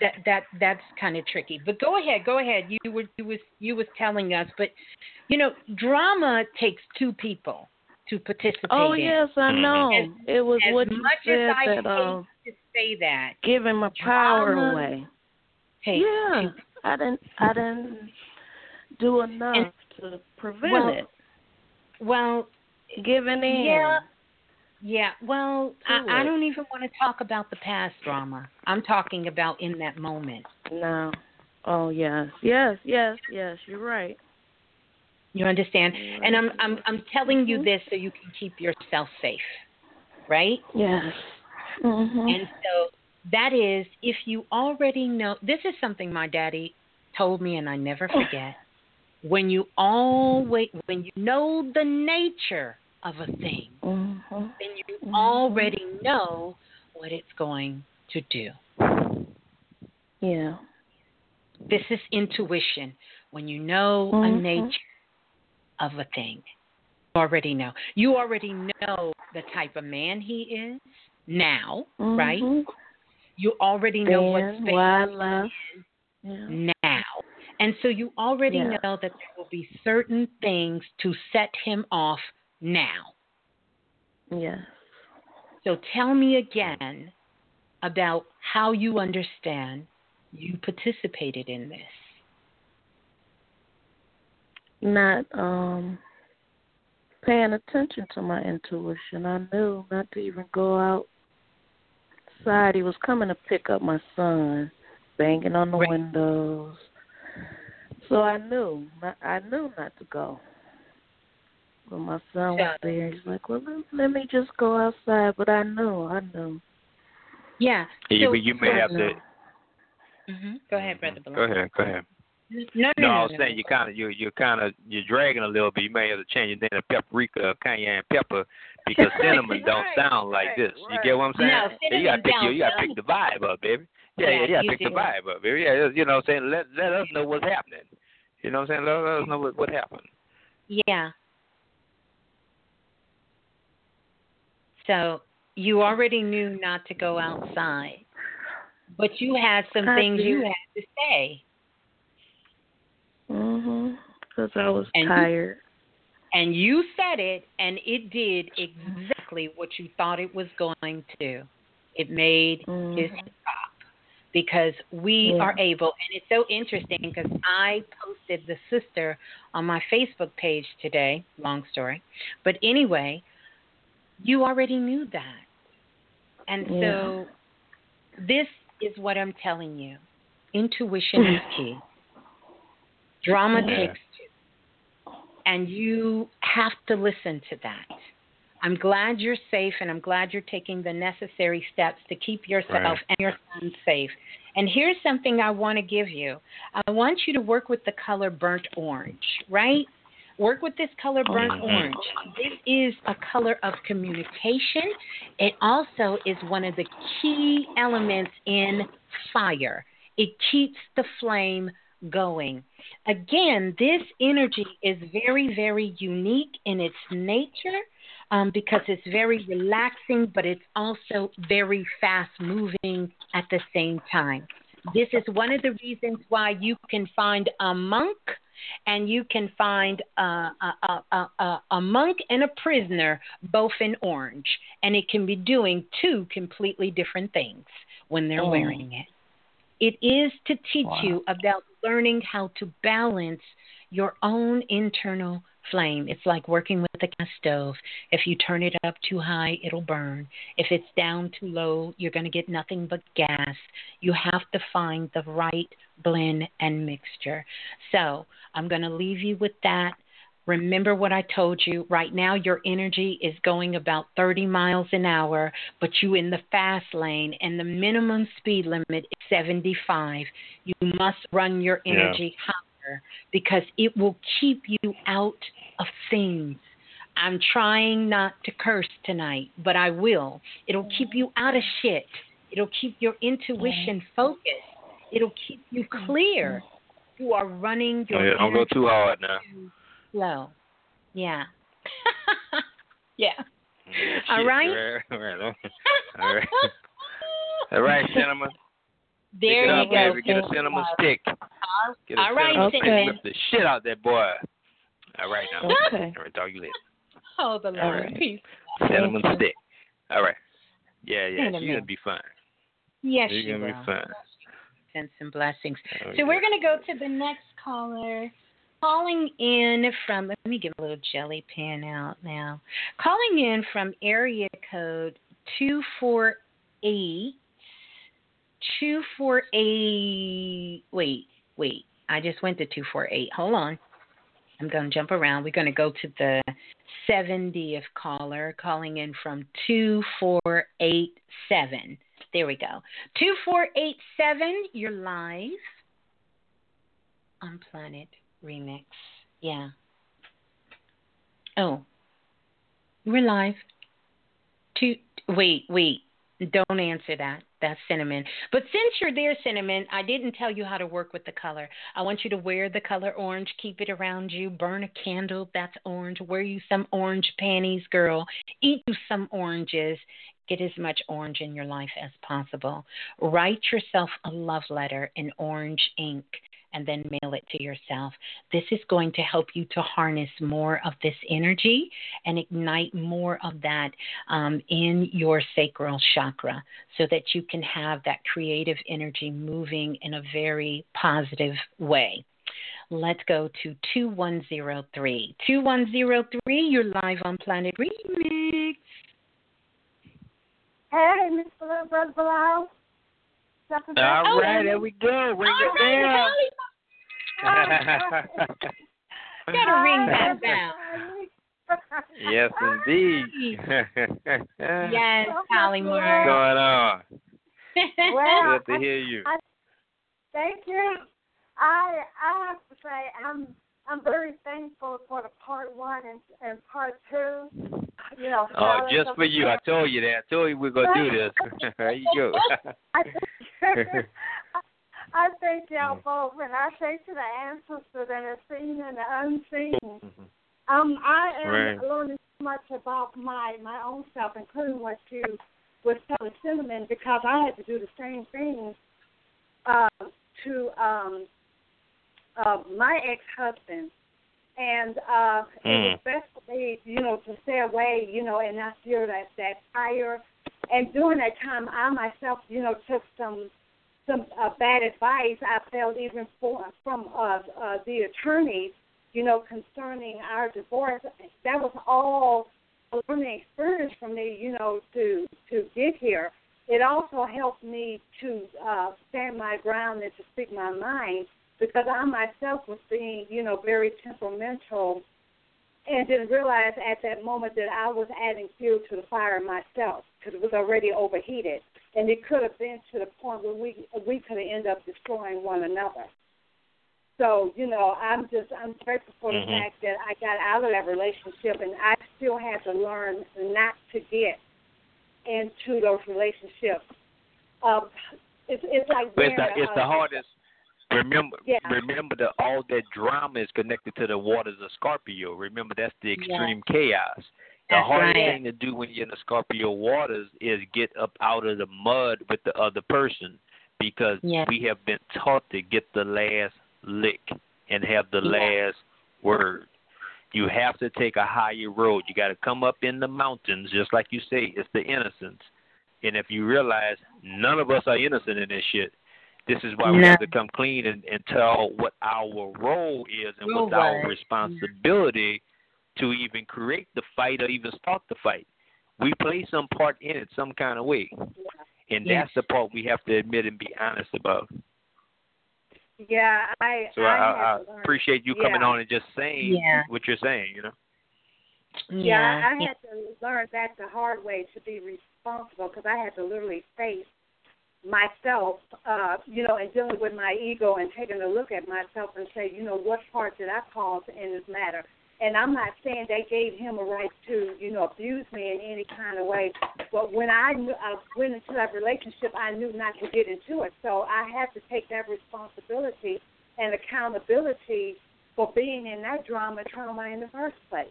[SPEAKER 3] that that that's kind of tricky. But go ahead, go ahead. You were you was you was telling us, but you know drama takes two people to participate
[SPEAKER 7] Oh
[SPEAKER 3] in.
[SPEAKER 7] yes, I
[SPEAKER 6] Mhm.
[SPEAKER 7] know.
[SPEAKER 3] As-
[SPEAKER 7] it was
[SPEAKER 3] As
[SPEAKER 7] what you said
[SPEAKER 3] as I
[SPEAKER 7] that
[SPEAKER 3] hate
[SPEAKER 7] um
[SPEAKER 3] to say that,
[SPEAKER 7] giving my power away.
[SPEAKER 3] hey,
[SPEAKER 7] yeah. I didn't I didn't do enough
[SPEAKER 3] And-
[SPEAKER 7] to prevent
[SPEAKER 3] Well,
[SPEAKER 7] it.
[SPEAKER 3] well,
[SPEAKER 7] Giving in.
[SPEAKER 3] Yeah. Yeah, well, I, I don't even want to talk about the past drama. I'm talking about in that moment.
[SPEAKER 7] No. Oh yes. Yes, yes, yes, you're right.
[SPEAKER 3] You understand? And I'm I'm I'm telling you
[SPEAKER 7] Mhm.
[SPEAKER 3] this so you can keep yourself safe, right?
[SPEAKER 7] Yes. Mhm.
[SPEAKER 3] And so that is if you already know. This is something my daddy told me, and I never forget. When you always when you know the nature of a thing,
[SPEAKER 7] Mhm.
[SPEAKER 3] then you
[SPEAKER 7] Mhm.
[SPEAKER 3] already know what it's going to do.
[SPEAKER 7] Yeah.
[SPEAKER 3] This is intuition. When you know a
[SPEAKER 7] Mhm.
[SPEAKER 3] nature of a thing, you already know. You already know the type of man he is now, right?
[SPEAKER 7] Mhm.
[SPEAKER 3] You already know what space
[SPEAKER 7] why
[SPEAKER 3] he's?
[SPEAKER 7] Yeah.
[SPEAKER 3] now. And so you already
[SPEAKER 7] Yeah.
[SPEAKER 3] know that there will be certain things to set him off now.
[SPEAKER 7] Yes.
[SPEAKER 3] So tell me again about how you understand you participated in this.
[SPEAKER 7] Not um paying attention to my intuition. I knew not to even go outside. He was coming to pick up my son, banging on the
[SPEAKER 3] Right.
[SPEAKER 7] windows. So I knew, I knew not to go. But my son was there. He's like, "Well, let, let me just go outside." But I knew, I knew.
[SPEAKER 3] Yeah.
[SPEAKER 6] You,
[SPEAKER 3] so,
[SPEAKER 6] you may
[SPEAKER 7] I
[SPEAKER 6] have
[SPEAKER 7] know.
[SPEAKER 6] to.
[SPEAKER 3] hmm Go ahead, brother.
[SPEAKER 6] Go ahead. Go ahead.
[SPEAKER 3] No, no,
[SPEAKER 6] No,
[SPEAKER 3] no.
[SPEAKER 6] I was
[SPEAKER 3] no,
[SPEAKER 6] saying you kind of you you're kind of you're dragging a little bit. You may have to change your name to paprika, or cayenne pepper, because cinnamon don't
[SPEAKER 3] Right,
[SPEAKER 6] sound like
[SPEAKER 7] right,
[SPEAKER 6] this. You get what I'm saying?
[SPEAKER 3] No,
[SPEAKER 6] Yeah, you gotta pick your, you gotta pick the vibe up, baby. Yeah,
[SPEAKER 3] Yeah,
[SPEAKER 6] yeah, you gotta
[SPEAKER 3] you
[SPEAKER 6] pick the vibe up, baby. Yeah, you know what I'm saying. Let let us know what's happening. You know what I'm saying? Let, let us know what what happened.
[SPEAKER 3] Yeah. So you already knew not to go outside, but you had some
[SPEAKER 7] I
[SPEAKER 3] things you had to say,
[SPEAKER 7] Mhm. Because I was
[SPEAKER 3] And you-
[SPEAKER 7] tired.
[SPEAKER 3] and you said it, and it did exactly what you thought it was going to. It made his
[SPEAKER 7] Mhm.
[SPEAKER 3] head pop because we
[SPEAKER 7] Yeah.
[SPEAKER 3] are able, and it's so interesting because I posted the sister on my Facebook page today. Long story, but anyway, you already knew that, and so this is what I'm telling you. Intuition is key. Drama
[SPEAKER 6] Yeah.
[SPEAKER 3] takes two, and you have to listen to that. I'm glad you're safe, and I'm glad you're taking the necessary steps to keep yourself
[SPEAKER 6] Right.
[SPEAKER 3] and your son safe. And here's something I want to give you. I want you to work with the color burnt orange, right? Work with this color burnt
[SPEAKER 6] Mhm.
[SPEAKER 3] orange. This is a color of communication. It also is one of the key elements in fire. It keeps the flame going. Again, this energy is very, very unique in its nature um, because it's very relaxing, but it's also very fast moving at the same time. This is one of the reasons why you can find a monk and you can find a, a, a, a, monk and a prisoner both in orange, and it can be doing two completely different things when they're oh. wearing it. It is to teach wow. you about learning how to balance your own internal flame. It's like working with a gas stove. If you turn it up too high, it'll burn. If it's down too low, you're going to get nothing but gas. You have to find the right blend and mixture. So I'm going to leave you with that. Remember what I told you. Right now, your energy is going about 30 miles an hour, but you in the fast lane, and the minimum speed limit is 75. You must run your energy yeah. Higher because it will keep you out of things. I'm trying not to curse tonight, but I will. It'll keep you out of shit. It'll keep your intuition focused. It'll keep you mm-hmm. clear. You are running your.
[SPEAKER 6] Oh, yeah, don't go too hard now.
[SPEAKER 3] Slow. Yeah. yeah.
[SPEAKER 6] Mm, yeah
[SPEAKER 3] All right.
[SPEAKER 6] All right. All right. All right, cinnamon.
[SPEAKER 3] There
[SPEAKER 6] you
[SPEAKER 3] up,
[SPEAKER 6] go. Baby. Get a cinnamon stick. Get a
[SPEAKER 3] All right,
[SPEAKER 6] cinnamon
[SPEAKER 3] cinnamon.
[SPEAKER 6] stick. Whip the shit out that boy. All right now.
[SPEAKER 7] Okay.
[SPEAKER 6] All right, dog, you later.
[SPEAKER 3] Oh, the Lord.
[SPEAKER 6] right.
[SPEAKER 3] Peace.
[SPEAKER 6] Cinnamon stick. All right. Yeah, yeah.
[SPEAKER 3] Cinnamon.
[SPEAKER 6] You're gonna be fine.
[SPEAKER 3] Yes,
[SPEAKER 6] You're
[SPEAKER 3] you
[SPEAKER 6] gonna
[SPEAKER 3] will.
[SPEAKER 6] be fine.
[SPEAKER 3] And some blessings.
[SPEAKER 6] Oh,
[SPEAKER 3] So
[SPEAKER 6] yeah.
[SPEAKER 3] we're going to go to the next caller. Calling in from, let me get a little jelly pan out now. Calling in from area code 248. 248. Wait, wait. I just went to 248. Hold on. I'm going to jump around. We're going to go to the 70th caller calling in from 2487. There we go. 2487, you're live on Planet Remix. Yeah. Oh, we're live. Two, wait, wait. Don't answer that. That's cinnamon. But since you're there, cinnamon, I didn't tell you how to work with the color. I want you to wear the color orange, keep it around you, burn a candle that's orange, wear you some orange panties, girl, eat you some oranges, get as much orange in your life as possible. Write yourself a love letter in orange ink and then mail it to yourself. This is going to help you to harness more of this energy and ignite more of that um, in your sacral chakra so that you can have that creative energy moving in a very positive way. Let's go to 2103. 2103, you're live on Planet Remix.
[SPEAKER 8] Hey, Miss Blue, Brother Balah.
[SPEAKER 6] All right, there we go. Ring
[SPEAKER 3] All
[SPEAKER 6] it
[SPEAKER 3] right,
[SPEAKER 6] down.
[SPEAKER 3] Gotta ring that bell.
[SPEAKER 6] yes, indeed.
[SPEAKER 3] Yes, Holly
[SPEAKER 6] What's
[SPEAKER 3] Moore.
[SPEAKER 6] going on?
[SPEAKER 8] Well,
[SPEAKER 6] Good to hear you.
[SPEAKER 8] I, thank you. I I have to say I'm I'm very thankful for the part one and, and part two. You know.
[SPEAKER 6] Oh, just for
[SPEAKER 8] the
[SPEAKER 6] you. I told you that. I told you we are going to do this. there you go.
[SPEAKER 8] I thank y'all both, and I say to the ancestors that are seen and the unseen. Um, I am
[SPEAKER 6] Right.
[SPEAKER 8] learning so much about my my own self, including what you was telling Cinnamon, because I had to do the same thing uh, to um, uh, my ex-husband, and uh, it was best for me, you know, to stay away, you know, and not feel that that fire. And during that time, I myself, you know, took some some uh, bad advice I felt even for, from uh, uh, the attorneys, you know, concerning our divorce. That was all a learning experience for me, you know, to to get here. It also helped me to uh, stand my ground and to speak my mind because I myself was being, you know, very temperamental and didn't realize at that moment that I was adding fuel to the fire myself because it was already overheated, and it could have been to the point where we we could have ended up destroying one another. So you know, I'm just I'm grateful for
[SPEAKER 6] Mhm.
[SPEAKER 8] the fact that I got out of that relationship, and I still had to learn not to get into those relationships. Um, it's it's like
[SPEAKER 6] it's the, it's the hardest. Remember,
[SPEAKER 8] Yeah.
[SPEAKER 6] remember that all that drama is connected to the waters of Scorpio. Remember, that's the extreme chaos. The
[SPEAKER 3] That's
[SPEAKER 6] hardest
[SPEAKER 3] right.
[SPEAKER 6] thing to do when you're in the Scorpio waters is get up out of the mud with the other person, because
[SPEAKER 3] Yeah.
[SPEAKER 6] we have been taught to get the last lick and have the
[SPEAKER 3] Yeah.
[SPEAKER 6] last word. You have to take a higher road. You got to come up in the mountains, just like you say. It's the innocence, and if you realize none of us are innocent in this shit, this is why we
[SPEAKER 3] No.
[SPEAKER 6] have to come clean and, and tell what our role is and what's
[SPEAKER 3] Role
[SPEAKER 6] our responsibility to even create the fight or even start the fight. We play some part in it some kind of way, and
[SPEAKER 3] Yes.
[SPEAKER 6] that's the part we have to admit and be honest about.
[SPEAKER 8] Yeah, I.
[SPEAKER 6] So
[SPEAKER 8] I,
[SPEAKER 6] I, I, appreciate you coming
[SPEAKER 8] yeah.
[SPEAKER 6] on and just saying
[SPEAKER 3] Yeah.
[SPEAKER 6] what you're saying. You know.
[SPEAKER 8] Yeah, I, I
[SPEAKER 3] yeah.
[SPEAKER 8] had to learn that the hard way to be responsible because I had to literally face myself, uh, you know, and dealing with my ego and taking a look at myself and say, you know, what part did I cause in this matter? And I'm not saying they gave him a right to, you know, abuse me in any kind of way. But when I knew, I went into that relationship, I knew not to get into it. So I had to take that responsibility and accountability for being in that drama trauma in the first place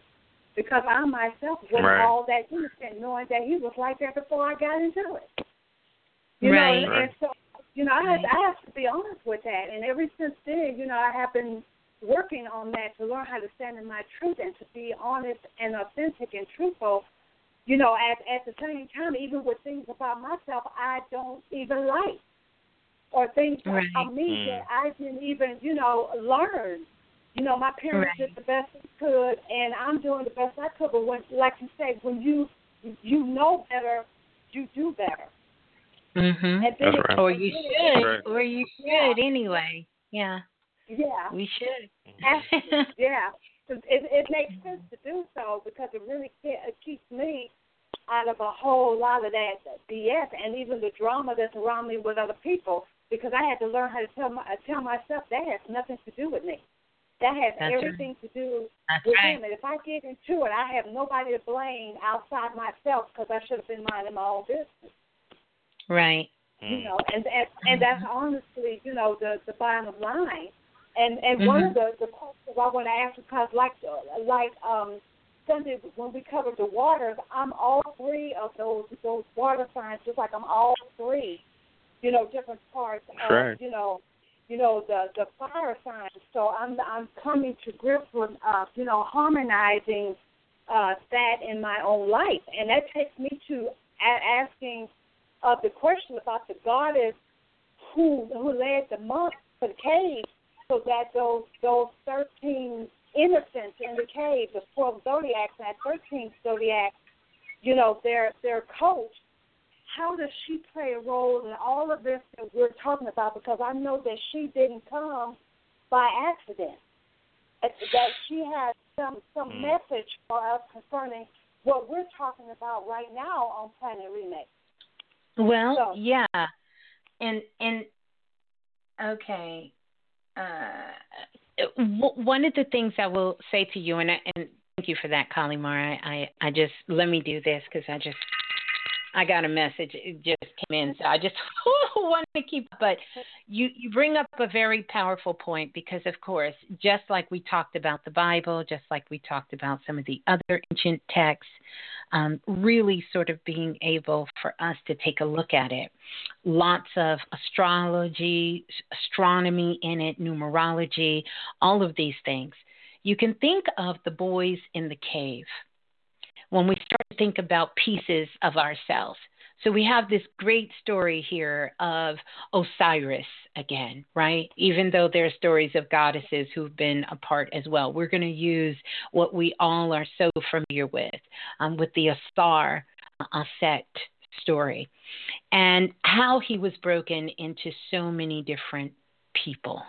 [SPEAKER 8] because I myself wasn't
[SPEAKER 6] Right.
[SPEAKER 8] all that innocent, knowing that he was like that before I got into it. You
[SPEAKER 3] Right.
[SPEAKER 8] know, and, and so you know, I have, I have to be honest with that. And ever since then, you know, I have been working on that to learn how to stand in my truth and to be honest and authentic and truthful. You know, at at the same time, even with things about myself I don't even like, or things
[SPEAKER 3] Right.
[SPEAKER 8] about me
[SPEAKER 6] Mm.
[SPEAKER 8] that I didn't even, you know, learn. You know, my parents
[SPEAKER 3] Right.
[SPEAKER 8] did the best they could, and I'm doing the best I could. But when, like you say, when you you know better, you do better.
[SPEAKER 3] Mhm.
[SPEAKER 6] That's right.
[SPEAKER 3] Or you should,
[SPEAKER 6] Right.
[SPEAKER 3] or you should
[SPEAKER 8] Yeah.
[SPEAKER 3] anyway. Yeah,
[SPEAKER 8] Yeah.
[SPEAKER 3] we should.
[SPEAKER 8] Absolutely, yeah. 'Cause It, it makes sense to do so because it really it keeps me out of a whole lot of that BS and even the drama that's around me with other people because I had to learn how to tell my, tell myself that has nothing to do with me. That has
[SPEAKER 3] That's right.
[SPEAKER 8] everything to do
[SPEAKER 3] That's
[SPEAKER 8] with
[SPEAKER 3] right.
[SPEAKER 8] him. And if I get into it, I have nobody to blame outside myself because I should have been minding my own business
[SPEAKER 3] Right.
[SPEAKER 8] you mm. know, and and and mm-hmm. that's honestly, you know, the the bottom line. And and one of the the questions I want to ask because like like um Sunday when we covered the waters, I'm all three of those those water signs, just like I'm all three, you know, different parts of
[SPEAKER 6] Right.
[SPEAKER 8] you know, you know the the fire signs. So I'm I'm coming to grips with uh you know harmonizing uh that in my own life, and that takes me to a- asking uh, the question about the goddess who who led the monk to the cave, so that those those thirteen innocents in the cave, the twelve zodiacs and that thirteenth zodiac, you know, their their coach. How does she play a role in all of this that we're talking about? Because I know that she didn't come by accident. That that she has some some
[SPEAKER 6] Mm.
[SPEAKER 8] message for us concerning what we're talking about right now on Planet Remix.
[SPEAKER 3] Well,
[SPEAKER 8] So-
[SPEAKER 3] yeah, and and okay. Uh, one of the things I will say to you, and I, and thank you for that, Kalimar. I, I I just let me do this because I just I got a message. It just came in, so I just want to keep. But you you bring up a very powerful point because, of course, just like we talked about the Bible, just like we talked about some of the other ancient texts, um, really sort of being able for us to take a look at it. Lots of astrology, astronomy in it, numerology, all of these things. You can think of the boys in the cave when we start to think about pieces of ourselves. So we have this great story here of Osiris again, right? Even though there are stories of goddesses who've been a part as well, we're going to use what we all are so familiar with, um, with the Asar, uh, Aset story, and how he was broken into so many different people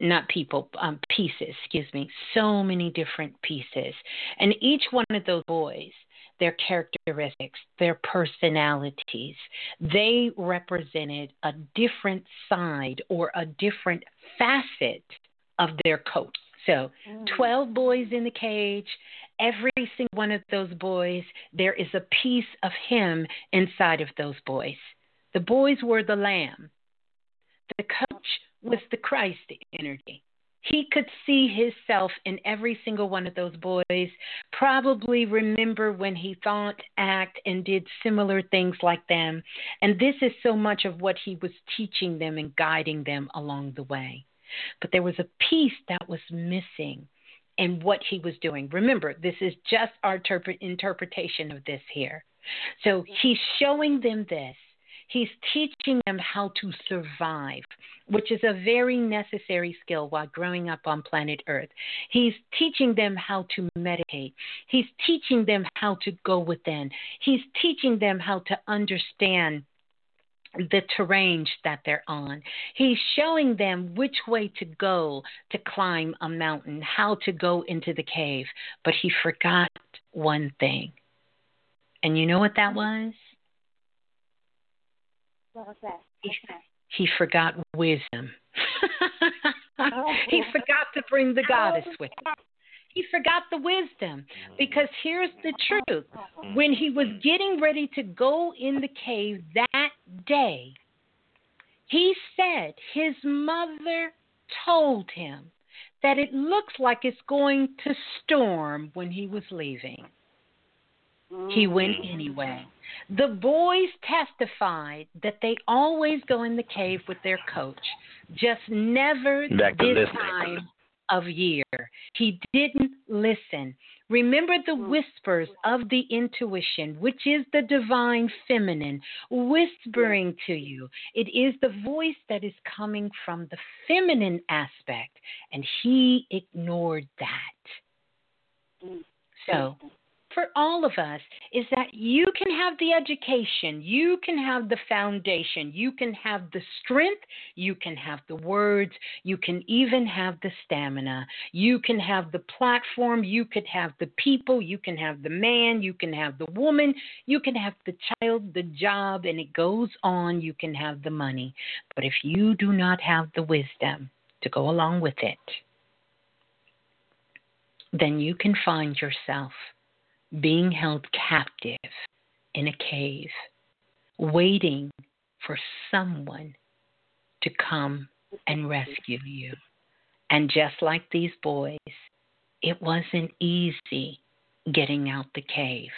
[SPEAKER 3] not people, um, pieces, excuse me, so many different pieces. And each one of those boys, their characteristics, their personalities, they represented a different side or a different facet of their coat. So, 12 boys in the cage. Every single one of those boys, there is a piece of him inside of those boys. The boys were the lamb. The coach was the Christ energy. He could see himself in every single one of those boys, probably remember when he thought, act, and did similar things like them. And this is so much of what he was teaching them and guiding them along the way. But there was a piece that was missing in what he was doing. Remember, this is just our interpretation of this here. So he's showing them this. He's teaching them how to survive, which is a very necessary skill while growing up on planet Earth. He's teaching them how to meditate. He's teaching them how to go within. He's teaching them how to understand the terrain that they're on. He's showing them which way to go to climb a mountain, how to go into the cave. But he forgot one thing. And you know what that was?
[SPEAKER 8] What was that?
[SPEAKER 3] He, he forgot wisdom. he oh. forgot to bring the goddess oh. with him. He forgot the wisdom mm. because here's the truth. Mm. When he was getting ready to go in the cave that day, he said his mother told him that it looks like it's going to storm when he was leaving. He went mm. anyway. The boys testified that they always go in the cave with their coach, just never
[SPEAKER 6] Back to
[SPEAKER 3] this
[SPEAKER 6] listening.
[SPEAKER 3] time of year. He didn't listen. Remember the hmm. whispers of the intuition, which is the divine feminine, whispering to you. It is the voice that is coming from the feminine aspect, and he ignored that. Hmm. So, for all of us is that you can have the education, you can have the foundation, you can have the strength, you can have the words, you can even have the stamina, you can have the platform, you could have the people, you can have the man, you can have the woman, you can have the child, the job, and it goes on. You can have the money. But if you do not have the wisdom to go along with it, then you can find yourself being held captive in a cave, waiting for someone to come and rescue you. And just like these boys, it wasn't easy getting out the cave.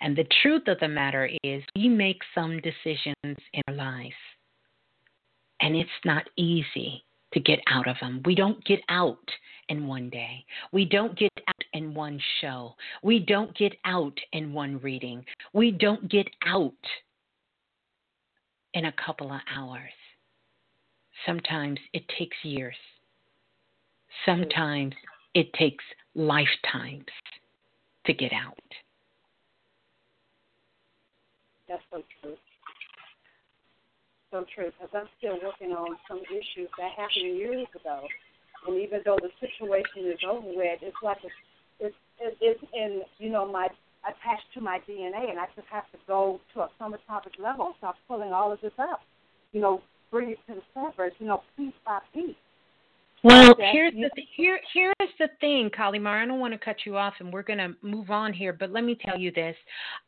[SPEAKER 3] And the truth of the matter is, we make some decisions in our lives, and it's not easy to get out of them. We don't get out in one day. We don't get out in one show. We don't get out in one reading. We don't get out in a couple of hours. Sometimes it takes years. Sometimes it takes lifetimes to get out.
[SPEAKER 8] That's so true. So true, because I'm still working on some issues that happened years ago. And even though the situation is over with, it's like it's, it's, it's in, you know, my attached to my DNA, and I just have to go to a subatomic level start pulling all of this up. You know, bring it to the surface, you know, piece by piece.
[SPEAKER 3] Well, here's the th- here here is the thing, Kalimar. I don't want to cut you off, and we're going to move on here. But let me tell you this: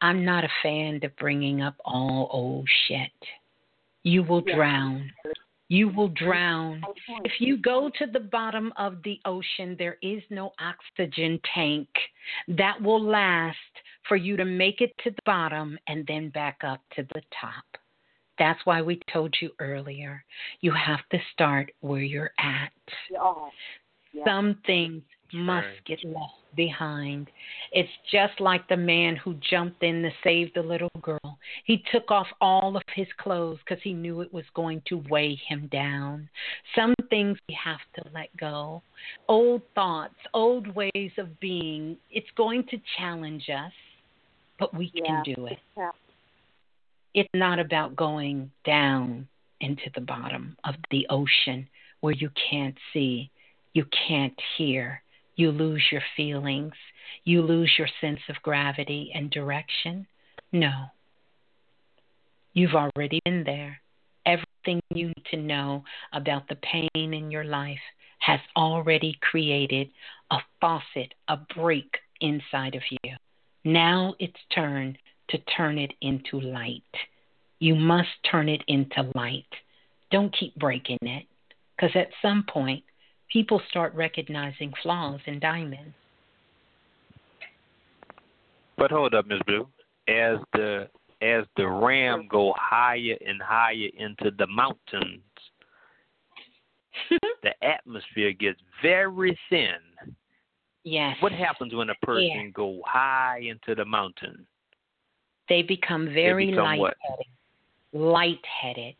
[SPEAKER 3] I'm not a fan of bringing up all old shit. You will
[SPEAKER 8] Yeah.
[SPEAKER 3] drown. You will drown. If you go to the bottom of the ocean, there is no oxygen tank that will last for you to make it to the bottom and then back up to the top. That's why we told you earlier. You have to start where you're at.
[SPEAKER 8] Oh, yeah.
[SPEAKER 3] Some things must
[SPEAKER 6] right.
[SPEAKER 3] get left behind. It's just like the man who jumped in to save the little girl. He took off all of his clothes because he knew it was going to weigh him down. Some things we have to let go. Old thoughts, old ways of being, it's going to challenge us, but we
[SPEAKER 8] yeah.
[SPEAKER 3] can do it.
[SPEAKER 8] Yeah.
[SPEAKER 3] It's not about going down into the bottom of the ocean where you can't see, you can't hear, you lose your feelings, you lose your sense of gravity and direction. No. You've already been there. Everything you need to know about the pain in your life has already created a faucet, a break inside of you. Now it's turn to turn it into light. You must turn it into light. Don't keep breaking it. Because at some point, people start recognizing flaws in diamonds.
[SPEAKER 9] But hold up, Miss Blue. As the as the ram go higher and higher into the mountains, the atmosphere gets very thin.
[SPEAKER 3] Yes.
[SPEAKER 9] What happens when a person
[SPEAKER 3] Yeah.
[SPEAKER 9] go high into the mountain?
[SPEAKER 3] They become very
[SPEAKER 9] become what?
[SPEAKER 3] lightheaded. Lightheaded.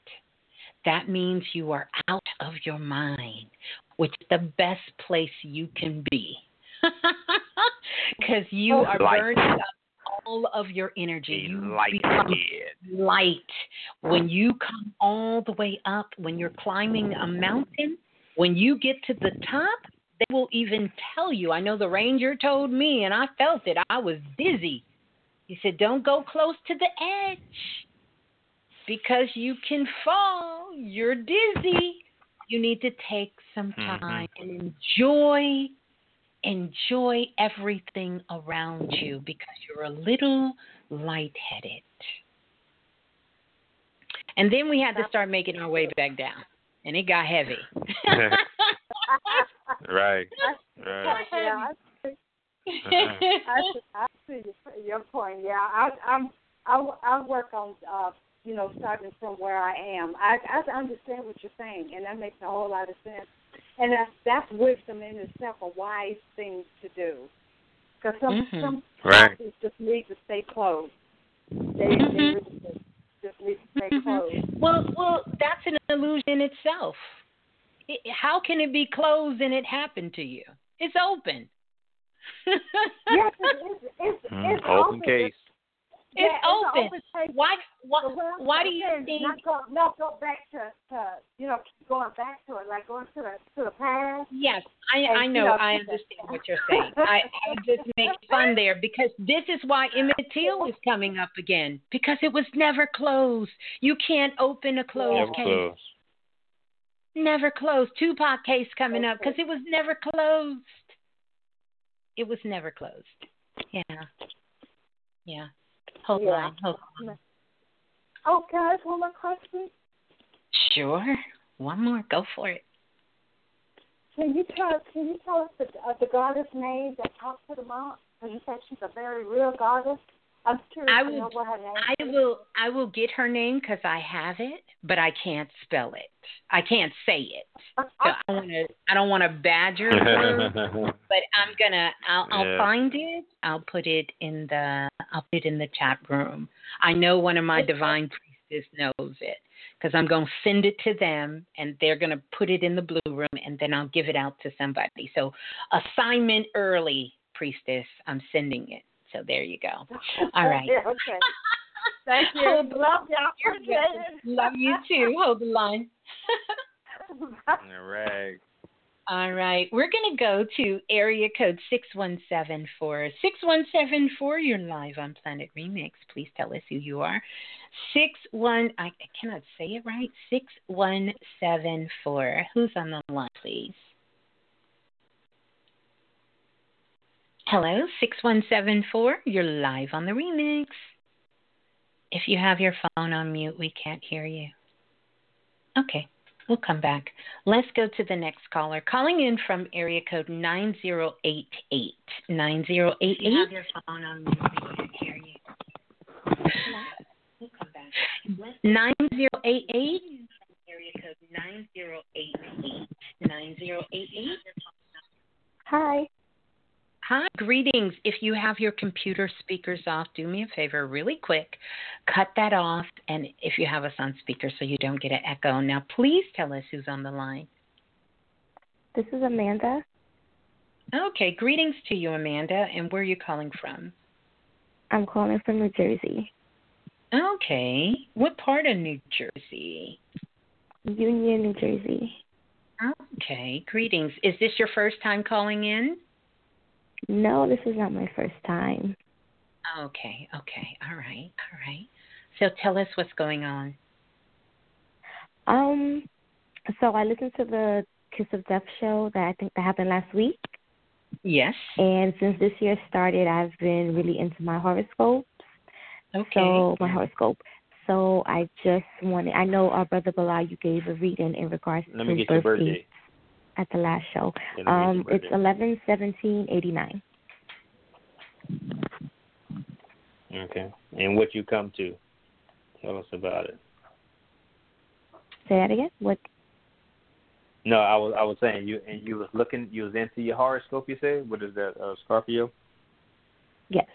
[SPEAKER 3] That means you are out of your mind, which is the best place you can be. Because you oh, are
[SPEAKER 9] Light.
[SPEAKER 3] burning up all of your energy.
[SPEAKER 9] A
[SPEAKER 3] You
[SPEAKER 9] light
[SPEAKER 3] become light. When you come all the way up, when you're climbing a mountain, when you get to the top, they will even tell you. I know the ranger told me, and I felt it. I was dizzy. He said, Don't go close to the edge because you can fall. You're dizzy. You need to take some
[SPEAKER 9] Mhm.
[SPEAKER 3] time and enjoy enjoy everything around you because you're a little lightheaded. And then we had to start making our way back down, and it got heavy.
[SPEAKER 9] Right.
[SPEAKER 8] Yeah,
[SPEAKER 9] Right.
[SPEAKER 8] I see, I see, I see your, your point. Yeah, I, I'm. I, I work on, uh, you know, starting from where I am. I, I understand what you're saying, and that makes a whole lot of sense. And that's that's wisdom in itself, a wise thing to do. Because some
[SPEAKER 3] Mhm.
[SPEAKER 8] some
[SPEAKER 9] Right.
[SPEAKER 8] houses just need to stay closed. They, they
[SPEAKER 3] Mhm.
[SPEAKER 8] really just, just need to stay
[SPEAKER 3] Mhm.
[SPEAKER 8] closed.
[SPEAKER 3] Well, well, that's an illusion itself. It, how can it be closed and it happened to you? It's open.
[SPEAKER 8] yes, it is. It's,
[SPEAKER 9] Mm,
[SPEAKER 8] it's
[SPEAKER 9] open case.
[SPEAKER 8] Yeah,
[SPEAKER 3] It's
[SPEAKER 8] an
[SPEAKER 3] open.
[SPEAKER 8] open case.
[SPEAKER 3] Why? Why?
[SPEAKER 8] But what
[SPEAKER 3] Why do you
[SPEAKER 8] to
[SPEAKER 3] think?
[SPEAKER 8] not go not go back to, to you know going back to it like going to the to the past?
[SPEAKER 3] Yes, I
[SPEAKER 8] And,
[SPEAKER 3] I
[SPEAKER 8] you
[SPEAKER 3] know.
[SPEAKER 8] know,
[SPEAKER 3] I
[SPEAKER 8] people-
[SPEAKER 3] understand what you're saying. I, I just make fun there because this is why Emmett Till is coming up again because it was never closed. You can't open a closed
[SPEAKER 9] Never
[SPEAKER 3] case.
[SPEAKER 9] close.
[SPEAKER 3] Never closed. Tupac case coming up because it was never closed. It was never closed. Yeah. Yeah. Hold
[SPEAKER 8] Yeah.
[SPEAKER 3] on. Hold on.
[SPEAKER 8] Oh, can I ask one more question?
[SPEAKER 3] Sure. One more. Go for it.
[SPEAKER 8] Can you tell can you tell us the uh, the goddess name that talks to the mount? Because you said she's a very real goddess. I'm curious
[SPEAKER 3] I will-
[SPEAKER 8] her name
[SPEAKER 3] I will I will get her name because I have it, but I can't spell it. I can't say it. So I want to I don't want to badger her, but I'm gonna I'll I'll
[SPEAKER 9] Yeah.
[SPEAKER 3] find it. I'll put it in the I'll put it in the chat room. I know one of my divine priestess knows it because I'm gonna send it to them and they're gonna put it in the blue room and then I'll give it out to somebody. So assignment early, priestess. I'm sending it. So there you go. All right.
[SPEAKER 8] okay. Thank you.
[SPEAKER 3] Hold
[SPEAKER 8] Love you.
[SPEAKER 3] You're
[SPEAKER 8] Appreciate
[SPEAKER 3] welcome.
[SPEAKER 8] it.
[SPEAKER 3] Love you too. Hold the line.
[SPEAKER 9] All right.
[SPEAKER 3] All right. We're going to go to area code 6174. 6174, you're live on Planet Remix. Please tell us who you are. Six one. I, I cannot say it right. 6174. Who's on the line, please? Hello, 6174. You're live on the remix. If you have your phone on mute, we can't hear you. Okay, we'll come back. Let's go to the next caller. Calling in from area code 9088. 9088. You have your phone on mute, we can't hear you. We'll come back. 9088. Area code 9088. 9088.
[SPEAKER 4] Hi.
[SPEAKER 3] Hi, greetings. If you have your computer speakers off, do me a favor, really quick. Cut that off, and if you have us on speaker so you don't get an echo. Now, please tell us who's on the line.
[SPEAKER 4] This is Amanda.
[SPEAKER 3] Okay, greetings to you, Amanda, and where are you calling from?
[SPEAKER 4] I'm calling from New Jersey.
[SPEAKER 3] Okay, what part of New Jersey?
[SPEAKER 4] Union, New Jersey.
[SPEAKER 3] Okay, greetings. Is this your first time calling in?
[SPEAKER 4] No, this is not my first time.
[SPEAKER 3] Okay, okay, all right, all right. So tell us what's going on.
[SPEAKER 4] Um, so I listened to the Kiss of Death show that I think that happened last week,
[SPEAKER 3] Yes.
[SPEAKER 4] and since this year started, I've been really into my horoscope.
[SPEAKER 3] Okay.
[SPEAKER 4] So my horoscope.
[SPEAKER 10] so I just wanted. I know our brother Balah, you gave a reading in regards
[SPEAKER 6] Let
[SPEAKER 10] to
[SPEAKER 6] me get your
[SPEAKER 10] birthdays
[SPEAKER 6] birthday.
[SPEAKER 10] At the last show.
[SPEAKER 6] Yeah, let me get
[SPEAKER 10] Um, it's eleven seventeen eighty nine.
[SPEAKER 6] Okay. And what you come to? Tell us about it.
[SPEAKER 10] Say that again. What?
[SPEAKER 6] No, I was I was saying you and you was looking you was into your horoscope. You said what is that? Uh, Scorpio.
[SPEAKER 10] Yes.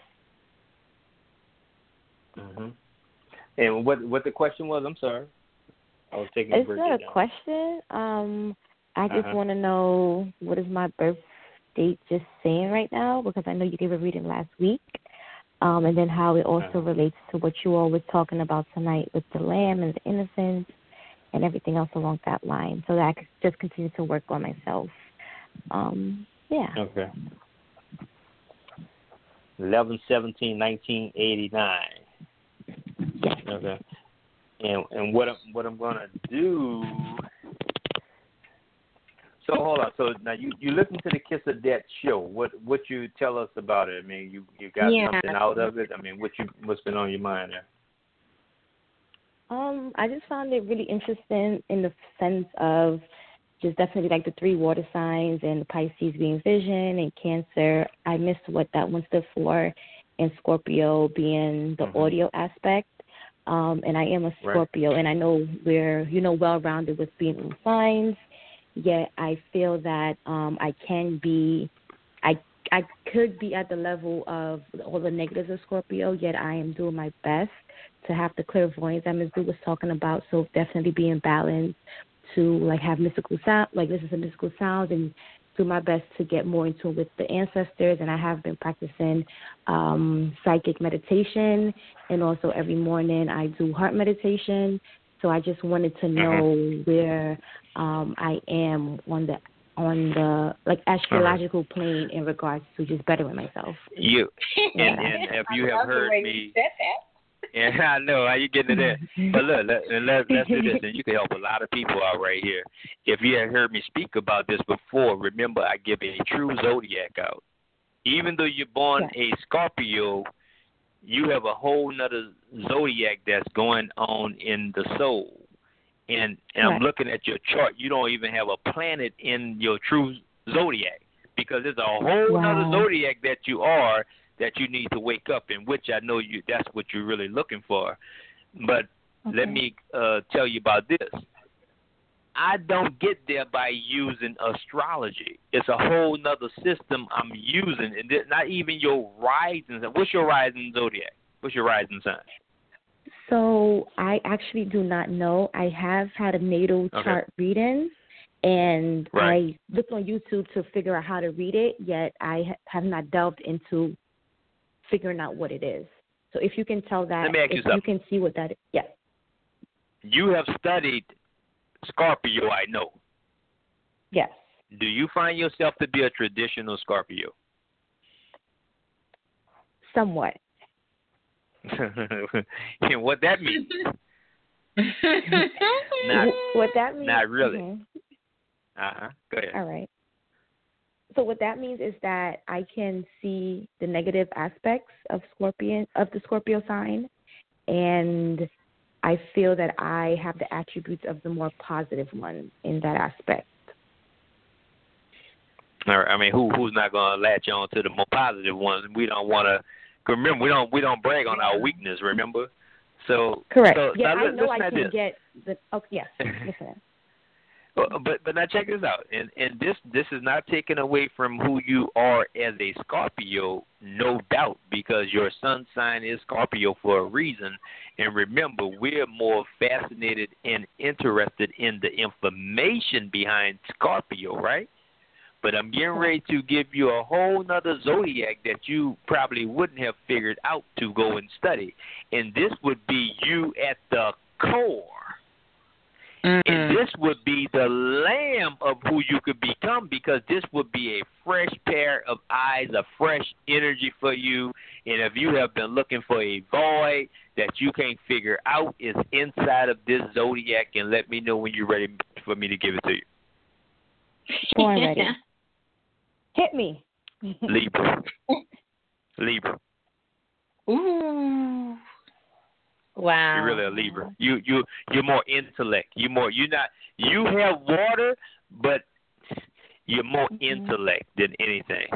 [SPEAKER 6] hmm And what what the question was? I'm sorry. I was taking birthday
[SPEAKER 10] not a
[SPEAKER 6] down.
[SPEAKER 10] question. Um, I just
[SPEAKER 6] Uh-huh.
[SPEAKER 10] want to know what is my birth date just saying right now because I know you gave a reading last week. Um, and then how it also
[SPEAKER 6] Uh-huh.
[SPEAKER 10] relates to what you all were talking about tonight with the lamb and the innocence and everything else along that line, so that I could just continue to work on myself. Um, yeah.
[SPEAKER 6] Okay. Eleven seventeen nineteen eighty nine.
[SPEAKER 10] Yes.
[SPEAKER 6] Okay. And and what I'm what I'm gonna do. So hold on. So now you you listen to the Kiss of Death show. What what you tell us about it? I mean, you you got
[SPEAKER 10] Yeah.
[SPEAKER 6] something out of it. I mean, what you what's been on your mind there?
[SPEAKER 10] Um, I just found it really interesting in the sense of just definitely like the three water signs and the Pisces being vision and Cancer. I missed what that one stood for, and Scorpio being the
[SPEAKER 6] Mhm.
[SPEAKER 10] audio aspect. Um, and I am a
[SPEAKER 6] Right.
[SPEAKER 10] Scorpio, and I know we're you know well rounded with being in signs. Yet I feel that um, I can be, I I could be at the level of all the negatives of Scorpio. Yet I am doing my best to have the clairvoyance that Ms. Blue was talking about. So definitely be in balance to like have mystical sound, like listen to mystical sounds and do my best to get more into with the ancestors. And I have been practicing um, psychic meditation, and also every morning I do heart meditation. So I just wanted to know where um, I am on the on the like astrological plane in regards to just bettering myself.
[SPEAKER 6] You
[SPEAKER 10] Yeah.
[SPEAKER 6] and, and if you have heard me
[SPEAKER 3] you said that.
[SPEAKER 6] Yeah, I know how you getting to that. But look, let, and let, let's do this, and you can help a lot of people out right here. If you had heard me speak about this before, remember I give a true zodiac out. Even though you're born a Scorpio, you have a whole nother zodiac that's going on in the soul. And, and I'm looking at your chart. You don't even have a planet in your true zodiac because there's a whole
[SPEAKER 10] Wow.
[SPEAKER 6] other zodiac that you are that you need to wake up in, which I know you that's what you're really looking for. But let me uh, tell you about this. I don't get there by using astrology. It's a whole nother system I'm using, and not even your rising. What's your rising zodiac? What's your rising sign?
[SPEAKER 10] So I actually do not know. I have had a natal
[SPEAKER 6] Okay.
[SPEAKER 10] chart reading, and
[SPEAKER 6] Right.
[SPEAKER 10] I looked on YouTube to figure out how to read it. Yet I have not delved into figuring out what it is. So if you can tell that,
[SPEAKER 6] Let me ask you
[SPEAKER 10] if you
[SPEAKER 6] something.
[SPEAKER 10] can see what that is, yeah,
[SPEAKER 6] You have studied Scorpio, I know.
[SPEAKER 10] yes,
[SPEAKER 6] Do you find yourself to be a traditional Scorpio?
[SPEAKER 10] somewhat.
[SPEAKER 6] and what that means? Not,
[SPEAKER 10] what that means?
[SPEAKER 6] not really. Uh huh. Go ahead.
[SPEAKER 10] All right. So what that means is that I can see the negative aspects of Scorpion of the Scorpio sign, and I feel that I have the attributes of the more positive one in that aspect.
[SPEAKER 6] All right. I mean, who who's not going to latch on to the more positive ones? We don't want to. Remember, we don't we don't brag on our weakness. Remember. So
[SPEAKER 10] Correct.
[SPEAKER 6] So,
[SPEAKER 10] yeah,
[SPEAKER 6] now,
[SPEAKER 10] I know I can
[SPEAKER 6] this.
[SPEAKER 10] get the. Oh, yes.
[SPEAKER 6] But but now check this out, and and this this is not taken away from who you are as a Scorpio, no doubt, because your sun sign is Scorpio for a reason. And remember, we're more fascinated and interested in the information behind Scorpio, right? But I'm getting ready to give you a whole nother zodiac that you probably wouldn't have figured out to go and study, and this would be you at the core. And mm-hmm. this would be the lamb of who you could become because this would be a fresh pair of eyes, a fresh energy for you. And if you have been looking for a void that you can't figure out, is inside of this zodiac. And let me know when you're ready for me to give it to you.
[SPEAKER 10] Born ready. Hit me.
[SPEAKER 6] Libra. Libra.
[SPEAKER 3] Ooh. Wow.
[SPEAKER 6] You're really a Libra. You you you're more intellect. You more you're not you have water, but you're more
[SPEAKER 3] Mm-hmm.
[SPEAKER 6] intellect than anything.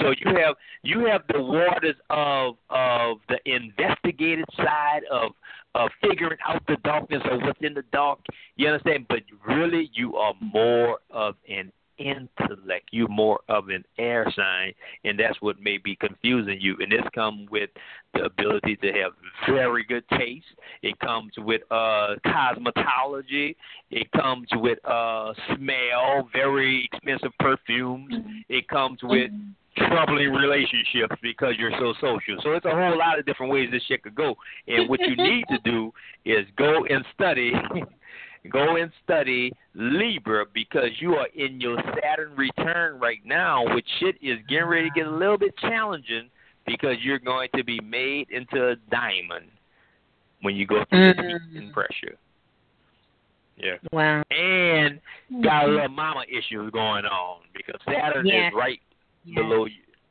[SPEAKER 6] So you have you have the waters of of the investigative side of of figuring out the darkness or what's in the dark. You understand? But really, you are more of an intellect. You're more of an air sign, and that's what may be confusing you. And this comes with the ability to have very good taste. It comes with uh cosmetology. It comes with uh smell, very expensive perfumes. It comes with troubling relationships because you're so social. So it's a whole lot of different ways this shit could go. And what you need to do is go and study go and study Libra because you are in your Saturn return right now, which shit is getting ready to get a little bit challenging because you're going to be made into a diamond when you go through the mm. heat and pressure. Yeah.
[SPEAKER 3] Wow.
[SPEAKER 6] And got a mm-hmm. little mama issues going on because Saturn
[SPEAKER 3] Yeah.
[SPEAKER 6] is right below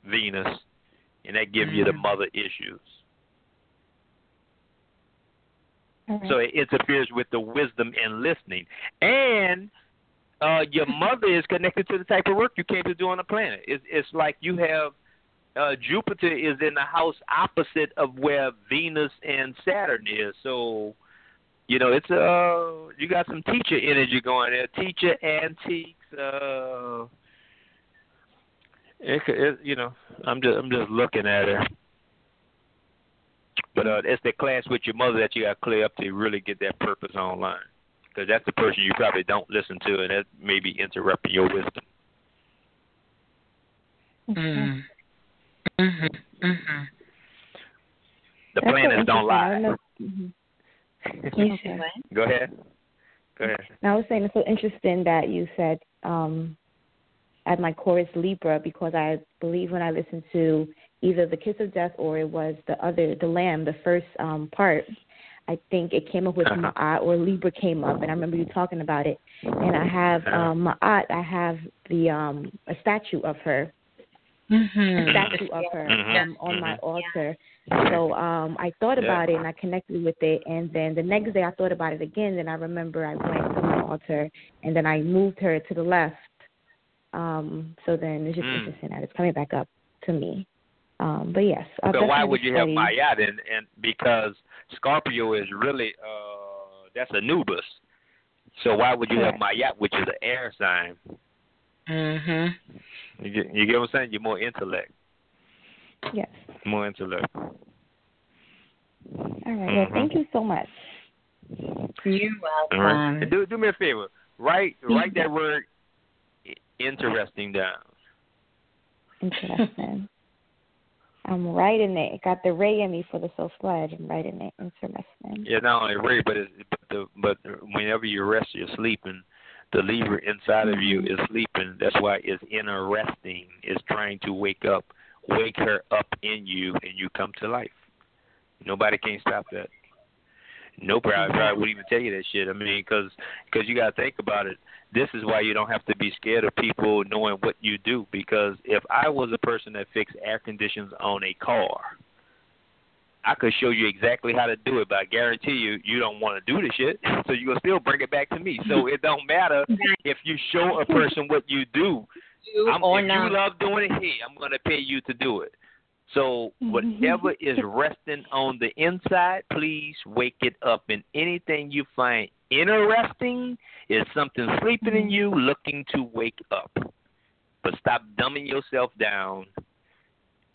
[SPEAKER 6] Venus, and that gives you the mm. mother issues. So it interferes with the wisdom and listening. And uh your mother is connected to the type of work you came to do on the planet. It's it's like you have uh Jupiter is in the house opposite of where Venus and Saturn is. So you know, it's uh you got some teacher energy going there. Teacher antiques, uh it, it you know, I'm just I'm just looking at her. But uh, it's the class with your mother that you got to clear up to really get that purpose online. Because that's the person you probably don't listen to, and that may be interrupting your wisdom.
[SPEAKER 3] Mm. Mhm. Mhm.
[SPEAKER 6] The
[SPEAKER 10] That's so
[SPEAKER 6] planets don't lie.
[SPEAKER 10] mhm.
[SPEAKER 3] You
[SPEAKER 10] Okay.
[SPEAKER 6] Go ahead. Go ahead.
[SPEAKER 10] Now, I was saying it's so interesting that you said um, at my chorus Libra because I believe when I listened to either the Kiss of Death or it was the other, the Lamb, the first um, part, I think it came up with
[SPEAKER 6] Uh-huh.
[SPEAKER 10] Ma'at or Libra came up, and I remember you talking about it. And I have um, Ma'at, I have the um, a statue of her,
[SPEAKER 3] Mhm.
[SPEAKER 10] a statue of her
[SPEAKER 6] Mhm.
[SPEAKER 10] um, on my
[SPEAKER 6] Mhm.
[SPEAKER 10] altar. So um I thought
[SPEAKER 6] Yeah.
[SPEAKER 10] about it and I connected with it and then the next day I thought about it again then I remember I went to my altar and then I moved her to the left. Um so then it's just
[SPEAKER 6] Mm.
[SPEAKER 10] interesting that it's coming back up to me. Um but yes. I'll
[SPEAKER 6] So why would you have
[SPEAKER 10] study.
[SPEAKER 6] Ma'at? And, and because Scorpio is really uh that's Anubis. So why would you have Ma'at, which is an air sign?
[SPEAKER 3] Mhm.
[SPEAKER 6] You get you get what I'm saying? You're more intellect.
[SPEAKER 10] Yes.
[SPEAKER 6] More intellect.
[SPEAKER 10] All right. Well
[SPEAKER 6] Mhm.
[SPEAKER 10] thank you so much.
[SPEAKER 3] You're welcome.
[SPEAKER 6] right. Do do me a favor. Write write that word interesting down.
[SPEAKER 10] Interesting. I'm right in it. Got the ray in me for the soul sledge. I'm right in it. It's Interesting.
[SPEAKER 6] Yeah, not only Ray, but it's, but the but whenever you rest, you're sleeping. The lever inside of you is sleeping. That's why it's interesting. It's trying to wake up, wake her up in you, and you come to life. Nobody can stop that. Nobody probably wouldn't even tell you that shit. I mean, because cause you got to think about it. This is why you don't have to be scared of people knowing what you do. Because if I was a person that fixed air conditions on a car, I could show you exactly how to do it, but I guarantee you, you don't want to do the shit, so you're gonna still bring it back to me. So it don't matter if you show a person what you do. I'm, if you love doing it, hey, I'm gonna pay you to do it. So whatever is resting on the inside, please wake it up. And anything you find interesting is something sleeping in you looking to wake up. But stop dumbing yourself down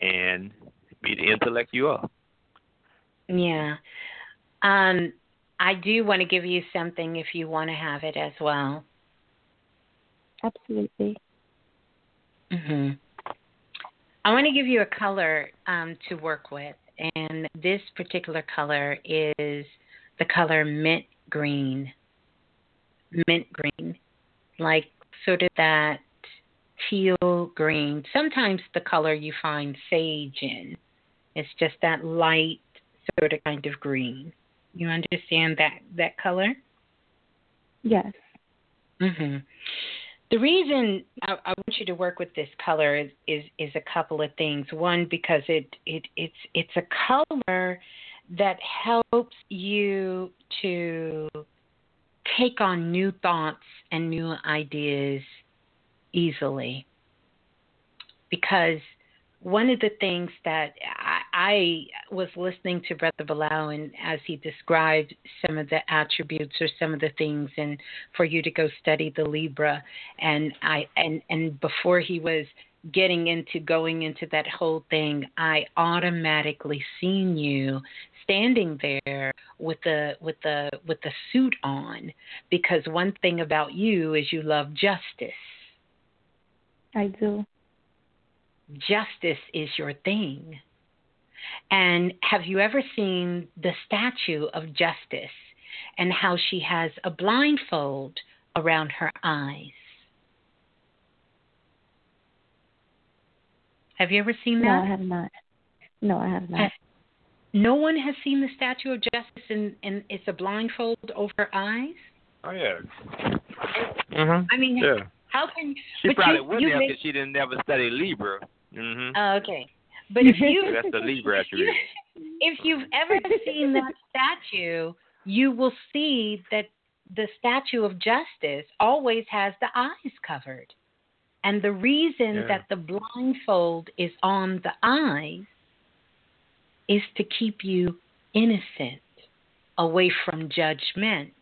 [SPEAKER 6] and be the intellect you are.
[SPEAKER 3] Yeah. Um, I do want to give you something if you want to have it as well.
[SPEAKER 10] Absolutely.
[SPEAKER 3] hmm I want to give you a color um, to work with, and this particular color is the color mint green. Mint green, like sort of that teal green. Sometimes the color you find sage in. It's just that light sort of kind of green. You understand that that color?
[SPEAKER 10] Yes.
[SPEAKER 3] Mhm. The reason I, I want you to work with this color is, is is a couple of things. One, because it it it's it's a color that helps you to take on new thoughts and new ideas easily. Because one of the things that I, was listening to Brother Balah and as he described some of the attributes or some of the things and for you to go study the Libra and I and and before he was getting into going into that whole thing, I automatically seen you standing there with the with the with the suit on because one thing about you is you love justice.
[SPEAKER 10] I do.
[SPEAKER 3] Justice is your thing. And have you ever seen the statue of Justice and how she has a blindfold around her eyes? Have you ever seen that?
[SPEAKER 10] No, I have not. No, I have not.
[SPEAKER 3] No one has seen the Statue of Justice and, and it's a blindfold over her eyes?
[SPEAKER 9] Oh, yeah. Mm-hmm.
[SPEAKER 3] I mean,
[SPEAKER 9] yeah.
[SPEAKER 3] how can
[SPEAKER 9] you.
[SPEAKER 3] She
[SPEAKER 9] probably
[SPEAKER 3] you,
[SPEAKER 9] wouldn't
[SPEAKER 3] you
[SPEAKER 9] have because she didn't never study Libra. Mm-hmm.
[SPEAKER 3] Oh, okay. But if you
[SPEAKER 9] That's the Libra attribute.
[SPEAKER 3] if you've ever seen that statue, you will see that the statue of justice always has the eyes covered. And the reason
[SPEAKER 11] Yeah.
[SPEAKER 3] that the blindfold is on the eyes is to keep you innocent, away from judgment.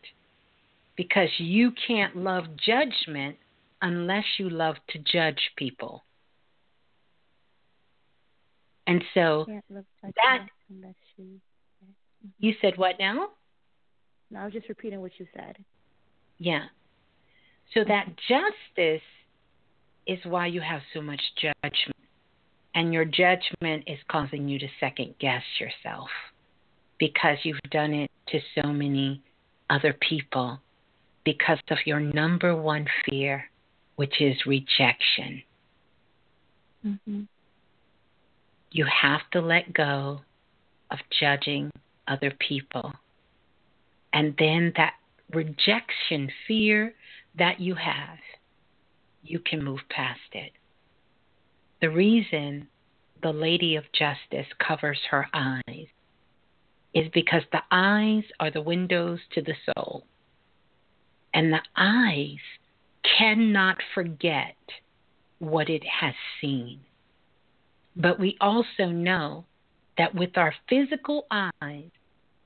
[SPEAKER 3] Because you can't love judgment unless you love to judge people. And so
[SPEAKER 10] like
[SPEAKER 3] that
[SPEAKER 10] you
[SPEAKER 3] said what now?
[SPEAKER 10] No, I was just repeating what you said.
[SPEAKER 3] Yeah. So that justice is why you have so much judgment. And your judgment is causing you to second guess yourself because you've done it to so many other people because of your number one fear, which is rejection.
[SPEAKER 10] Mm-hmm.
[SPEAKER 3] You have to let go of judging other people. And then that rejection fear that you have, you can move past it. The reason the Lady of Justice covers her eyes is because the eyes are the windows to the soul. And the eyes cannot forget what it has seen. But we also know that with our physical eyes,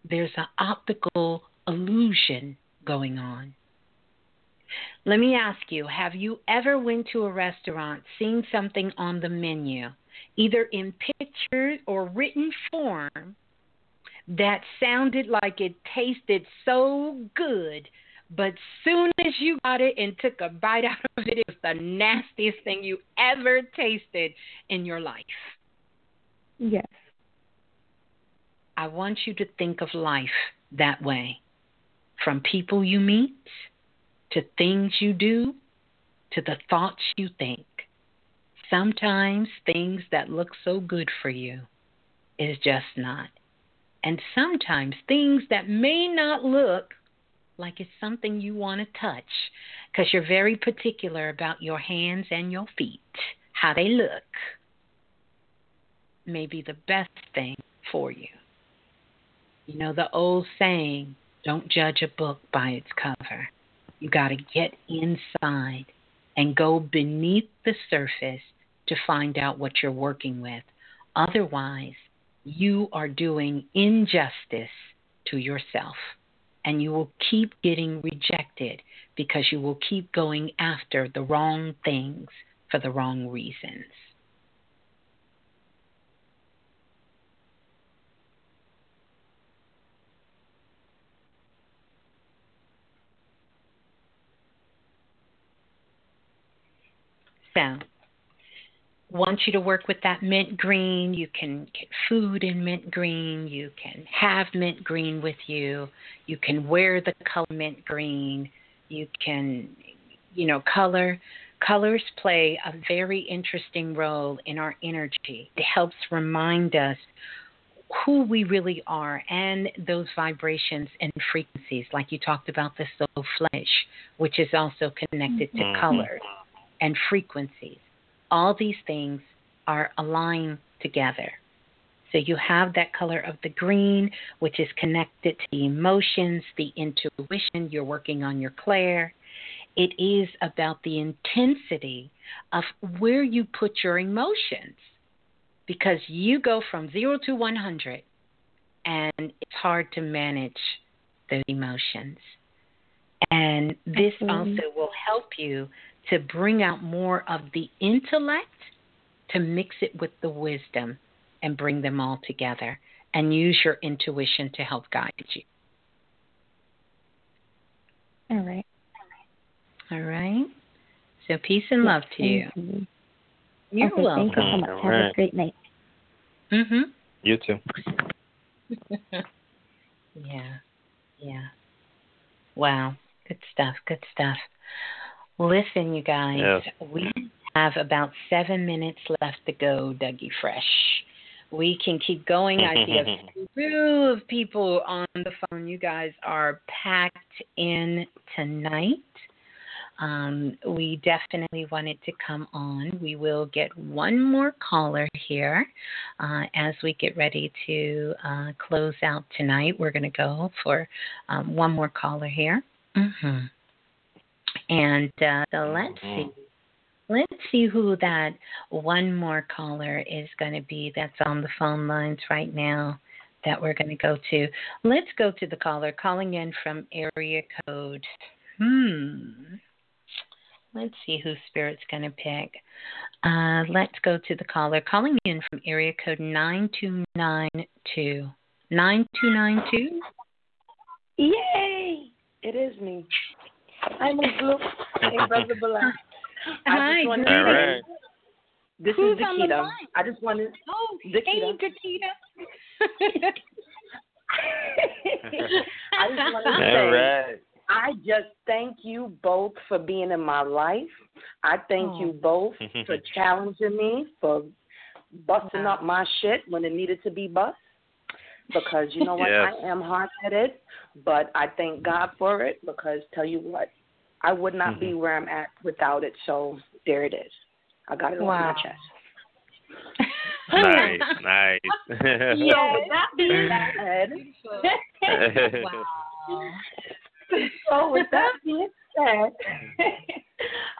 [SPEAKER 3] there's an optical illusion going on. Let me ask you, have you ever went to a restaurant, seen something on the menu, either in picture or written form that sounded like it tasted so good, but soon as you got it and took a bite out of it, it was the nastiest thing you ever tasted in your life?
[SPEAKER 10] Yes.
[SPEAKER 3] I want you to think of life that way. From people you meet, to things you do, to the thoughts you think. Sometimes things that look so good for you is just not. And sometimes things that may not look like it's something you want to touch because you're very particular about your hands and your feet, how they look, may be the best thing for you. You know the old saying, don't judge a book by its cover. You got to get inside and go beneath the surface to find out what you're working with. Otherwise, you are doing injustice to yourself and you will keep getting rejected because you will keep going after the wrong things for the wrong reasons. So, want you to work with that mint green. You can get food in mint green. You can have mint green with you. You can wear the color mint green. You can, you know, color. Colors play a very interesting role in our energy. It helps remind us who we really are and those vibrations and frequencies, like you talked about the soul flesh, which is also connected to
[SPEAKER 11] Mhm.
[SPEAKER 3] colors and frequencies. All these things are aligned together. So you have that color of the green, which is connected to the emotions, the intuition. You're working on your clair. It is about the intensity of where you put your emotions because you go from zero to 100 and it's hard to manage those emotions. And this
[SPEAKER 10] Absolutely.
[SPEAKER 3] also will help you to bring out more of the intellect to mix it with the wisdom and bring them all together and use your intuition to help guide you.
[SPEAKER 10] All right.
[SPEAKER 3] All right. So peace and love to you.
[SPEAKER 10] You.
[SPEAKER 3] You're
[SPEAKER 10] okay,
[SPEAKER 3] welcome.
[SPEAKER 10] Thank you so much.
[SPEAKER 6] All
[SPEAKER 10] Have a great night.
[SPEAKER 3] Mhm.
[SPEAKER 6] You too.
[SPEAKER 3] yeah. Yeah. Wow. Good stuff. Good stuff. Listen, you guys, we have about seven minutes left to go, Dougie Fresh. We can keep going. I see a slew of people on the phone. You guys are packed in tonight. Um, we definitely wanted to come on. We will get one more caller here uh, as we get ready to uh, close out tonight. We're going to go for um, one more caller here. hmm And uh, so let's see. Let's see who that one more caller is going to be that's on the phone lines right now that we're going to go to. Let's go to the caller calling in from area code. Hmm. Let's see who Spirit's going to pick. Uh, let's go to the caller calling in from area code 9292. 9292?
[SPEAKER 11] Yay! It is me. I'm a blue. Hey, brother Balah. I
[SPEAKER 3] Hi,
[SPEAKER 11] just wanted
[SPEAKER 3] good
[SPEAKER 11] to
[SPEAKER 6] All
[SPEAKER 11] this
[SPEAKER 3] Who's
[SPEAKER 11] is
[SPEAKER 3] on the
[SPEAKER 11] Dakita.
[SPEAKER 3] line?
[SPEAKER 11] I just wanted.
[SPEAKER 3] Oh,
[SPEAKER 11] Dakita.
[SPEAKER 3] hey, Dakita.
[SPEAKER 11] I just wanted to
[SPEAKER 6] All
[SPEAKER 11] say,
[SPEAKER 6] right.
[SPEAKER 11] I just thank you both for being in my life. I thank
[SPEAKER 3] Oh.
[SPEAKER 11] you both for challenging me, for busting
[SPEAKER 3] Wow.
[SPEAKER 11] up my shit when it needed to be bust. Because you know what,
[SPEAKER 6] Yes.
[SPEAKER 11] I am hard headed, but I thank God for it. Because tell you what, I would not be where I'm at without it. So there it is. I got it
[SPEAKER 3] Wow.
[SPEAKER 11] off my chest.
[SPEAKER 6] nice, nice.
[SPEAKER 11] So with that being said,
[SPEAKER 3] wow.
[SPEAKER 11] so with that being said,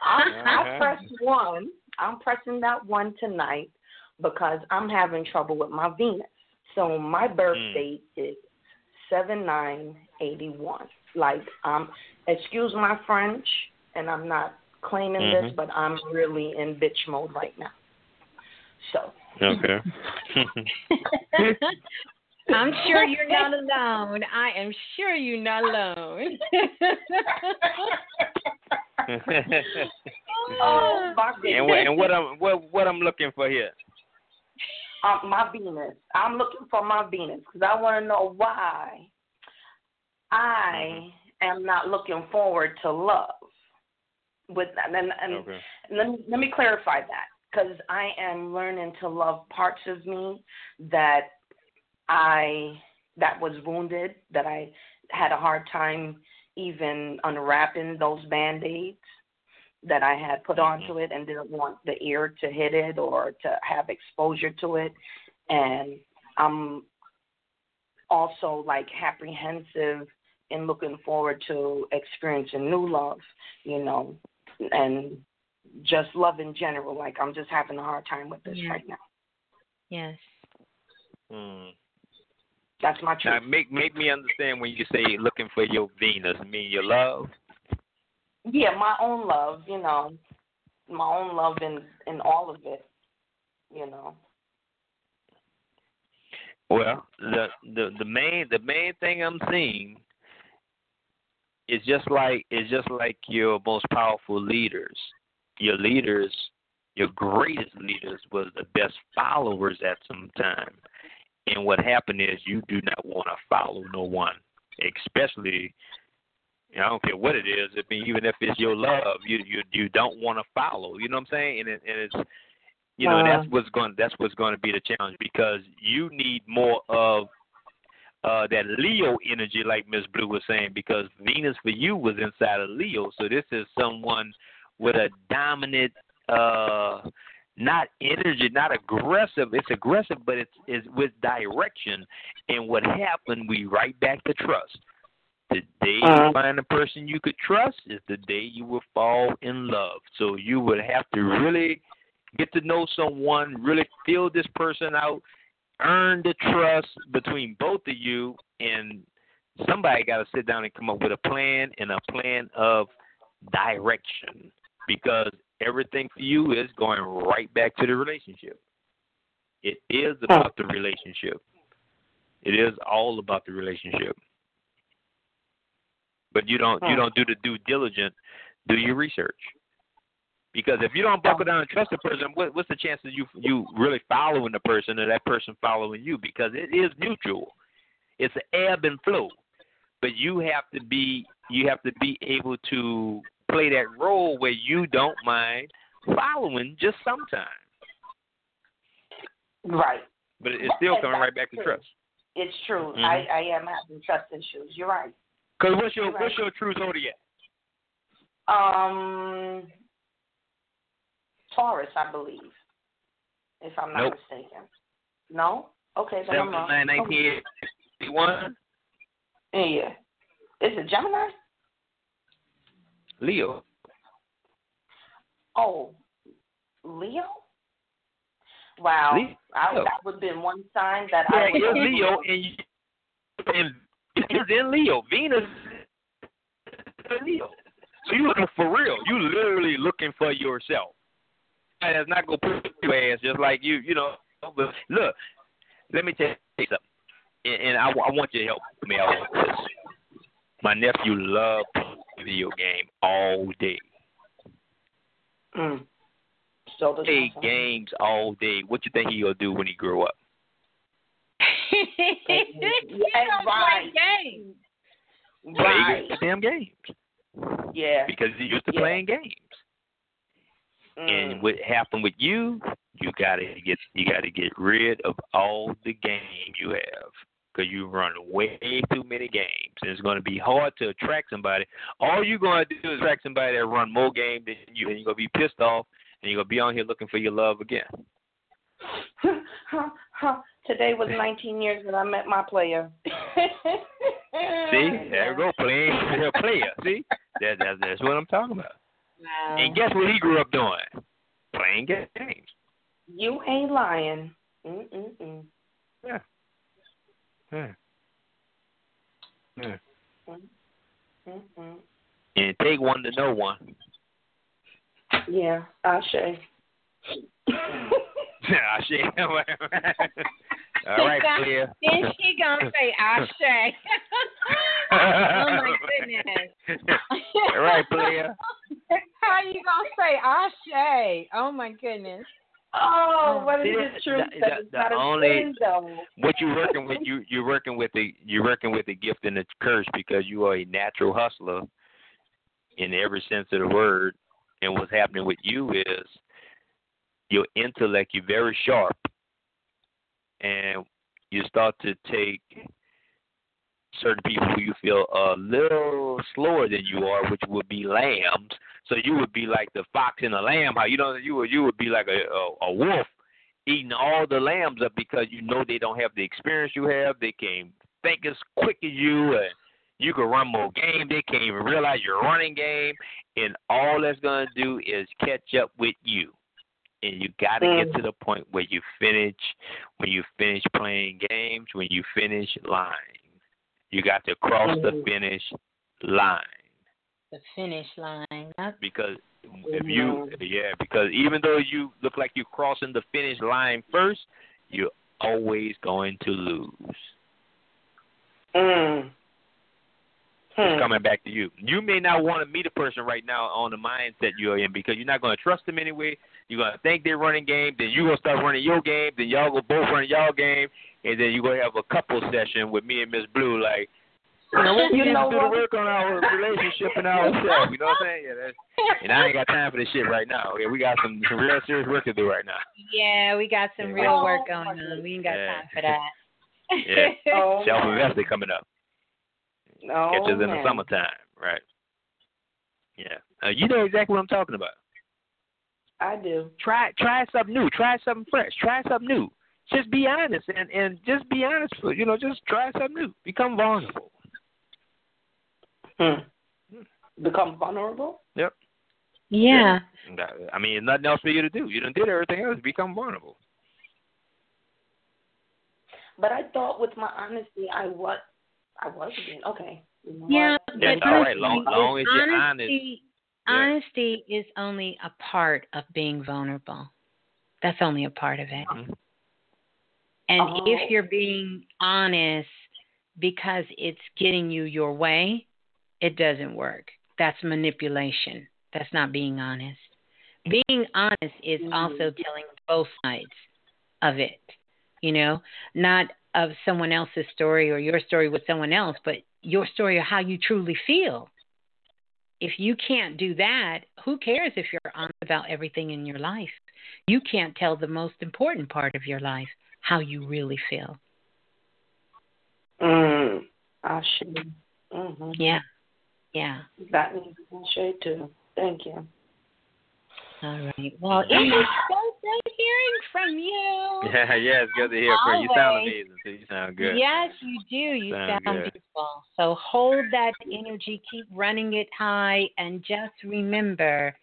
[SPEAKER 11] I, I
[SPEAKER 6] Uh-huh.
[SPEAKER 11] pressed one. I'm pressing that one tonight because I'm having trouble with my Venus. So my birth
[SPEAKER 6] Mm.
[SPEAKER 11] date is seven nine eighty one. Like um, excuse my French, and I'm not claiming this,
[SPEAKER 6] Mhm.
[SPEAKER 11] but I'm really in bitch mode right now. So
[SPEAKER 6] okay.
[SPEAKER 3] I'm sure you're not alone. I am sure you're not alone.
[SPEAKER 11] oh my
[SPEAKER 6] and what and what I'm what what I'm looking for here.
[SPEAKER 11] uh, my Venus. I'm looking for my Venus because I want to know why I am not looking forward to love. With and and,
[SPEAKER 6] Okay.
[SPEAKER 11] let me let me clarify that because I am learning to love parts of me that I that was wounded that I had a hard time even unwrapping those band aids that I had put mm-hmm. onto it and didn't want the ear to hit it or to have exposure to it. And I'm also like apprehensive in looking forward to experiencing new love, you know, and just love in general. Like I'm just having a hard time with this
[SPEAKER 3] Yeah.
[SPEAKER 11] right now.
[SPEAKER 3] yes.
[SPEAKER 6] Hmm.
[SPEAKER 11] That's my
[SPEAKER 6] Now make make me understand when you say looking for your Venus. I mean your love.
[SPEAKER 11] Yeah, my own love, you know, my own love in in all of it, you know.
[SPEAKER 6] Well, the the the main the main thing I'm seeing is just like it's just like your most powerful leaders. Your leaders, your greatest leaders was the best followers at some time. And what happened is you do not want to follow no one, especially You know, I don't care what it is. I mean, even if it's your love, you you you don't want to follow. You know what I'm saying? And it, and it's you know uh-huh. that's what's going that's what's going to be the challenge because you need more of uh that Leo energy, like Miss Blue was saying, because Venus for you was inside of Leo. So this is someone with a dominant uh not energy, not aggressive. It's aggressive, but it's, it's with direction. And what happened, we right back to trust. The day
[SPEAKER 11] Uh-huh.
[SPEAKER 6] you find a person you could trust is the day you will fall in love. So you would have to really get to know someone, really feel this person out, earn the trust between both of you, and somebody got to sit down and come up with a plan and a plan of direction because everything for you is going right back to the relationship. It is about the relationship. It is all about the relationship. But you don't you don't do the due diligence, do your research. Because if you don't buckle down and trust the person, what, what's the chances you you really following the person or that person following you? Because it is mutual. It's an ebb and flow. But you have to be you have to be able to play that role where you don't mind following just sometimes.
[SPEAKER 11] Right.
[SPEAKER 6] But it's still coming right back to trust.
[SPEAKER 11] It's true.
[SPEAKER 6] Mhm.
[SPEAKER 11] I, I am having trust issues. You're right.
[SPEAKER 6] Cause what's your what's your true zodiac?
[SPEAKER 11] Um, Taurus, I believe, if I'm not
[SPEAKER 6] Nope.
[SPEAKER 11] mistaken. No? Okay, then I'm wrong.
[SPEAKER 6] nine nineteen eighty one.
[SPEAKER 11] Yeah. Is it Gemini?
[SPEAKER 6] Leo.
[SPEAKER 11] Oh, Leo? Wow.
[SPEAKER 6] Leo.
[SPEAKER 11] I, that would have been one sign that
[SPEAKER 6] Yeah,
[SPEAKER 11] I would
[SPEAKER 6] it's Leo and you, and it's in Leo. Venus in Leo. So you're looking for real. You literally looking for yourself. And it's not gonna put your ass just like you, you know. But look, let me tell you something, and, and I, I want you to help me out with this. My nephew loves video game all day.
[SPEAKER 11] Mm. So does
[SPEAKER 6] Play games all day. What you think he gonna do when he grow up?
[SPEAKER 3] He don't
[SPEAKER 11] right.
[SPEAKER 3] play games.
[SPEAKER 11] Right.
[SPEAKER 6] Play damn games
[SPEAKER 11] Yeah.
[SPEAKER 6] because he used to
[SPEAKER 11] Yeah.
[SPEAKER 6] playing games.
[SPEAKER 11] Mm.
[SPEAKER 6] And what happened with you, you gotta get you gotta get rid of all the game you have because you run way too many games, and it's going to be hard to attract somebody. All you're going to do is attract somebody that run more games than you, and you're going to be pissed off, and you're going to be on here looking for your love again.
[SPEAKER 11] Today was 19 years that I met my player.
[SPEAKER 6] See, there we go, playing player. See, that, that that's what I'm talking about.
[SPEAKER 11] Wow.
[SPEAKER 6] And guess what he grew up doing? Playing games.
[SPEAKER 11] You ain't lying. Mm-mm-mm.
[SPEAKER 6] Yeah. Yeah. Yeah.
[SPEAKER 11] Mm-mm.
[SPEAKER 6] And take one to know one.
[SPEAKER 11] Yeah, Ashe.
[SPEAKER 6] Ah, shit. All right, player.
[SPEAKER 3] Then she gonna say Ashe. oh my goodness.
[SPEAKER 6] All right, player.
[SPEAKER 3] How you gonna say Ashe? Oh my goodness.
[SPEAKER 11] Oh, oh. what is
[SPEAKER 6] See,
[SPEAKER 11] the truth?
[SPEAKER 6] the-
[SPEAKER 11] that
[SPEAKER 6] the- the
[SPEAKER 11] not a
[SPEAKER 6] only-
[SPEAKER 11] sin.
[SPEAKER 6] What you working with? You you're working with the you're working with the gift and the curse because you are a natural hustler in every sense of the word. And what's happening with you is your intellect. You're very sharp, and you start to take certain people who you feel a little slower than you are, which would be lambs. So you would be like the fox and the lamb. How you know you would you would be like a, a, a wolf eating all the lambs up because you know they don't have the experience you have. They can't think as quick as you, and you can run more game. They can't even realize your running game, and all that's gonna do is catch up with you. And you got to get
[SPEAKER 11] Mm.
[SPEAKER 6] to the point where you finish, when you finish playing games, when you finish lying. You got to cross the
[SPEAKER 11] Mhm.
[SPEAKER 6] finish line
[SPEAKER 3] The finish line.
[SPEAKER 6] Because if you yeah because even though you look like you're crossing the finish line first you're always going to lose
[SPEAKER 11] Mm.
[SPEAKER 6] It's
[SPEAKER 11] Hmm.
[SPEAKER 6] coming back to you you may not want to meet a person right now on the mindset you're in because you're not going to trust them anyway you're going to think they're running game then you're going to start running your game then y'all go both run y'all game and then you're going to have a couple session with me and miss blue like you know, we
[SPEAKER 11] You
[SPEAKER 6] need
[SPEAKER 11] know
[SPEAKER 6] to do the work on our relationship and ourselves. You know what I'm saying? Yeah, that's, and I ain't got time for this shit right now. Okay, we got some, some real serious work to do right now.
[SPEAKER 3] Yeah, we got some
[SPEAKER 6] Yeah.
[SPEAKER 3] real work going on. We ain't got
[SPEAKER 6] Yeah.
[SPEAKER 3] time for that.
[SPEAKER 6] Yeah.
[SPEAKER 11] Oh,
[SPEAKER 6] Self
[SPEAKER 11] my.
[SPEAKER 6] invested coming up.
[SPEAKER 11] No,
[SPEAKER 6] Catch us in the summertime, right? Yeah. Uh, you know exactly what I'm talking about.
[SPEAKER 11] I do.
[SPEAKER 6] Try try something new. Try something fresh. Try something new. Just be honest and and just be honest. For, you know, just try something new. Become vulnerable.
[SPEAKER 11] Hmm. Become vulnerable.
[SPEAKER 6] Yep.
[SPEAKER 3] Yeah.
[SPEAKER 6] yeah. I mean, nothing else for you to do. You done did everything else. Become vulnerable.
[SPEAKER 11] But I thought with my honesty, I was, I was being okay. You
[SPEAKER 3] yeah,
[SPEAKER 11] what?
[SPEAKER 6] That's
[SPEAKER 3] but
[SPEAKER 6] all right. Long, long as you're honest.
[SPEAKER 3] honesty, honesty is only a part of being vulnerable. That's only a part of it.
[SPEAKER 6] Mm-hmm.
[SPEAKER 3] And
[SPEAKER 11] Oh.
[SPEAKER 3] if you're being honest because it's getting you your way, it doesn't work. That's manipulation. That's not being honest. Being honest is also telling both sides of it, you know, not of someone else's story or your story with someone else, but your story of how you truly feel. If you can't do that, who cares if you're honest about everything in your life? You can't tell the most important part of your life, how you really feel.
[SPEAKER 11] Mm, I should. Mm-hmm.
[SPEAKER 3] Yeah. Yeah.
[SPEAKER 11] That needs to be shared too. Thank you.
[SPEAKER 3] All right. Well, it was so good hearing from you.
[SPEAKER 6] Yeah, yeah, it's good to hear from you. You sound amazing. So you sound good.
[SPEAKER 3] Yes, you do. You
[SPEAKER 6] Sound
[SPEAKER 3] sound beautiful. So hold that energy, keep running it high, and just remember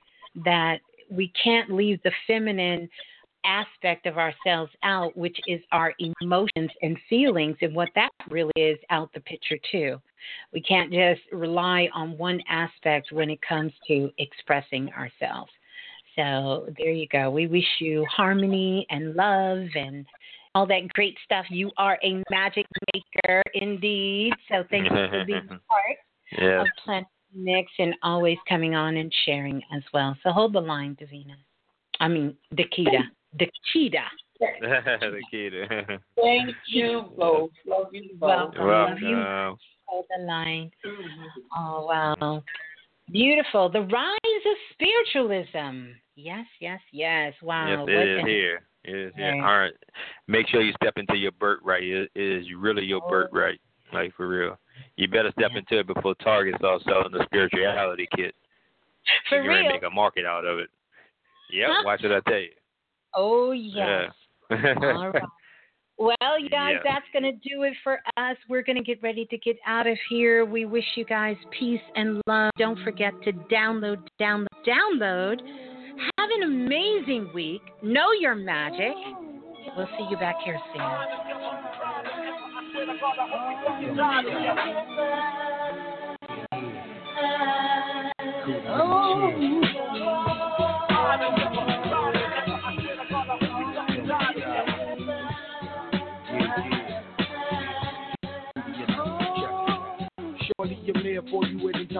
[SPEAKER 3] that we can't leave the feminine aspect of ourselves out, which is our emotions and feelings, and what that really is out the picture, too. We can't just rely on one aspect when it comes to expressing ourselves. So there you go. We wish you harmony and love and all that great stuff. You are a magic maker indeed. So thank you for being part
[SPEAKER 6] Yeah.
[SPEAKER 3] of Planet Remix and always coming on and sharing as well. So hold the line, Davina. I mean, Dakita. Dakita.
[SPEAKER 6] the kid.
[SPEAKER 11] Thank you both. Love you both.
[SPEAKER 3] Welcome. Love you.
[SPEAKER 6] Welcome.
[SPEAKER 3] Hold the line. Mm-hmm. Oh, wow. Beautiful. The rise of spiritualism. Yes, yes, yes. Wow.
[SPEAKER 6] Yes, it is here. It is here.
[SPEAKER 3] Right.
[SPEAKER 6] All right. Make sure you step into your birthright. It it is really your
[SPEAKER 3] Oh.
[SPEAKER 6] birthright. Like for real. You better step mm-hmm. into it before Target starts selling the spirituality kit.
[SPEAKER 3] For
[SPEAKER 6] You're gonna
[SPEAKER 3] real.
[SPEAKER 6] make a market out of it. Yep,
[SPEAKER 3] Huh?
[SPEAKER 6] watch what I tell you.
[SPEAKER 3] Oh, yes.
[SPEAKER 6] Yeah.
[SPEAKER 3] All right. Well, you guys,
[SPEAKER 6] Yeah.
[SPEAKER 3] that's going to do it for us. We're going to get ready to get out of here. We wish you guys peace and love. Don't forget to download, download, download. Have an amazing week. Know your magic. We'll see you back here soon.
[SPEAKER 12] Anytime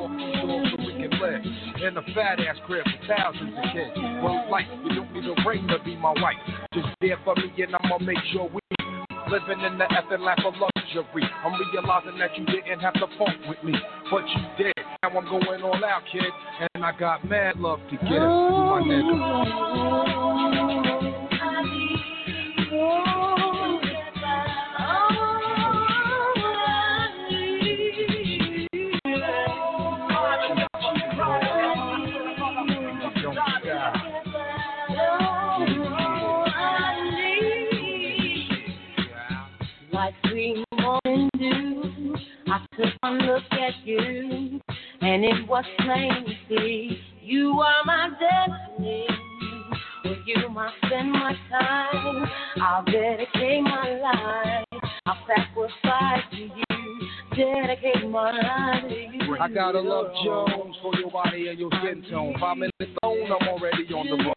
[SPEAKER 12] In a fat ass crib for thousands of kids. Well, like, you don't need a ring to be my wife. Just there for me and I'ma make sure we Living in the lap of luxury. I'm realizing that you didn't have to funk with me, but you did. Now I'm going all out, kid, and I got mad love to give my nigga.
[SPEAKER 5] One look at you, and it was plain to see you are my destiny. With you, I spend my time. I'll dedicate my life. I'll sacrifice to you. Dedicate my life.
[SPEAKER 12] I gotta love Jones for your body and your skin tone. Five minutes alone, I'm already on the road.